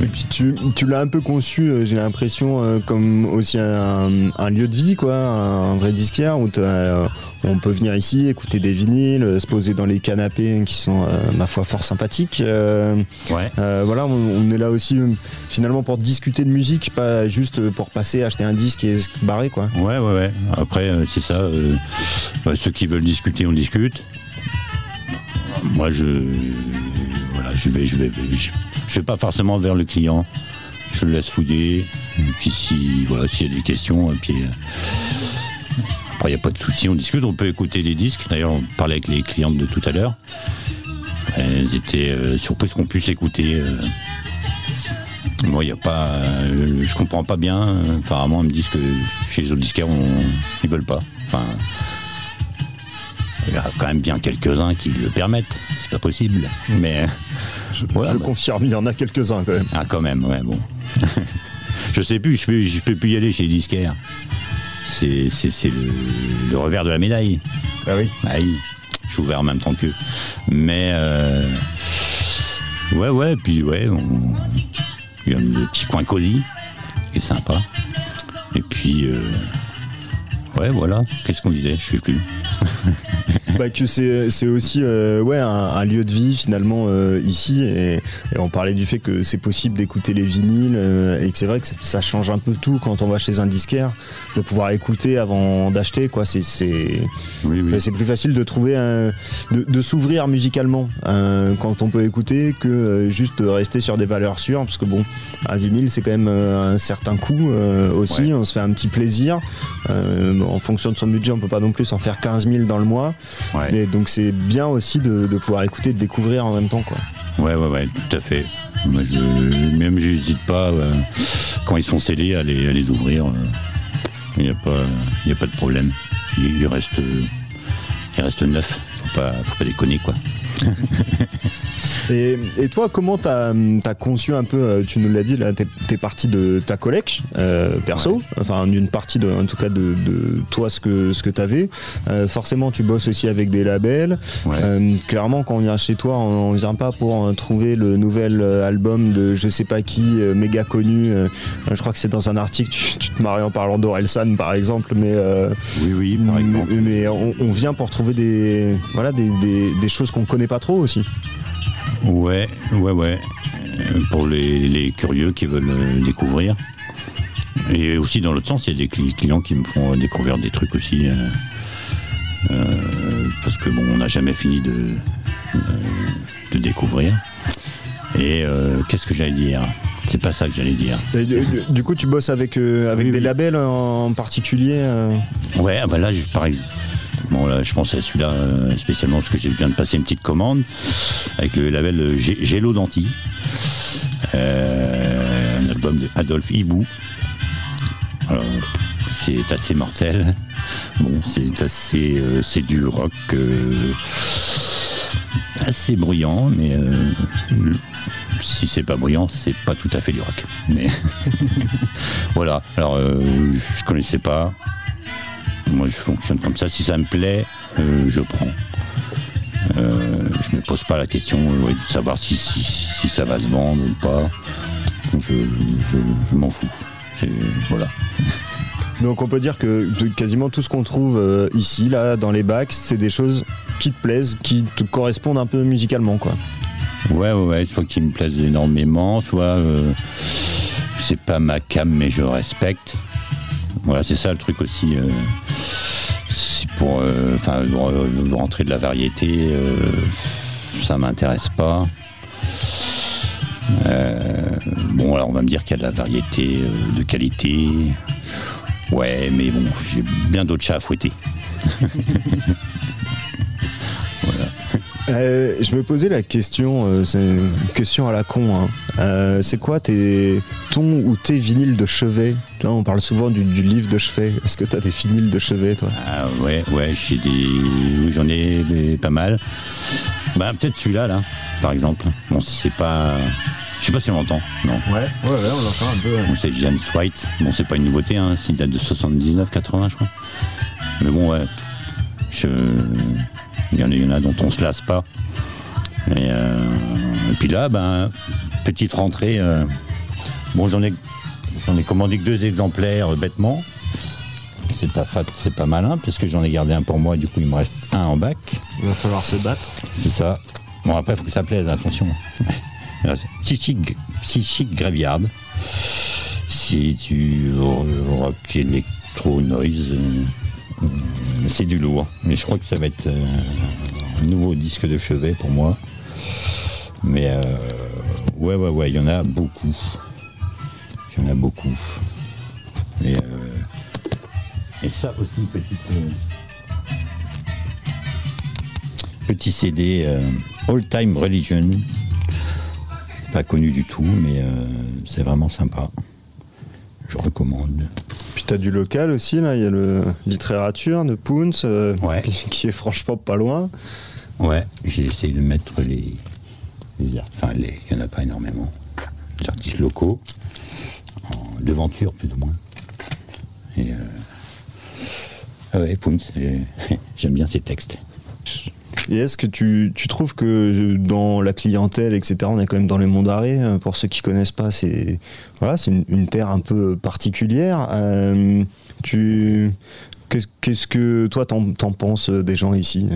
Et puis tu, tu l'as un peu conçu, euh, j'ai l'impression, euh, comme aussi un, un lieu de vie, quoi, un vrai disquaire où euh, on peut venir ici, écouter des vinyles, se poser dans les canapés qui sont, ma foi, fort sympathiques. Euh, voilà, on, on est là aussi finalement pour discuter de musique, pas juste pour passer, acheter un disque et se barrer, quoi. Ouais, ouais, ouais. Après, c'est ça. euh, bah, ceux qui veulent discuter, on discute. Moi, je. Je vais. Je vais, je, vais pas forcément vers le client. Je le laisse fouiller. Et puis, si, voilà, s'il y a des questions, et puis. euh, après, il n'y a pas de souci, on discute. On peut écouter les disques. D'ailleurs, on parlait avec les clientes de tout à l'heure. Elles étaient euh, surprises qu'on puisse écouter. euh, moi, il a pas. euh, je comprends pas bien. Apparemment, ils me disent que chez les autres disquaires, on, ils veulent pas. Enfin. Il y a quand même bien quelques-uns qui le permettent. C'est pas possible. Mais. Je, confirme, il y en a quelques-uns quand même. Ah, quand même, ouais, bon. *laughs* je sais plus, je peux, je peux plus y aller chez les disquaires. C'est, c'est, c'est le, le revers de la médaille. Ah oui oui. Je suis ouvert en même temps qu'eux. Mais. euh, ouais, ouais, puis ouais, on- il y a le petit coin cosy, qui est sympa. Et puis. euh, ouais, voilà. Qu'est-ce qu'on disait? Je sais plus. *laughs* bah, que c'est c'est aussi euh, ouais, un, un lieu de vie finalement euh, ici. Et, et on parlait du fait que c'est possible d'écouter les vinyles euh, et que c'est vrai que ça- change un peu tout quand on va chez un disquaire de pouvoir écouter avant d'acheter quoi. C'est c'est c'est plus facile de trouver un- de, de s'ouvrir musicalement quand on peut écouter que juste de rester sur des valeurs sûres parce que bon un vinyle c'est quand même un certain coût aussi. On se fait un petit plaisir en fonction de son budget on peut pas non plus en faire 15 000 dans le mois et donc c'est bien aussi de, de pouvoir écouter de découvrir en même temps quoi Ouais, ouais, ouais, tout à fait. Moi, je, même j'hésite pas, euh, quand ils sont scellés, à les, à les ouvrir. Il n'y a, pas- y a pas de problème. Il, il reste, euh, il reste neuf. Faut pas, faut pas déconner, quoi. *laughs* Et, et toi, comment t'as as conçu un peu, euh, tu nous l'as dit, là, t'es es parti de ta collecte euh, perso, enfin d'une partie de, en tout cas de, de toi ce que ce que t'avais. Euh, forcément, tu bosses aussi avec des labels. Euh, clairement, quand on vient chez toi, on, on vient pas pour trouver le nouvel album de je sais pas qui, méga connu. je crois que c'est dans un article, tu, tu te marrais en parlant d'Orelsan par exemple, mais euh, oui, oui, par exemple. Mais on, on vient pour trouver des voilà des, des, des choses qu'on connaît pas trop aussi. Ouais, ouais, ouais. Euh, Pour les, les curieux qui veulent euh, découvrir. Et aussi dans l'autre sens, il y a des cli- clients qui me font euh, découvrir des trucs aussi. euh, euh, parce que bon, on n'a jamais fini de, euh, de découvrir. Et qu'est-ce que j'allais dire? C'est pas ça que j'allais dire. Du, coup, tu bosses avec, avec des labels en particulier Ouais, ah bah là, je, par exemple, bon, là, je pense à celui-là euh, spécialement parce que j'ai viens de passer une petite commande avec le label euh, Gé- Gélo Danti, Euh, un album de Adolphe Hibou. Alors, c'est assez mortel. Bon, c'est assez, c'est du rock assez bruyant, mais si c'est pas bruyant, c'est pas tout à fait du rock. Mais *laughs* voilà. Alors, je connaissais pas. Moi, je fonctionne comme ça. Si ça me plaît, euh, je prends. Euh, je me pose pas la question euh, ouais, de savoir si, si, si ça va se vendre ou pas. Je, je- je m'en fous. Voilà. *laughs* Donc on peut dire que quasiment tout ce qu'on trouve euh, ici, là, dans les bacs, c'est des choses qui te plaisent, qui te correspondent un peu musicalement, quoi. Ouais, ouais, ouais, soit qui me plaisent énormément, soit euh, c'est pas ma cam, mais je respecte. Voilà, c'est ça le truc aussi. euh, pour euh, enfin, rentrer de la variété, euh, ça m'intéresse pas. Bon, alors on va me dire qu'il y a de la variété de qualité. Ouais, mais bon, j'ai bien d'autres chats à fouetter. *laughs* Euh, je me posais la question, euh, c'est une question à la con. hein. Euh, c'est quoi tes ton ou tes vinyles de chevet? Tu vois, On parle souvent du, du livre de chevet. Est-ce que tu as des vinyles de chevet, toi? Ah ouais, ouais, j'ai des. oui, J'en ai des- pas mal. Bah, peut-être celui-là, là, par exemple. Bon, c'est pas. Je sais pas si on l'entend, non Ouais, ouais, ouais, on l'entend un peu. Bon, c'est James White. Bon, c'est pas une nouveauté, hein. il date de 79, 80, je crois. Mais bon, ouais. Je... Il, y en a, dont on se lasse pas. Et, euh, et puis là, ben, petite rentrée. euh, Bon, j'en ai, j'en ai commandé que deux exemplaires, euh, bêtement. C'est pas, fat- c'est pas malin, parce que j'en ai gardé un pour moi, du coup, il me reste un en bac. Il va falloir se battre. C'est ça. Bon, après, il faut que ça plaise, attention. *laughs* Psychic Graveyard. Si tu rock électro noise, c'est du lourd. Mais je crois que ça va être euh, un nouveau disque de chevet pour moi. Mais euh, ouais, ouais, ouais, il y en a beaucoup. Il y en a beaucoup. Et, euh, ça aussi, petite. euh, petit CD All Time Religion. Pas connu du tout, mais c'est vraiment sympa. Je recommande. T'as du local aussi, là. Il y a le littérature de Poons, euh, qui, qui est franchement pas loin. Ouais, j'ai essayé de mettre les. enfin, les- il n'y en a pas énormément. Les artistes locaux, en devanture plus ou moins. Et. Euh, ah ouais, j'ai- *laughs* j'aime bien ses textes. Et est-ce que tu, tu trouves que dans la clientèle, etc., on est quand même dans les monts d'arrêt euh, Pour ceux qui connaissent pas, c'est voilà, c'est une, une terre un peu particulière. Euh, tu qu'est-ce, que toi t'en, t'en penses euh, des gens ici?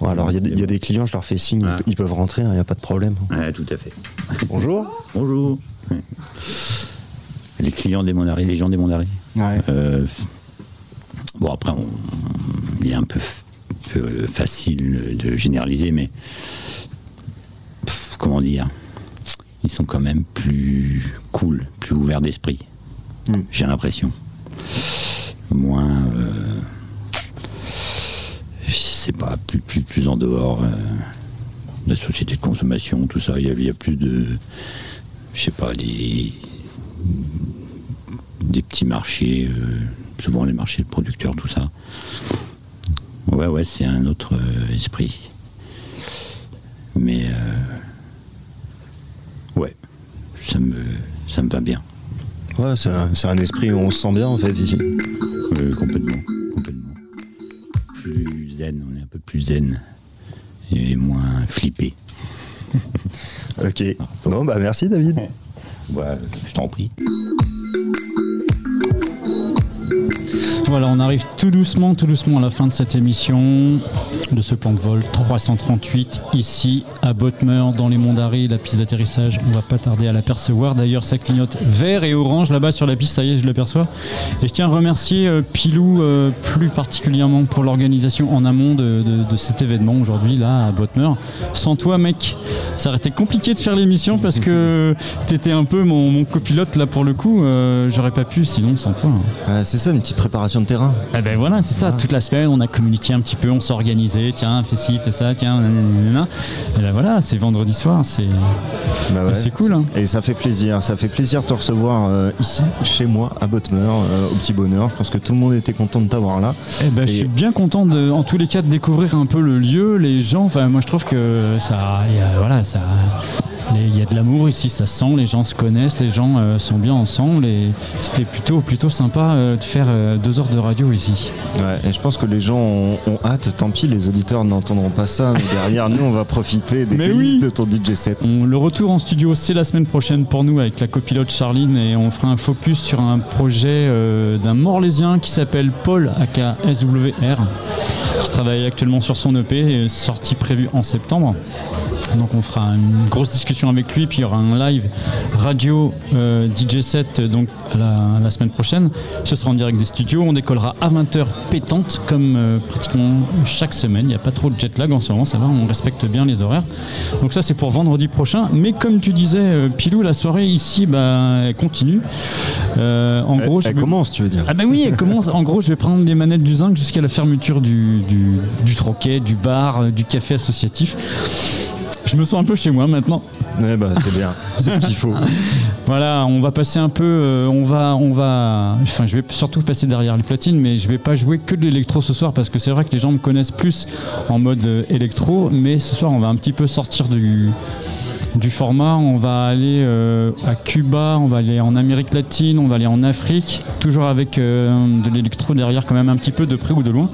Bon, Alors il y a des- il y, a des clients, je leur fais signe, ils, ils peuvent rentrer, il n'y a pas de problème. Ouais, tout à fait. Bonjour. Bonjour. Les clients des Mondarés, les gens des Mondarés. Euh, bon, après, il est un peu, peu facile de généraliser, mais pff, comment dire Ils sont quand même plus cool, plus ouverts d'esprit. J'ai l'impression. Moins. euh, je sais pas, plus, plus, plus en dehors euh, de la société de consommation, tout ça. Il y y a plus de. Je sais pas, des. des petits marchés, euh, souvent les marchés de producteurs, tout ça. Ouais, ouais, c'est un autre euh, esprit. Mais. euh, ouais, ça me, ça me va bien. Ouais, c'est un, un esprit où on se sent bien en fait ici. Euh, complètement, complètement. Plus zen, on est un peu plus zen. Et moins flippé. *laughs* ok. Bon, bah merci David. Ouais, je t'en prie. Voilà, on arrive tout doucement, tout doucement à la fin de cette émission, de ce plan de vol 338, ici à Botmer, dans les Monts d'Arrée, la piste d'atterrissage. On va pas tarder à l'apercevoir. D'ailleurs, ça clignote vert et orange là-bas sur la piste, ça y est, je l'aperçois. Et je tiens à remercier euh, Pilou euh, plus particulièrement pour l'organisation en amont de, de- de cet événement aujourd'hui, là, à Botmer. Sans toi, mec, ça aurait été compliqué de faire l'émission parce que t'étais un peu mon, mon copilote là pour le coup. Euh, J'aurais pas pu sinon sans toi. hein. c'est ça, une petite préparation de terrain. Eh ben voilà, c'est ça. Toute la semaine, on a communiqué un petit peu, on s'est organisé. Tiens, fais ci, fais ça, tiens, nanana. Et là voilà, c'est vendredi soir, c'est Bah ouais, cool. hein. Et ça fait plaisir, ça fait plaisir de te recevoir euh, ici, chez moi, à Botmer, euh, au petit bonheur. Je pense que tout le monde était content de t'avoir là. Eh ben, je suis bien content de, en tous les cas, de découvrir un peu le lieu, les gens. Enfin, moi, je trouve que ça, y a- voilà, ça, il y a de l'amour ici, ça sent. Les gens se connaissent, les gens euh, sont bien ensemble, et c'était plutôt, plutôt sympa euh, de faire euh, deux heures de radio ici. Ouais, et je pense que les gens ont, ont hâte, tant pis, les auditeurs n'entendront pas ça, mais derrière nous, on va profiter des *laughs* délices oui. de ton DJ set. On- le retour en studio, c'est la semaine prochaine pour nous avec la copilote Charline et on fera un focus sur un projet d'un Morlaisien qui s'appelle Paul aka SWR qui travaille actuellement sur son EP, sortie prévue en septembre. Donc on fera une grosse discussion avec lui, puis il y aura un live radio euh, DJ set donc à la, la semaine prochaine. Ce sera en direct des studios. On décollera à 20h pétante comme euh, pratiquement chaque semaine. Il n'y a pas trop de jet lag en ce moment, ça va, on respecte bien les horaires. Donc ça c'est pour vendredi prochain. Mais comme tu disais, euh, Pilou, la soirée ici bah, elle continue. En gros, je elle vais- commence, tu veux dire ah ben oui, elle commence. En gros, je vais prendre les manettes du zinc jusqu'à la fermeture du, du, du troquet, du bar, du café associatif. Je me sens un peu chez moi maintenant. Ouais, bah, c'est bien, *laughs* c'est ce qu'il faut. Voilà, on va passer un peu, euh, on va, on va, enfin, je vais surtout passer derrière les platines, mais je vais pas jouer que de l'électro ce soir parce que c'est vrai que les gens me connaissent plus en mode euh, électro, mais ce soir on va un petit peu sortir du du format. On va aller euh, à Cuba, on va aller en Amérique latine, on va aller en Afrique, toujours avec euh, de l'électro derrière quand même un petit peu de près ou de loin.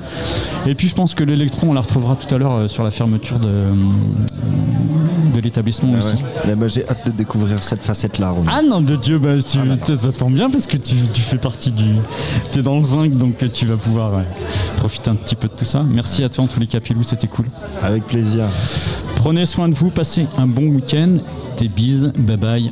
Et puis je pense que l'électro, on la retrouvera tout à l'heure euh, sur la fermeture de, de l'établissement Ah aussi. ouais. Eh ben, J'ai hâte de découvrir cette facette-là, Romain. Ah non de Dieu, bah, tu, ça tombe bien parce que tu, tu fais partie du. T'es dans le zinc donc tu vas pouvoir ouais, profiter un petit peu de tout ça. Merci à toi en tous les cas, Pilou, c'était cool. Avec plaisir. Prenez soin de vous, passez un bon week-end. Des bises, bye bye.